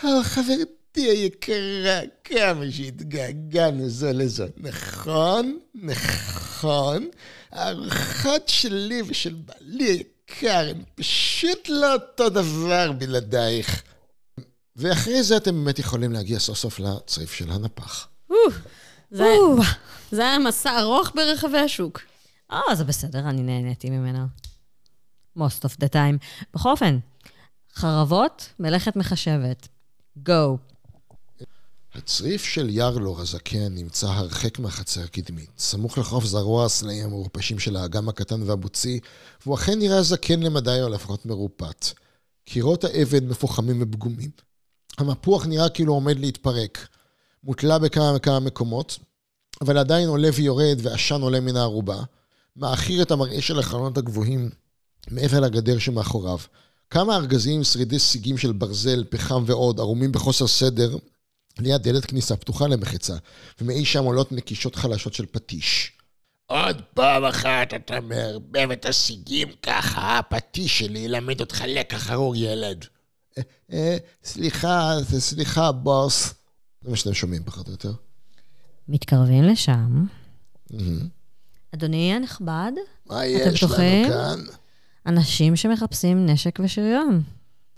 "אה, חברתי היקרה, כמה שהתגעגענו זו לזו. נכון, נכון. הארוחות שלי ושל בעלי היקר הן פשוט לא אותו דבר בלעדייך. ואחרי זה אתם באמת יכולים להגיע סוף סוף לצריף של הנפח. זה זה היה מסע ארוך ברחבי השוק. אה, זה בסדר, אני נהניתי ממנה. most of the time. בכל אופן, חרבות, מלאכת מחשבת. go. הצריף של ירלור הזקן נמצא הרחק מהחצר הקדמית, סמוך לחוף זרוע הסלעים המעורפשים של האגם הקטן והבוצי, והוא אכן נראה זקן למדי או לפחות מרופט. קירות האבן מפוחמים ופגומים. המפוח נראה כאילו עומד להתפרק. מוטלה בכמה וכמה מקומות, אבל עדיין עולה ויורד ועשן עולה מן הערובה. מעכיר את המראה של החלונות הגבוהים מעבר לגדר שמאחוריו. כמה ארגזים שרידי סיגים של ברזל, פחם ועוד, ערומים בחוסר סדר, ליד דלת כניסה פתוחה למחצה, ומאי שם עולות נקישות חלשות של פטיש. עוד פעם אחת אתה מערבב את הסיגים ככה, הפטיש שלי ילמד אותך לקח ארור ילד. אה, סליחה, סליחה, בוס. זה מה שאתם שומעים פחות או יותר. מתקרבים לשם. אדוני הנכבד, מה יש לנו? כאן? אנשים שמחפשים נשק ושריון.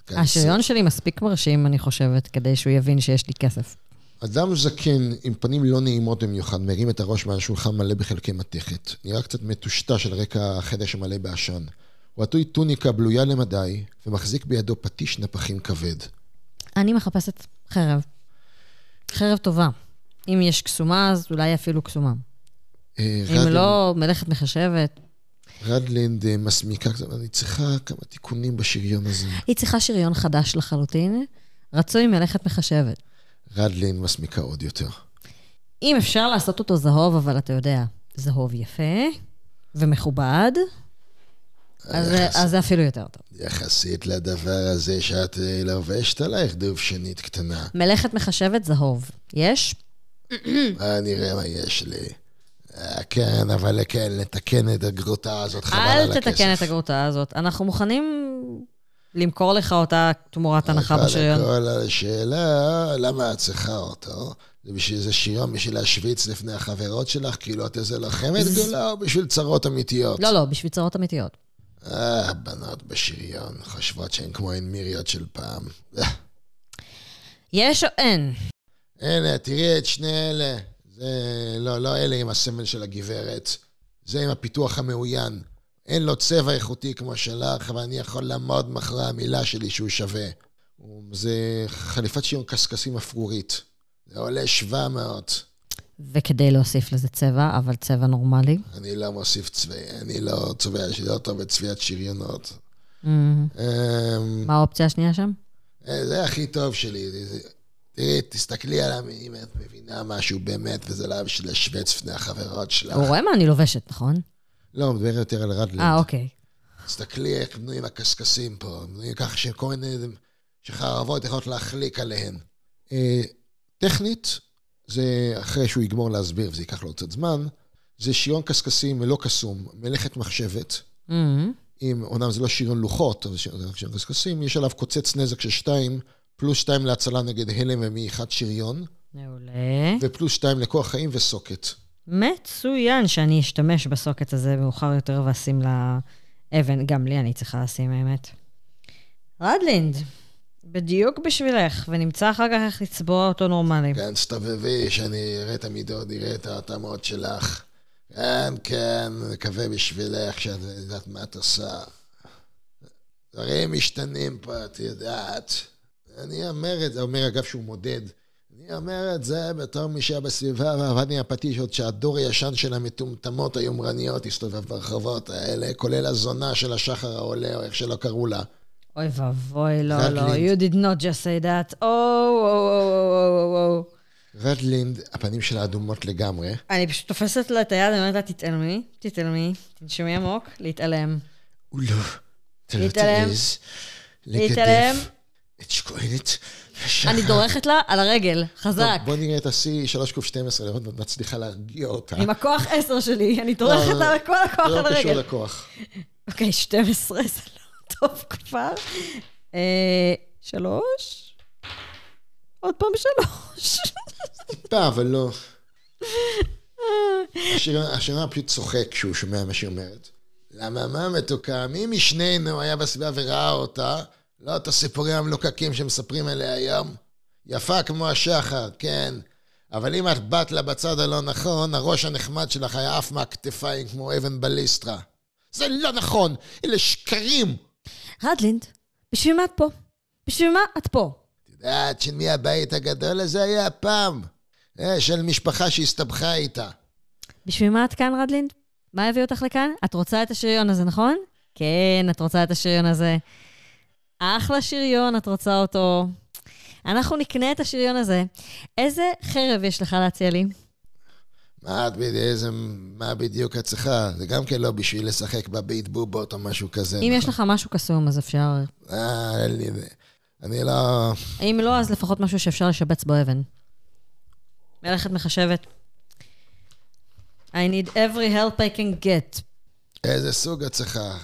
כאן השריון שלי מספיק מרשים, אני חושבת, כדי שהוא יבין שיש לי כסף. אדם זקן עם פנים לא נעימות במיוחד מרים את הראש מעל שולחן מלא בחלקי מתכת. נראה קצת מטושטש על רקע החדר שמלא בעשן. הוא עטוי טוניקה בלויה למדי, ומחזיק בידו פטיש נפחים כבד. אני מחפשת חרב. חרב טובה. אם יש קסומה, אז אולי אפילו קסומה. אה, אם רדלין- לא, מלאכת מחשבת. רדלינד אה, מסמיקה קצת, אני צריכה כמה תיקונים בשריון הזה. היא צריכה שריון חדש לחלוטין, רצוי מלאכת מחשבת. רדלין מסמיקה עוד יותר. אם אפשר לעשות אותו זהוב, אבל אתה יודע, זהוב יפה ומכובד, אז, יחס- אז זה אפילו יותר טוב. יחסית לדבר הזה שאת אה, לובשת עלייך דובשנית קטנה. מלאכת מחשבת זהוב. יש? אה, נראה מה יש לי. אה, כן, אבל כן, לתקן את הגרוטה הזאת, חבל על אל הכסף. תתקן את הגרוטה הזאת. אנחנו מוכנים למכור לך אותה תמורת הנחה אבל בשריון. הכל על השאלה, למה את צריכה אותו? זה בשביל איזה שריון בשביל להשוויץ לפני החברות שלך? כאילו את איזה לוחמת גדולה או בשביל צרות אמיתיות? לא, לא, בשביל צרות אמיתיות. אה, הבנות בשריון חושבות שהן כמו הן מיריות של פעם. אה, יש או אין? הנה, תראי את שני אלה. זה, לא, לא אלה עם הסמל של הגברת. זה עם הפיתוח המאוין. אין לו צבע איכותי כמו שלך, אבל אני יכול לעמוד מאחורי המילה שלי שהוא שווה. זה חליפת שריון קשקשים אפרורית. זה עולה 700. וכדי להוסיף לזה צבע, אבל צבע נורמלי. אני לא מוסיף צבע, אני לא צובע, שלי טוב בצביעת שריונות. Mm, אמ, מה האופציה השנייה שם? אה, זה הכי טוב שלי. תראי, תסתכלי עליו, אם את מבינה משהו באמת, וזה לא בשביל לשווץ לפני החברות שלך. הוא רואה מה אני לובשת, נכון? לא, הוא מדבר יותר על רדלנד. אה, אוקיי. תסתכלי איך בנויים הקשקשים פה. בנויים ככה שכל מיני... שחרבות יכולות להחליק עליהן. אה, טכנית, זה אחרי שהוא יגמור להסביר, וזה ייקח לו קצת זמן, זה שריון קשקשים ולא קסום, מלאכת מחשבת. Mm, אם, אומנם זה לא שריון לוחות, אבל זה שריון קשקשים, יש עליו קוצץ נזק של שתיים, פלוס שתיים להצלה נגד הלם ומעיכת שריון, מעולה. ופלוס שתיים לכוח חיים וסוקט. מצוין שאני אשתמש בסוקט הזה מאוחר יותר ואשים לה אבן. גם לי אני צריכה לשים, האמת. רדלינד, בדיוק בשבילך, ונמצא אחר כך איך לצבוע אותו נורמלי. כן, תסתובבי, שאני אראה את המידות, אראה את ההתאמות שלך. כן, כן, מקווה בשבילך שאת יודעת מה את עושה. דברים משתנים פה, את יודעת. אני אומר את זה, אומר אגב שהוא מודד. אני אומר את זה בתור מי שהיה בסביבה עם הפטיש עוד שהדור הישן של המטומטמות היומרניות הסתובב ברחובות האלה, כולל הזונה של השחר העולה, או איך שלא קראו לה. אוי ואבוי, לא, לא, you did not just say that. או, או, או, או, או, או. רדלינד, הפנים שלה אדומות לגמרי. אני פשוט תופסת לה את היד, אני אומרת לה, תתעלמי, תתעלמי, תנשמי עמוק, להתעלם. הוא לא. אתה לא. תעז. לגדף את השחר. אני דורכת לה על הרגל, חזק. בוא נראה את השיא 3 ק 12, לראות אם את מצליחה להרגיע אותה. עם הכוח 10 שלי, אני דורכת לא, לה בכל הכוח זה על לא קשור הרגל. לכוח. אוקיי, 12 זה לא טוב כבר. אה, שלוש? עוד פעם שלוש. טיפה, אבל לא. השריון פשוט צוחק כשהוא שומע מה שהיא אומרת. למה, מה מתוקה? מי משנינו היה בסביבה וראה אותה? לא את הסיפורים המלוקקים שמספרים עליה היום. יפה כמו השחר, כן. אבל אם את באת לה בצד הלא נכון, הראש הנחמד שלך היה עף מהכתפיים כמו אבן בליסטרה. זה לא נכון, אלה שקרים. רדלינד, בשביל מה את פה? בשביל מה את פה? את יודעת של מי הבית הגדול הזה היה פעם? אה, של משפחה שהסתבכה איתה. בשביל מה את כאן, רדלינד? מה הביא אותך לכאן? את רוצה את השריון הזה, נכון? כן, את רוצה את השריון הזה. אחלה שריון, את רוצה אותו. אנחנו נקנה את השריון הזה. איזה חרב יש לך להציע לי? מה את איזה, מה בדיוק את צריכה? זה גם כן לא בשביל לשחק בבית בובות או משהו כזה. אם יש נכון? לך משהו קסום, אז אפשר... אה, אין לי... אני לא... אם לא, אז לפחות משהו שאפשר לשבץ בו אבן. מלאכת מחשבת. I need every help I can get. איזה סוג את צריכה?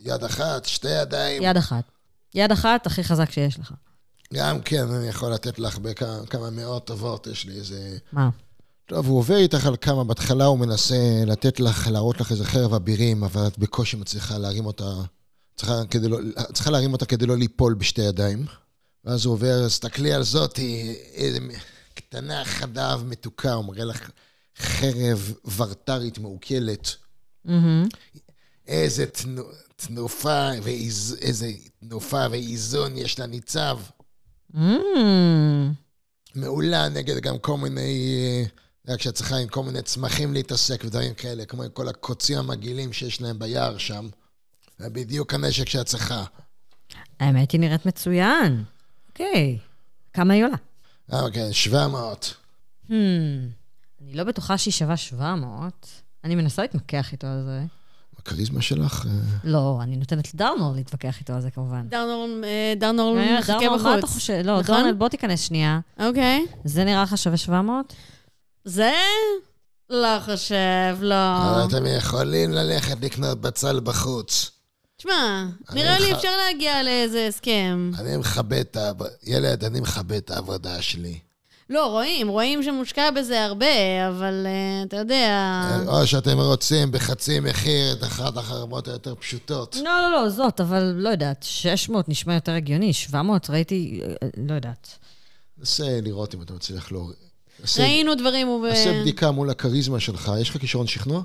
יד אחת, שתי ידיים? יד אחת. יד אחת, הכי חזק שיש לך. גם כן, אני יכול לתת לך בכמה כמה מאות טובות, יש לי איזה... מה? טוב, הוא עובר איתך על כמה, בהתחלה הוא מנסה לתת לך, להראות לך איזה חרב אבירים, אבל את בקושי מצליחה להרים אותה, צריכה, כדי לא, צריכה להרים אותה כדי לא ליפול בשתי ידיים. ואז הוא עובר, תסתכלי על זאתי, איזה קטנה, חדה ומתוקה, הוא מראה לך חרב ורטרית מעוקלת. מהמם. איזה תנו, תנופה, ואיז, איזה תנופה ואיזון יש לה ניצב. אמ, מעולה נגד גם כל מיני, אה, רק שאת צריכה עם כל מיני צמחים להתעסק ודברים כאלה, כמו כל הקוצים המגעילים שיש להם ביער שם. זה בדיוק הנשק שאת צריכה. האמת היא נראית מצוין. אוקיי. כמה היא עולה? אה, כן, 700. Hmm, אני לא בטוחה שהיא שווה 700. אני מנסה להתמקח איתו על זה. הכריזמה שלך? אה, לא, אני נותנת לדרנור להתווכח איתו על זה כמובן. דרנור אה, דרנור אומרת, מחכה דרנור, מה אתה בחוץ. חושב? לא, נכון? דרנל, בוא תיכנס שנייה. אוקיי. זה נראה לך שווה 700? זה? לא חושב, לא. אבל אתם יכולים ללכת לקנות בצל בחוץ. תשמע, נראה לי מח- אפשר להגיע לאיזה הסכם. אני מכבד את ה... ילד, אני מכבד את העבודה שלי. לא, רואים, רואים שמושקע בזה הרבה, אבל uh, אתה יודע... או שאתם רוצים בחצי מחיר את אחת החרמות היותר פשוטות. לא, לא, לא, זאת, אבל לא יודעת, 600 נשמע יותר הגיוני, 700 ראיתי, אה, לא יודעת. נסה לראות אם אתה מצליח להוריד. ראינו דברים וב... עשה בדיקה מול הכריזמה שלך. יש לך כישרון שכנוע?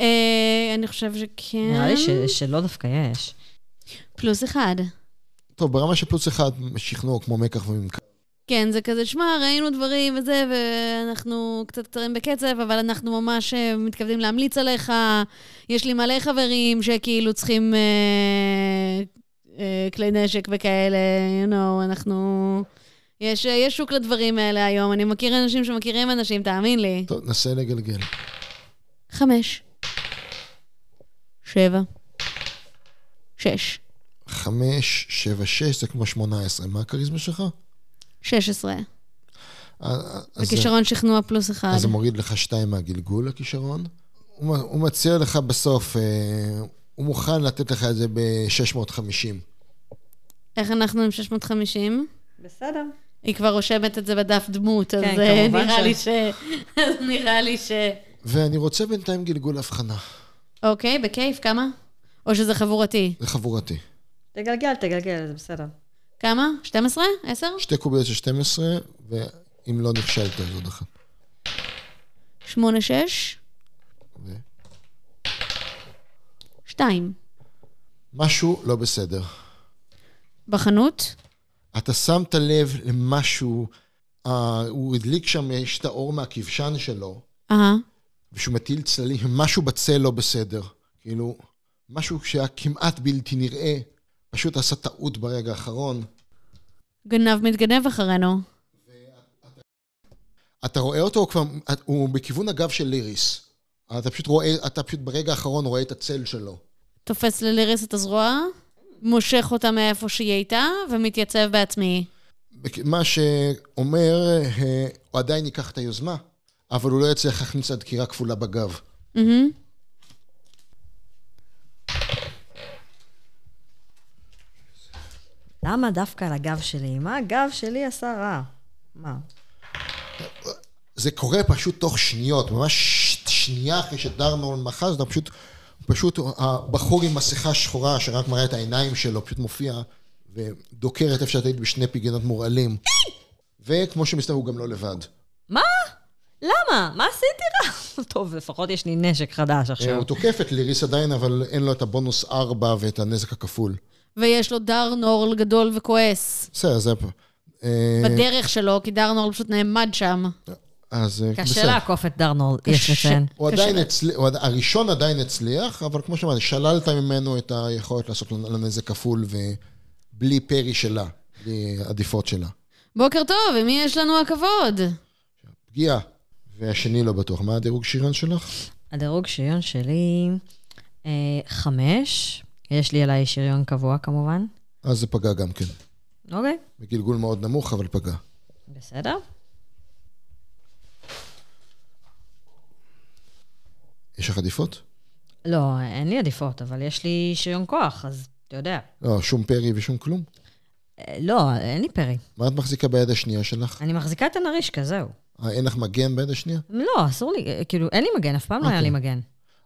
אה, אני חושב שכן. נראה לי ש- שלא דווקא יש. פלוס אחד. טוב, ברמה של פלוס אחד, שכנוע כמו מקח וממכר. כן, זה כזה, שמע, ראינו דברים וזה, ואנחנו קצת קצרים בקצב, אבל אנחנו ממש אה, מתכוונים להמליץ עליך. יש לי מלא חברים שכאילו צריכים אה, אה, כלי נשק וכאלה, you know, אנחנו... יש, אה, יש שוק לדברים האלה היום. אני מכיר אנשים שמכירים אנשים, תאמין לי. טוב, נסה לגלגל. חמש. שבע. שש. חמש, שבע, שש, זה כמו שמונה עשרה. מה הכריזמה שלך? שש עשרה. אה, אה, וכישרון שכנוע פלוס אחד. אז זה מוריד לך שתיים מהגלגול, הכישרון. הוא, הוא מציע לך בסוף, אה, הוא מוכן לתת לך את זה ב-650. איך אנחנו עם 650? בסדר. היא כבר רושמת את זה בדף דמות, אז כן, אה, כמובן נראה ש- לי ש... אז נראה לי ש... ואני רוצה בינתיים גלגול הבחנה. אוקיי, בכיף, כמה? או שזה חבורתי? זה חבורתי. תגלגל, תגלגל, זה בסדר. כמה? 12? 10? שתי קוביות של 12, ואם לא נכשלת, אז עוד אחת. 8, 6? ו- 2. משהו לא בסדר. בחנות? אתה שמת לב למשהו, אה, הוא הדליק שם, יש את האור מהכבשן שלו, אהה. ושהוא מטיל צללים, משהו בצל לא בסדר. כאילו, משהו שהיה כמעט בלתי נראה, פשוט עשה טעות ברגע האחרון. גנב מתגנב אחרינו. אתה רואה אותו, הוא כבר, הוא בכיוון הגב של ליריס. אתה פשוט רואה, אתה פשוט ברגע האחרון רואה את הצל שלו. תופס לליריס את הזרוע, מושך אותה מאיפה שהיא הייתה, ומתייצב בעצמי. מה שאומר, אה, הוא עדיין ייקח את היוזמה, אבל הוא לא יצליח להכניס לה דקירה כפולה בגב. מהמם. למה דווקא על הגב שלי? מה הגב שלי עשה רע? מה? זה קורה פשוט תוך שניות, ממש ש- שנייה אחרי שדרנורן מחז, אתה פשוט, פשוט הבחור עם מסכה שחורה שרק מראה את העיניים שלו, פשוט מופיע ודוקר את איפה שאת היית בשני פיגנות מורעלים. וכמו שמסתבר, הוא גם לא לבד. מה? למה? מה עשיתי רע? טוב, לפחות יש לי נשק חדש אה, עכשיו. הוא תוקף את ליריס עדיין, אבל אין לו את הבונוס 4 ואת הנזק הכפול. ויש לו דרנורל גדול וכועס. בסדר, זה... אה, בדרך שלו, כי דרנורל פשוט נעמד שם. אז אה, קשה בסדר. לעקוף את דרנול, יש לציין. הוא עדיין הצליח, הראשון עדיין הצליח, אבל כמו שאמרתי, שללת ממנו את היכולת לעשות לו נזק כפול ובלי פרי שלה, בלי עדיפות שלה. בוקר טוב, עם מי יש לנו הכבוד? פגיעה. והשני לא בטוח. מה הדירוג שירן שלך? הדירוג שריון שלי, אה, חמש. יש לי עליי שריון קבוע כמובן. אז זה פגע גם כן. אוקיי, בגלגול מאוד נמוך, אבל פגע. בסדר. יש לך עדיפות? לא, אין לי עדיפות, אבל יש לי שריון כוח, אז אתה יודע. לא, שום פרי ושום כלום. אה, לא, אין לי פרי. מה את מחזיקה ביד השנייה שלך? אני מחזיקה את הנרישקה, זהו. אה, אין לך מגן ביד השנייה? לא, אסור לי, אה, כאילו, אין לי מגן, אף פעם לא היה לי אוקיי. מגן.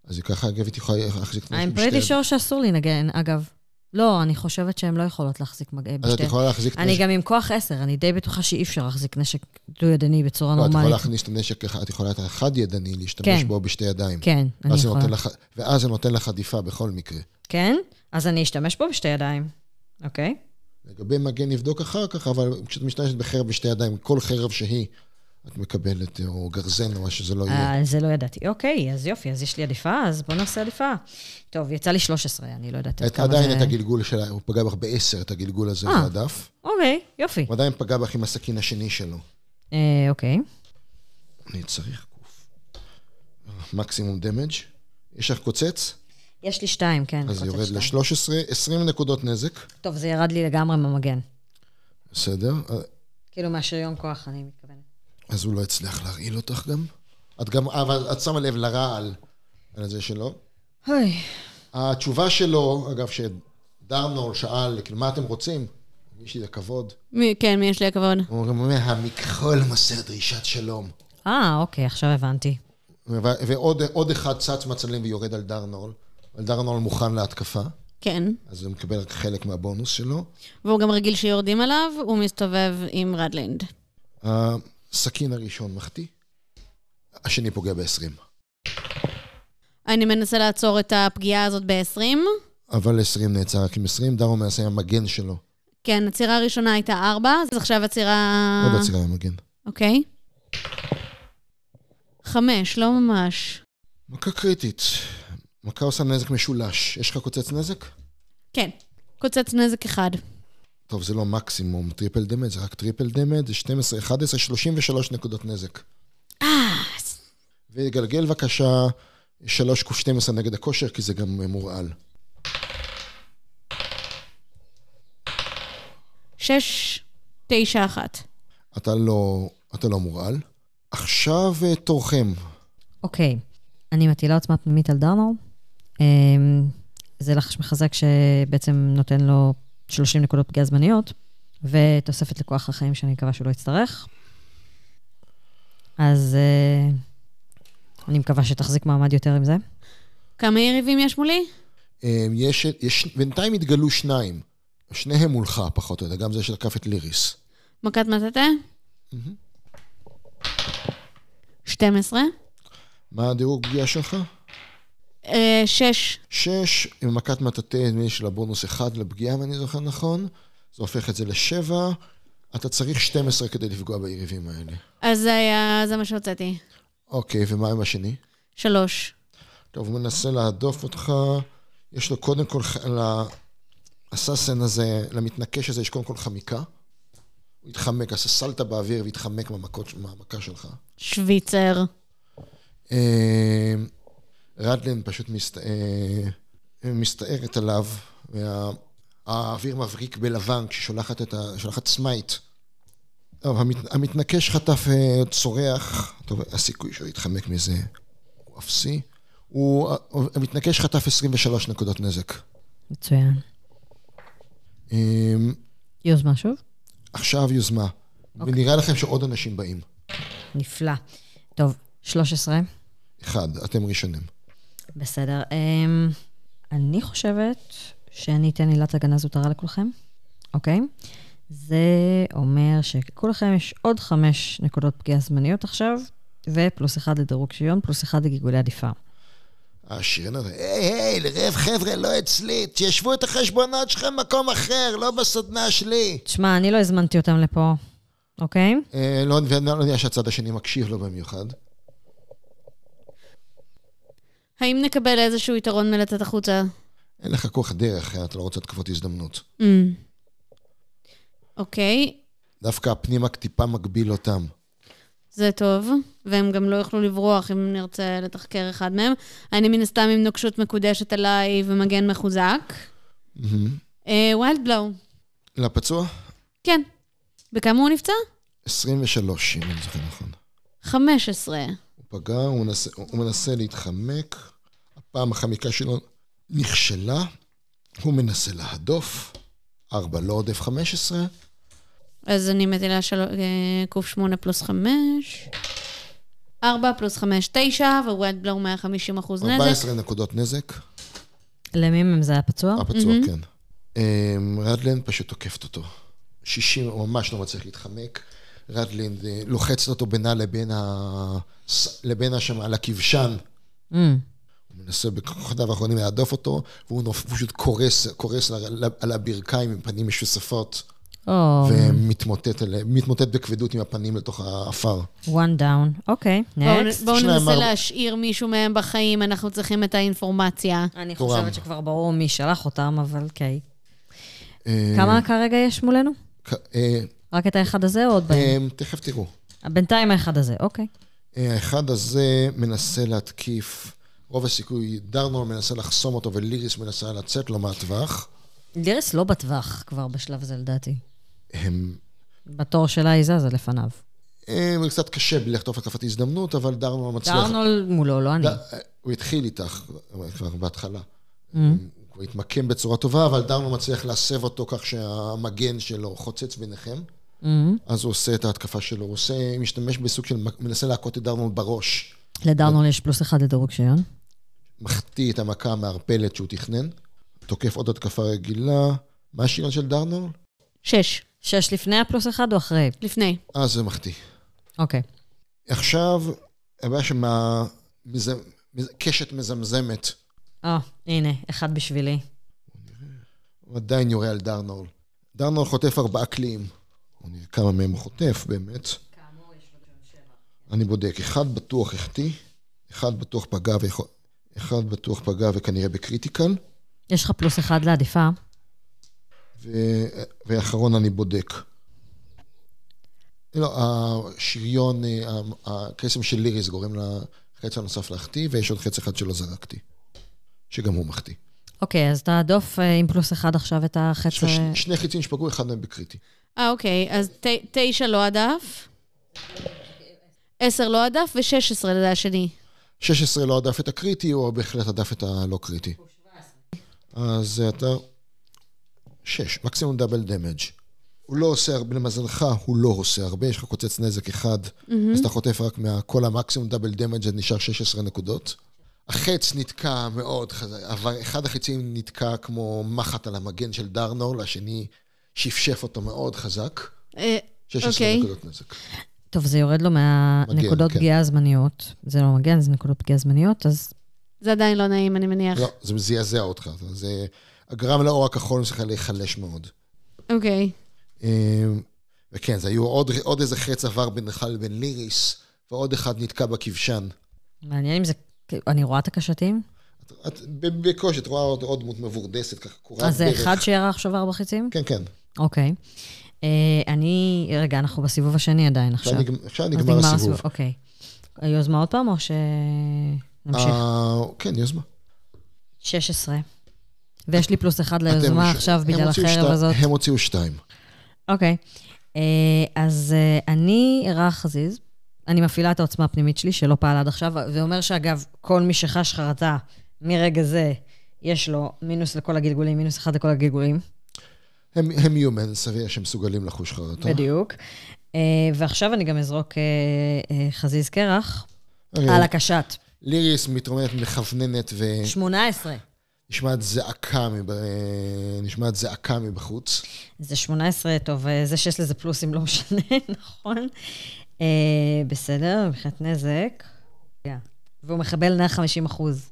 אז ככה, אגב, היא יכולה להחזיק את I'm הנשק pretty sure שאסור לי לנגן, אגב. לא, אני חושבת שהן לא יכולות להחזיק מגן אז את בשתי... יכולה להחזיק אני הנשק... גם עם כוח 10, אני די בטוחה שאי אפשר להחזיק נשק דו-ידני בצורה לא, את יכולה נורמלית. להכניס את הנשק, את יכולה את החד ידני, להשתמש כן. בו בשתי ידיים. כן, אני יכולה. לך- ואז זה נותן לך עדיפה בכל מקרה. כן? אז אני אשתמש בו בשתי ידיים. אוקיי? לגבי מגן נבדוק אחר כך, אבל כשאת משתמשת בחרב בשתי ידיים, כל חרב שהיא, את מקבלת, או גרזן או מה שזה לא יהיה. אה, זה לא ידעתי. אוקיי, אז יופי, אז יש לי עדיפה, אז בוא נעשה עדיפה. טוב, יצא לי 13, אני לא יודעת עד את- כמה עדיין זה... את הגלגול שלה, הוא פגע בך בעשר, את הגלגול הזה אה. בדף. אוקיי, יופי. הוא עדיין פגע בך עם הסכין השני שלו. אה, אוקיי. אני צריך קוף. מקסימום דמג'. יש לך קוצץ? יש לי שתיים, כן. אז יורד שתיים. ל-13, 20 נקודות נזק. טוב, זה ירד לי לגמרי מהמגן. בסדר. כאילו מהשריון כוח, אני. אז הוא לא הצליח להרעיל אותך גם. את גם, אבל את שמה לב לרעל על זה שלו. אוי, התשובה שלו, אגב, שדרנול שאל, כאילו, מה אתם רוצים? יש לי הכבוד. מי- כן, מי יש לי הכבוד? הוא אומר, המכחול מוסר דרישת שלום. אה, אוקיי, עכשיו הבנתי. ועוד עוד אחד צץ מהצלם ויורד על דרנול. אבל דרנול מוכן להתקפה, כן. אז הוא מקבל רק חלק מהבונוס שלו. והוא גם רגיל שיורדים עליו, הוא מסתובב עם רדלינד. הסכין הראשון מחטיא, השני פוגע ב-20. אני מנסה לעצור את הפגיעה הזאת ב-20. אבל 20 נעצר רק עם 20, דרנול מנסה עם המגן שלו. כן, עצירה הראשונה הייתה 4, אז עכשיו עצירה... עוד עצירה עם המגן. אוקיי. 5, לא ממש. מכה קריטית. מכה עושה נזק משולש. יש לך קוצץ נזק? כן, קוצץ נזק אחד. טוב, זה לא מקסימום triple damage, זה רק triple damage, זה 12, 11, 33 נקודות נזק. אה, וגלגל בבקשה 3 ק 12 נגד הכושר, כי זה גם מורעל. 6, 9, 1. אתה לא, אתה לא מורעל. עכשיו אה, תורכם. אוקיי, אני מטילה עוצמה פנימית על דרנור. אמ, זה לחש מחזק שבעצם נותן לו 30 נקודות פגיעה זמניות, ותוספת לכוח החיים שאני מקווה שהוא לא יצטרך. אז אה, אני מקווה שתחזיק מעמד יותר עם זה. כמה יריבים יש מולי? אה, יש, יש, בינתיים התגלו שניים. שניהם מולך, פחות או יותר, גם זה שתקף את ליריס. מכת מטאטה? 12. מה הדירוג פגיעה שלך? 6. שש, עם מכת מטאטא, נדמה לי של הבונוס אחד לפגיעה, אם אני זוכר נכון. זה הופך את זה לשבע. אתה צריך 12 כדי לפגוע ביריבים האלה. אז זה היה, זה מה שהוצאתי. אוקיי, ומה עם השני? 3. טוב, הוא מנסה להדוף אותך. יש לו קודם כל, ל assassin הזה, למתנקש הזה, יש קודם כל חמיקה. הוא התחמק, עשה סלטה באוויר והתחמק מהמכות, מהמכה שלך. שוויצר. רדלין פשוט מסת... אה, מסתערת עליו, והאוויר מבריק בלבן כששולחת את ה... שולחת smite. המת... המתנקש חטף אה, צורח, טוב, הסיכוי שהוא יתחמק מזה הוא אפסי. הוא... המתנקש חטף 23 נקודות נזק. מצוין. אה, יוזמה שוב? עכשיו יוזמה. ונראה לכם שעוד אנשים באים. נפלא. טוב, 13. אחד, אתם ראשונים. בסדר. Um, אני חושבת שאני אתן עילת הגנה זוטרה לכולכם, אוקיי? זה אומר שכולכם יש עוד חמש נקודות פגיעה זמניות עכשיו, ופלוס אחד לדירוג שוויון, פלוס אחד לגלגולי עדיפה. השריון הזה, היי, היי, לרב חבר'ה, לא אצלי, תיישבו את החשבונות שלכם במקום אחר, לא בסדנה שלי. תשמע, אני לא הזמנתי אותם לפה, אוקיי? אה, לא, ואני לא יודע שהצד השני מקשיב לו במיוחד. האם נקבל איזשהו יתרון מלצאת החוצה? אין לך כוח דרך, אה, אתה לא רוצה התקפות הזדמנות. Mm. אוקיי, דווקא הפנימה טיפה מגביל אותם. זה טוב, והם גם לא יוכלו לברוח אם נרצה לתחקר אחד מהם. אני מן הסתם עם נוקשות מקודשת עליי ומגן מחוזק. Wild blow. לפצוע? כן. בכמה הוא נפצע? 23, אם אני זוכר נכון. 15. פגע, הוא מנסה, הוא מנסה להתחמק, הפעם החמיקה שלו נכשלה, הוא מנסה להדוף, 4 לא עודף 15, אז אני מטילה של... אה, קוף 8 פלוס 5. 4 פלוס 5, 9, wild blow 150 אחוז נזק. 14 נקודות נזק, למי מהם זה היה פצוע? הפצוע, כן. אמ, רדלנד פשוט תוקפת אותו. 60, הוא ממש לא מצליח להתחמק. אה, לוחצת אותו בינה לבין ה... לבין השם, על הכבשן. Mm, הוא מנסה בכוחותיו האחרונים להדוף אותו, והוא נופ- פשוט קורס, קורס על, על הברכיים עם פנים משוספות, או, ומתמוטט מתמוטט בכבדות עם הפנים לתוך העפר. one down. אוקיי, בואו נקסט. בואו ננסה ארבע. להשאיר מישהו מהם בחיים, אנחנו צריכים את האינפורמציה. אני תורם. חושבת שכבר ברור מי שלח אותם, אבל אוקיי. אה, כמה כרגע יש מולנו? רק את האחד הזה או עוד בהם? אה, תכף תראו. בינתיים האחד הזה, אוקיי. אה, האחד הזה מנסה להתקיף, רוב הסיכוי, דרנור מנסה לחסום אותו וליריס מנסה לצאת לו מהטווח. ליריס לא בטווח כבר בשלב הזה, לדעתי. הם... בתור שלה היא זזה לפניו. זה קצת קשה בלי לחטוף התקפת הזדמנות, אבל דרנור מצליח. דרנול מולו, לא אני. ד- הוא התחיל איתך כבר בהתחלה. Mm. הוא הוא התמקם בצורה טובה, אבל דרנול מצליח להסב אותו כך שהמגן שלו חוצץ ביניכם. אז הוא עושה את ההתקפה שלו, הוא עושה, משתמש בסוג של, מנסה להכות את דרנול בראש. לדרנול יש פלוס אחד לדירוג שריון. מחטיא את המכה המערפלת שהוא תכנן, תוקף עוד התקפה רגילה. מה השריון של דרנול? שש. שש לפני הפלוס אחד או אחרי? לפני. אה, זה מחטיא. אוקיי. עכשיו, הבעיה שמה... מז... מז... קשת מזמזמת. אה, הנה, אחד בשבילי. הוא עדיין יורה על דרנול. דרנול חוטף ארבעה קליעים. אני כמה מהם חוטף, באמת. אני בודק. אחד בטוח החטיא, אחד בטוח פגע, ויכול... אחד בטוח פגע וכנראה ב critical, יש לך פלוס אחד להדיפה. ו... ואחרון אני בודק. לא, השריון, אה, הקסם של ליריס גורם לחץ הנוסף להחטיא, ויש עוד חץ אחד שלא זרקתי, שגם הוא מחטיא. אוקיי, אז תעדוף אה, עם פלוס אחד עכשיו את החץ... יש אה, ש- שני חיצים שפגעו, אחד מהם בקריטי. אה, אוקיי, אז ת, תשע לא הדף, עשר לא הדף ושש עשרה לדעת השני. 16 לא הדף את הקריטי, או בהחלט הדף את הלא קריטי. אז אתה... 6, מקסימום דאבל דמג'. הוא לא עושה הרבה, למזלך, הוא לא עושה הרבה, יש לך קוצץ נזק אחד, אז אתה חוטף רק מכל המקסימום דאבל דמג', אז נשאר 16 נקודות. החץ נתקע מאוד חזק, אבל אחד החצים נתקע כמו מחט על המגן של דרנול, השני שפשף אותו מאוד חזק. אה, 16 אוקיי. נקודות נזק. טוב, זה יורד לו מהנקודות כן. פגיעה הזמניות. זה לא מגן, זה נקודות פגיעה זמניות, אז זה עדיין לא נעים, אני מניח. לא, זה זעזע אותך. זה הגרם לאור הכחול צריך להיחלש מאוד. אוקיי. אמ, וכן, זה היו עוד, עוד איזה חץ עבר בינך לבין ליריס, ועוד אחד נתקע בכבשן. מעניין אם זה... אני רואה את הקשתים? את, את, בקושי, את רואה עוד, עוד דמות מבורדסת, ככה קורת אז זה. אחד שירה עכשיו ארבע חיצים? כן, כן. אוקיי. אה, אני... רגע, אנחנו בסיבוב השני עדיין עכשיו. עכשיו, נגמר, הסיבוב. אוקיי. יוזמה עוד פעם, או שנמשיך? אה, כן, יוזמה. 16. ויש לי פלוס אחד ליוזמה עכשיו בגלל החרב הזאת. הם הוציאו שתיים. אוקיי. אה, אז אני ערה חזיז, אני מפעילה את העוצמה הפנימית שלי, שלא פעלה עד עכשיו, זה אומר שאגב, כל מי שחש חרטה מרגע זה, יש לו מינוס לכל הגלגולים, מינוס אחד לכל הגלגולים. הם, הם human, סביר שהם מסוגלים לחוש חרטה. בדיוק. אה, ועכשיו אני גם אזרוק אה, אה, חזיז קרח הרי על הקשת. ליריס מתרוממת, מכווננת, 18. ונשמעת זעקה, מב... נשמעת זעקה מבחוץ. זה 18, טוב, זה שיש לזה פלוסים לא משנה, נכון? אה, בסדר, מבחינת נזק. Yeah. והוא מקבל 150 אחוז,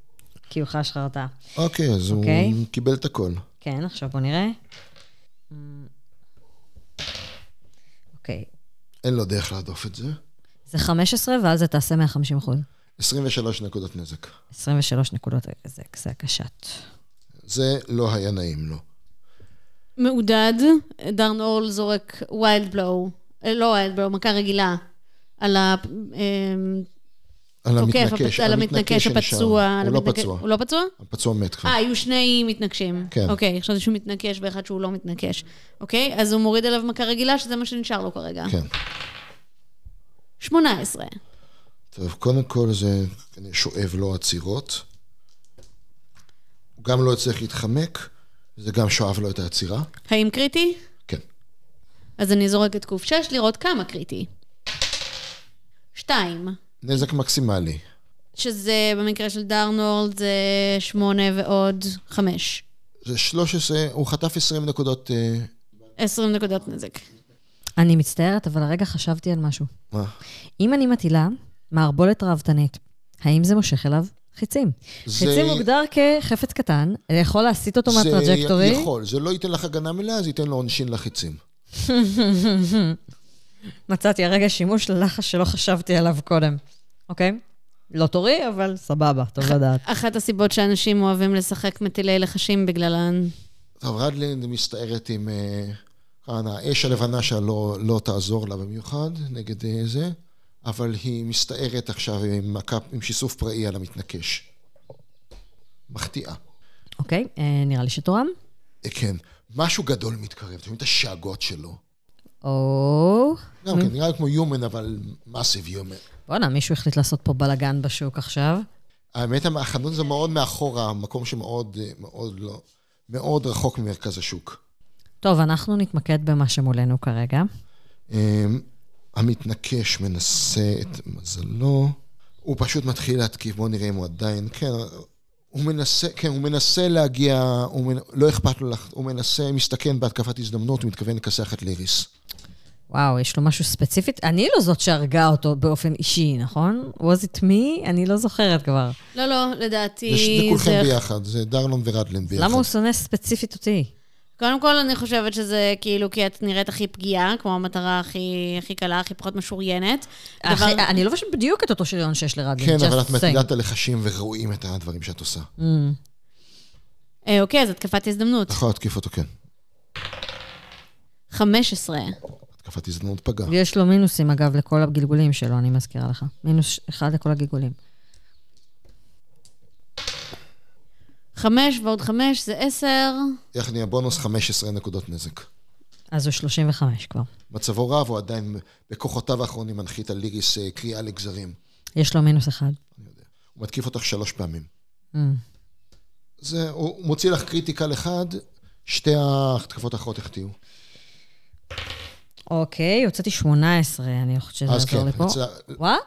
כי הוא חש חרטה. אוקיי, אז אוקיי. הוא קיבל את הכל. כן, עכשיו בוא נראה. אמ, אוקיי, אין לו דרך להדוף את זה. זה 15, ועל זה תעשה 150 אחוז. 23 נקודות נזק. 23 נקודות נזק, זה הקשת. זה לא היה נעים לו. מעודד, דרן אול זורק ויילד בלואו, אה, לא ויילד בלואו, מכה רגילה, על ה... אמ, על המתנקש, על המתנקש. הפצוע. הוא לא המתנקש- פצוע. הוא לא פצוע? הפצוע מת כבר. אה, היו שני מתנגשים. כן. אוקיי, חשבתי שהוא מתנקש ואחד שהוא לא מתנקש. אוקיי, אז הוא מוריד עליו מכה רגילה, שזה מה שנשאר לו כרגע. כן. 18. טוב, קודם כל זה שואב לו עצירות. הוא גם לא הצליח להתחמק, זה גם שואב לו את העצירה. האם קריטי? כן. אז אני זורקת קוף 6 לראות כמה קריטי. 2. נזק מקסימלי. שזה במקרה של דארנולד זה 8 ועוד 5. זה 13, הוא חטף 20 נקודות... אה, 20 נקודות נזק. אני מצטערת, אבל הרגע חשבתי על משהו. מה? אם אני מטילה מערבולת ראוותנית, האם זה מושך אליו חיצים? זה- חיצים מוגדר כחפץ קטן, יכול להסיט אותו זה מהטראג'קטורי. יכול, זה לא ייתן לך הגנה מלאה, זה ייתן לו עונשין לחיצים. מצאתי הרגע שימוש ללחש שלא חשבתי עליו קודם, אוקיי? לא תורי, אבל סבבה, טוב לדעת. אחת הסיבות שאנשים אוהבים לשחק מטילי לחשים בגללן. טוב, רדלינד מסתערת עם... אה, האש הלבנה שלה לא, לא תעזור לה במיוחד נגד אה, זה, אבל היא מסתערת עכשיו עם, מכה, עם שיסוף פראי על המתנקש. מחטיאה. אוקיי, אה, נראה לי שתורם. אה, כן, משהו גדול מתקרב, אתם יודעים את השאגות שלו. או... גם כן, נראה לי כמו יומן, אבל מאסיב יומן. בואנה, מישהו החליט לעשות פה בלאגן בשוק עכשיו. האמת, החנות זה מאוד מאחורה, מקום שמאוד מאוד לא... מאוד רחוק ממרכז השוק. טוב, אנחנו נתמקד במה שמולנו כרגע. אמ, המתנקש מנסה את מזלו, הוא פשוט מתחיל להתקיף, בואו נראה אם הוא עדיין, כן, הוא מנסה, כן, הוא מנסה להגיע, הוא מנ... לא אכפת לו, לח- הוא מנסה, מסתכן בהתקפת הזדמנות, הוא מתכוון לכסח את ליריס. וואו, יש לו משהו ספציפית? אני לא זאת שהרגה אותו באופן אישי, נכון? was it me? אני לא זוכרת כבר. לא, לא, לדעתי זה, כולכם זה... ביחד, זה דרלון ורדלין ביחד. למה הוא שונא ספציפית אותי? קודם כל, אני חושבת שזה כאילו כי את נראית הכי פגיעה, כמו המטרה הכי, הכי קלה, הכי פחות משוריינת. דבר- אחי, אני לא חושבת בדיוק את אותו שריון שיש לרדלין. כן, אבל את את הלחשים ורואים את הדברים שאת עושה. Mm. אה, אוקיי, אז התקפת הזדמנות. אתה יכול להתקיף אותו, כן. 15. התקפת הזדמנות פגע. ויש לו מינוסים, אגב, לכל הגלגולים שלו, אני מזכירה לך. מינוס אחד לכל הגלגולים. 5 ועוד 5 זה 10. יחד עם הבונוס 15 נקודות נזק. אז הוא 35 כבר. מצבו רע, והוא עדיין בכוחותיו האחרונים מנחית על ליריס אה, קריאה לגזרים. יש לו מינוס אחד. הוא מתקיף אותך שלוש פעמים. Mm. זה, הוא מוציא לך critical אחד, שתי ההתקפות האחרות החטיאו. אוקיי, הוצאתי 18, אני חושבת שזה אז יעזור כן, לי פה. יצא- וואו,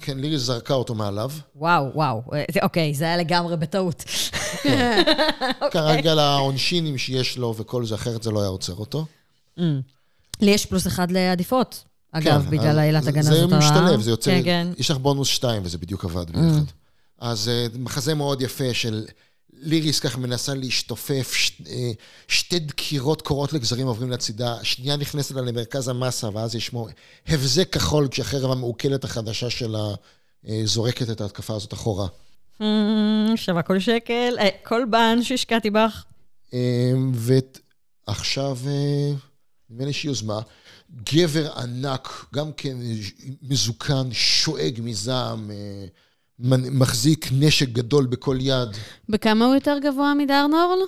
כן, ליריס זרקה אותו מעליו. וואו, וואו. אה, זה- אוקיי, זה היה לגמרי בטעות. כרגע לעונשינים שיש לו וכל זה, אחרת זה לא היה עוצר אותו. Mm. לי יש פלוס אחד להדיפות. אגב, כן, בגלל אז העילת הגנה זה הזאת הרעה. משתלב, זה יוצא... כן, כן. יש לך בונוס שתיים, וזה בדיוק עבד ביחד. אז אה, מחזה מאוד יפה של ליריס ככה מנסה להשתופף, ש... אה, שתי דקירות קורות לגזרים עוברים לצידה, שנייה נכנסת לה למרכז המסה, ואז יש מו... הבזק כחול כשהחרב המעוקלת החדשה שלה אה, זורקת את ההתקפה הזאת אחורה. Mm, שווה כל שקל, אה, כל בן שהשקעתי בך. ועכשיו, נדמה לי שהיא יוזמה, גבר ענק, גם כן מזוקן, שואג מזעם, מחזיק נשק גדול בכל יד. בכמה הוא יותר גבוה מדרנורל?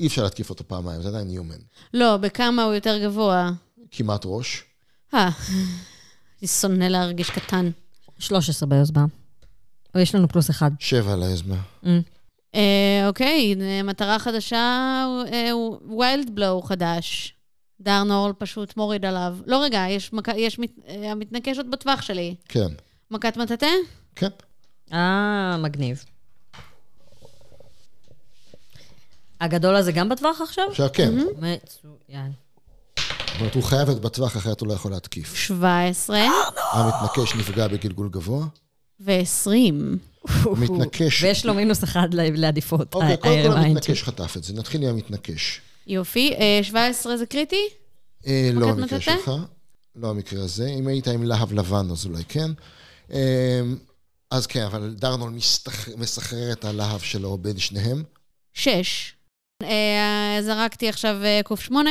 אי אפשר להתקיף אותו פעמיים, זה עדיין יומן. לא, בכמה הוא יותר גבוה. כמעט ראש. אה, אני שונא להרגיש קטן. 13 ביוזמה. או יש לנו פלוס אחד. שבע על האזמה. Mm. אה, אוקיי, אה, מטרה חדשה, אה, ויילד בלואו חדש. דרנורל פשוט מוריד עליו. לא רגע, יש. אה, המתנקש עוד בטווח שלי. כן, מכת מטאטא? כן. אה, מגניב. הגדול הזה גם בטווח עכשיו? עכשיו כן. מצוין. זאת אומרת, הוא חייב להיות בטווח, אחרת הוא לא יכול להתקיף. 17 המתנקש נפגע בגלגול גבוה. ו-20. המתנקש... ויש לו מינוס אחד לעדיפות. אוקיי, קודם כל you. המתנקש חטף את זה. נתחיל עם המתנקש. יופי, אה, 17 זה קריטי? אה, לא המקרה? שלך, לא המקרה הזה. אם היית עם להב לבן, אז אולי כן. אז כן, אבל דרנול מסתח- מסחרר את הלהב שלו בין שניהם. 6. אה, זרקתי עכשיו אה, קוף 8,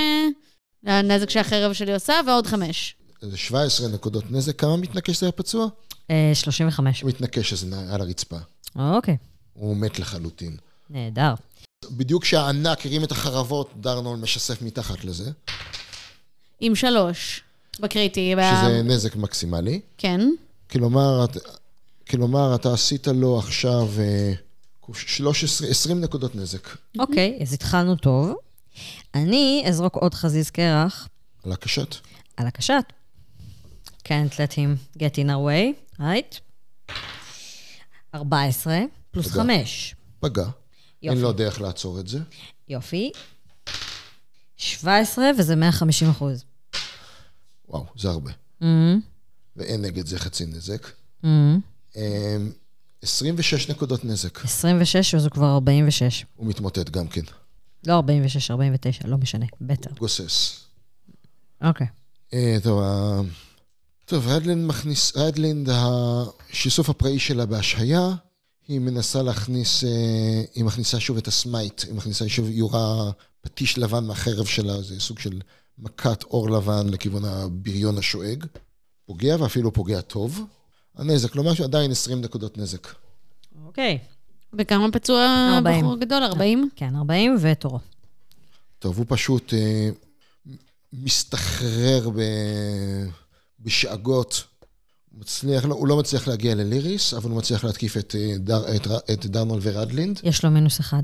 הנזק שהחרב שלי עושה, ועוד 5. זה 17 נקודות נזק. כמה מתנקש זה היה פצוע? אה, 35. המתנקש הזה על הרצפה. אוקיי, הוא מת לחלוטין. נהדר. בדיוק כשהענק הרים את החרבות, דרנול משסף מתחת לזה, עם 3 בקריטי. ב- שזה נזק מקסימלי. כן. כלומר, את, כלומר, אתה עשית לו עכשיו אה, 13, 20 נקודות נזק אוקיי, אז התחלנו טוב. אני אזרוק עוד חזיז קרח על הקשת. על הקשת. can't let him get in our way, right? 14 פלוס תודה. 5. פגע. אין יופי. לו דרך לעצור את זה. יופי. 17 וזה 150 אחוז. וואו, זה הרבה. Mm-hmm. ואין נגד זה חצי נזק. Mm-hmm. אה, 26 נקודות נזק. 26 וזה כבר 46. הוא מתמוטט גם כן. לא 46, 49, לא משנה, better. גוסס. אוקיי. אה, טוב, טוב, רדלינד מכניס, רדלינד, השיסוף הפראי שלה בהשהיה, היא מנסה להכניס, אה, היא מכניסה שוב את ה smite, היא מכניסה שוב יורה פטיש לבן מהחרב שלה, זה סוג של מכת אור לבן לכיוון הבריון השואג. פוגע ואפילו פוגע טוב. הנזק, לא משהו, עדיין 20 נקודות נזק. אוקיי. בכמה פצוע 40. בחור גדול? 40? כן, 40 ותורו. טוב, הוא פשוט אה, מסתחרר ב... בשאגות. מצליח, לא, הוא לא מצליח להגיע לליריס, אבל הוא מצליח להתקיף את, אה, דר, את, את דרנול ורדלינד. יש לו מינוס אחד.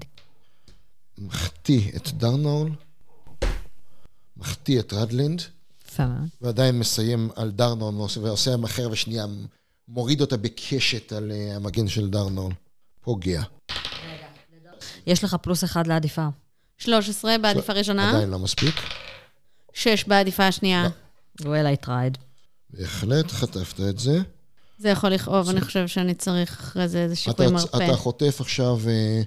מחטיא את דרנול, מחטיא את רדלינד, יפה מאוד. ועדיין מסיים על דרנול, ועושה אחר ושנייה, מוריד אותה בקשת על אה, המגן של דרנול. פוגע. יש לך פלוס אחד לעדיפה. 13 בעדיפה ראשונה, עדיין לא מספיק. 6 בעדיפה השנייה. well, I tried. בהחלט חטפת את זה. זה יכול לכאוב, אני חושב שאני צריך אחרי זה איזה אתה, שיפוי מרפא. אתה חוטף עכשיו, אה,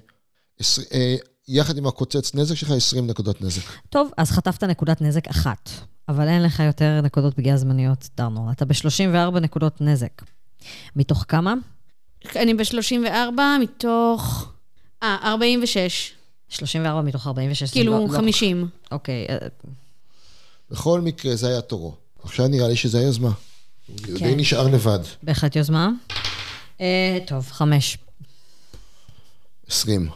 אה, יחד עם הקוצץ נזק שלך, 20 נקודות נזק. טוב, אז חטפת נקודת נזק אחת, אבל אין לך יותר נקודות פגיעה זמניות, דרנור. אתה ב-34 נקודות נזק. מתוך כמה? אני ב-34 מתוך... אה, 46. 34 מתוך 46. זה כאילו לא- לא- 50. אוקיי, אה, בכל מקרה, זה היה תורו. עכשיו נראה לי שזה היוזמה. הוא כן. די נשאר לבד. בהחלט יוזמה. אה, טוב, חמש. 20.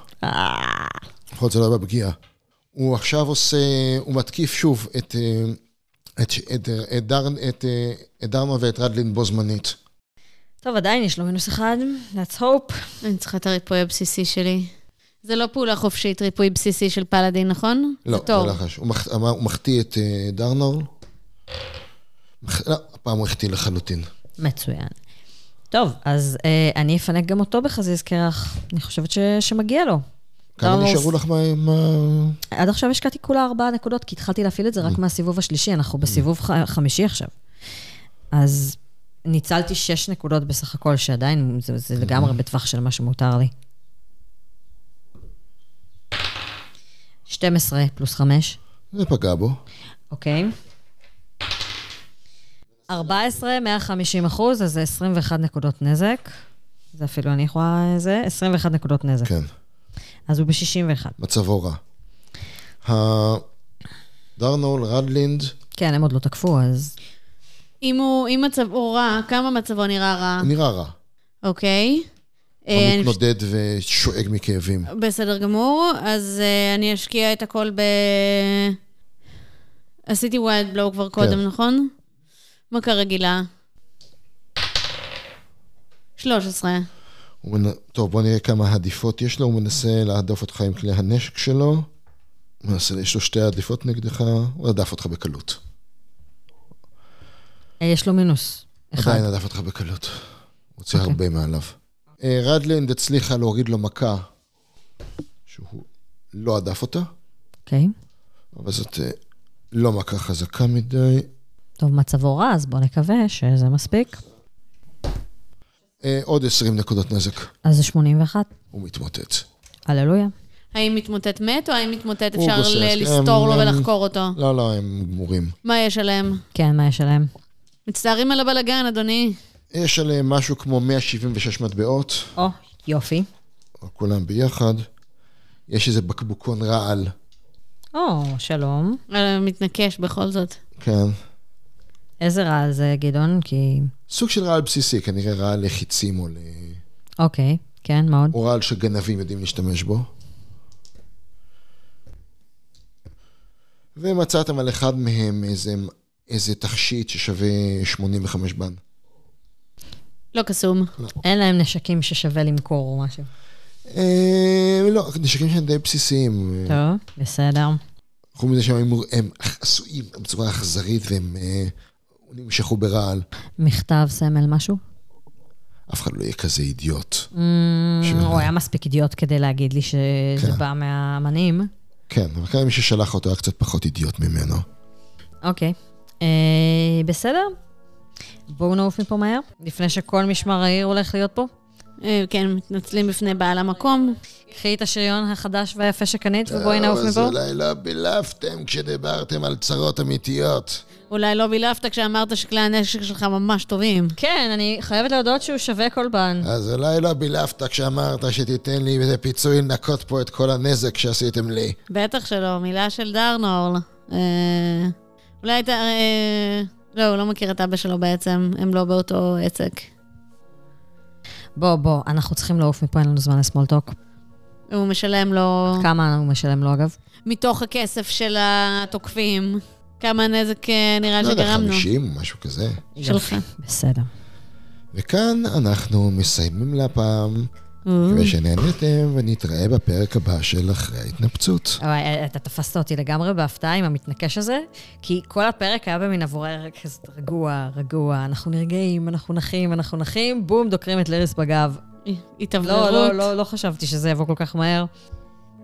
לפחות זה לא היה בפגיעה. הוא עכשיו עושה, הוא מתקיף שוב את, אה, את, את, את, דרן, את, אה, את דרמה ואת רדלין בו זמנית. טוב, עדיין יש לו מינוס אחד, let's hope. אני צריכה את הריפוי הבסיסי שלי. זה לא פעולה חופשית, ריפוי בסיסי של פלאדין, נכון? לא, זה לחש. הוא, מח, הוא מחטיא את אה, דרנור. מח, לא, הפעם הוא החטיא לחלוטין. מצוין. טוב, אז אה, אני אפנק גם אותו בחזיז קרח. אני חושבת ש, שמגיע לו. כמה נשארו לך מה... עד עכשיו השקעתי כולה ארבעה נקודות, כי התחלתי להפעיל את זה רק מהסיבוב השלישי, אנחנו בסיבוב ח- חמישי עכשיו. אז ניצלתי שש נקודות בסך הכל, שעדיין זה, זה לגמרי בטווח של מה שמותר לי. 12 פלוס 5, זה פגע בו. אוקיי. 14, 150 אחוז, אז זה 21 נקודות נזק. זה אפילו אני יכולה... זה 21 נקודות נזק. כן, אז הוא ב-61. מצבו רע. ה- דרנול, רדלינד, כן, הם עוד לא תקפו, אז... אם הוא, אם מצבו רע, כמה מצבו נראה רע? הוא נראה רע. אוקיי. אה, הוא אני מתנודד ושואג מכאבים. בסדר גמור, אז uh, אני אשקיע את הכל ב... עשיתי wild blow כבר קודם, כן. נכון? מכה רגילה. 13. הוא מנ... טוב, בוא נראה כמה עדיפות יש לו. הוא מנסה להדוף אותך עם כלי הנשק שלו. הוא מנסה, יש לו שתי עדיפות נגדך, הוא הדף אותך בקלות. אה, יש לו מינוס. אחד. עדיין הדף אותך בקלות. הוא הוציא אוקיי. הרבה מעליו. אה, רדלינד הצליחה להוריד לו מכה שהוא לא הדף אותה, אוקיי. אבל זאת אה, לא מכה חזקה מדי. טוב, מצבו רע, אז בואו נקווה שזה מספיק. עוד 20 נקודות נזק. אז זה 81. הוא מתמוטט. הללויה. האם מתמוטט מת, או האם מתמוטט אפשר לסתור לו ולחקור אותו? לא, לא, הם גמורים. מה יש עליהם? כן, מה יש עליהם? מצטערים על הבלגן, אדוני. יש עליהם משהו כמו 176 מטבעות, או, יופי. כולם ביחד. יש איזה בקבוקון רעל. או, שלום. אה, מתנקש בכל זאת. כן. איזה רעל זה, גדעון? כי... סוג של רעל בסיסי, כנראה רעל לחיצים או ל... אוקיי, כן, מה עוד? או רעל שגנבים יודעים להשתמש בו. ומצאתם על אחד מהם איזה, איזה תכשיט ששווה 85 בן. לא קסום. אין להם נשקים ששווה למכור או משהו. אה, לא, נשקים שהם די בסיסיים. טוב, בסדר. חוץ מזה שהם הם, הם עשויים בצורה אכזרית והם אה, נמשכו ברעל. מכתב, סמל, משהו? אף אחד לא יהיה כזה אידיוט. Mm, הוא היה מספיק אידיוט כדי להגיד לי שזה כן. בא מהאמנים. כן, אבל כאן מי ששלח אותו היה קצת פחות אידיוט ממנו. אוקיי. אה, בסדר. בואו נעוף מפה מהר, לפני שכל משמר העיר הולך להיות פה. אה, כן, מתנצלים בפני בעל המקום. קחי את השריון החדש והיפה שקנית ובואי נעוף אז מפה. אולי לא בילפתם כשדיברתם על צרות אמיתיות. אולי לא בילפת כשאמרת שכלי הנשק שלך ממש טובים. כן, אני חייבת להודות שהוא שווה כל בן. אז אולי לא בילפת כשאמרת שתיתן לי איזה פיצוי לנקות פה את כל הנזק שעשיתם לי. בטח שלא, מילה של דרנורל. אולי הייתה... אה, לא, הוא לא מכיר את אבא שלו בעצם, הם לא באותו עסק. בוא, בוא, אנחנו צריכים לעוף מפה, אין לנו זמן לסמולטוק. הוא משלם לו כמה הוא משלם לו, אגב? מתוך הכסף של התוקפים. כמה נזק אה, נראה לא יודע, שגרמנו. 50 או משהו כזה. שלך. בסדר. וכאן אנחנו מסיימים להפעם מקווה שנהנתם, ונתראה בפרק הבא של אחרי ההתנפצות. וואי, אתה תפסת אותי לגמרי בהפתעה עם המתנקש הזה, כי כל הפרק היה במין עבורי כזה רגוע, רגוע, אנחנו נרגעים, אנחנו נחים, אנחנו נחים, בום, דוקרים את ליריס בגב. התאווררות. לא, לא, לא, לא חשבתי שזה יבוא כל כך מהר.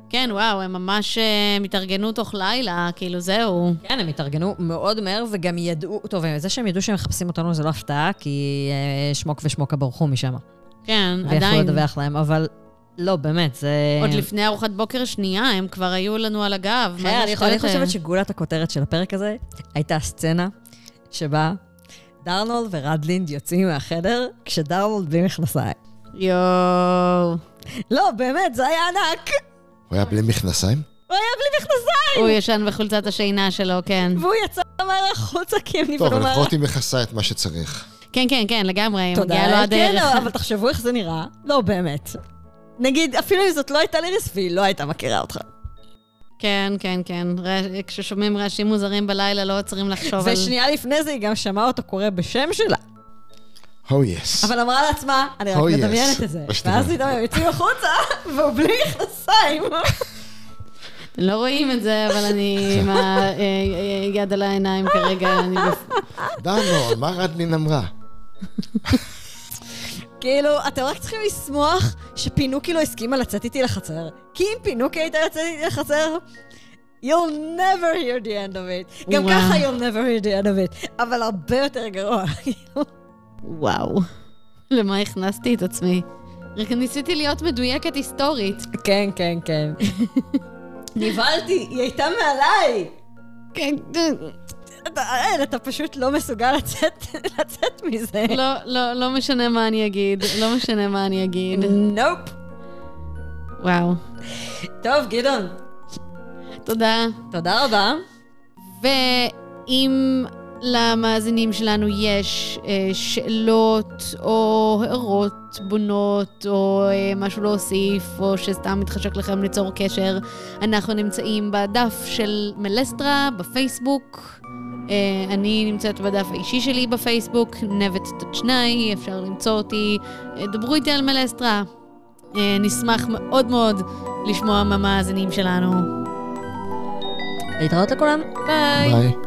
כן, וואו, הם ממש אה, התארגנו תוך לילה, כאילו זהו. כן, הם התארגנו מאוד מהר וגם ידעו, טוב, זה שהם ידעו שהם מחפשים אותנו זה לא הפתעה, כי אה, שמוק ושמוקה ברחו משם. כן, ויכלו עדיין. לדווח להם, אבל לא, באמת, זה... עוד לפני ארוחת בוקר שנייה, הם כבר היו לנו על הגב. כן, אני השטויות אני חושבת? שגולת הכותרת של הפרק הזה הייתה סצנה שבה דרנולד ורדלינד יוצאים מהחדר כשדרנולד בלי מכנסיים. יואו. לא, באמת, זה היה ענק. הוא היה בלי מכנסיים? הוא היה בלי מכנסיים! הוא ישן בחולצת השינה שלו, כן. והוא יצא מהר החוצה כי הם טוב, נבנו אבל מהר. לפחות היא מכסה את מה שצריך. כן, כן, כן, לגמרי, היא מגיעה לו כן, הדרך. אבל תחשבו איך זה נראה. לא, באמת. נגיד, אפילו אם זאת לא הייתה ליריס והיא לא הייתה מכירה אותך. כן, כן, כן. רע- כששומעים רעשים מוזרים בלילה, לא עוצרים לחשוב על... ושנייה לפני זה היא גם שמעה אותו קורא בשם שלה. הו יס. אבל אמרה לעצמה, אני רק Oh, yes. מדמיינת את זה. ואז. פתאום הם יוצאים החוצה, והוא בלי מכנסיים. לא רואים את זה, אבל אני עם היד על העיניים כרגע. דנו, מה רדלין אמרה? כאילו, אתם רק צריכים לשמוח שפינוקי לא הסכימה לצאת איתי לחצר. כי אם פינוקי הייתה יוצאת איתי לחצר, you'll never hear the end of it. גם וואו. ככה you'll never hear the end of it, אבל הרבה יותר גרוע. וואו. למה הכנסתי את עצמי? רק ניסיתי להיות מדויקת היסטורית. כן, כן, כן. נבהלתי, היא הייתה מעליי. כן, אתה, אין, אתה פשוט לא מסוגל לצאת, לצאת מזה. לא, לא, לא משנה מה אני אגיד, לא משנה מה אני אגיד. נופ. וואו. טוב, גדעון, תודה. תודה רבה. ואם למאזינים שלנו יש אה, שאלות או הערות בונות או אה, משהו להוסיף, או שסתם מתחשק לכם ליצור קשר, אנחנו נמצאים בדף של מלסטרה בפייסבוק. אה, אני נמצאת בדף האישי שלי בפייסבוק, נבט תצ'נאי, אפשר למצוא אותי. אה, דברו איתי על מלסטרה. אה, נשמח מאוד מאוד לשמוע מהמאזינים שלנו. להתראות לכולם. ביי. ביי.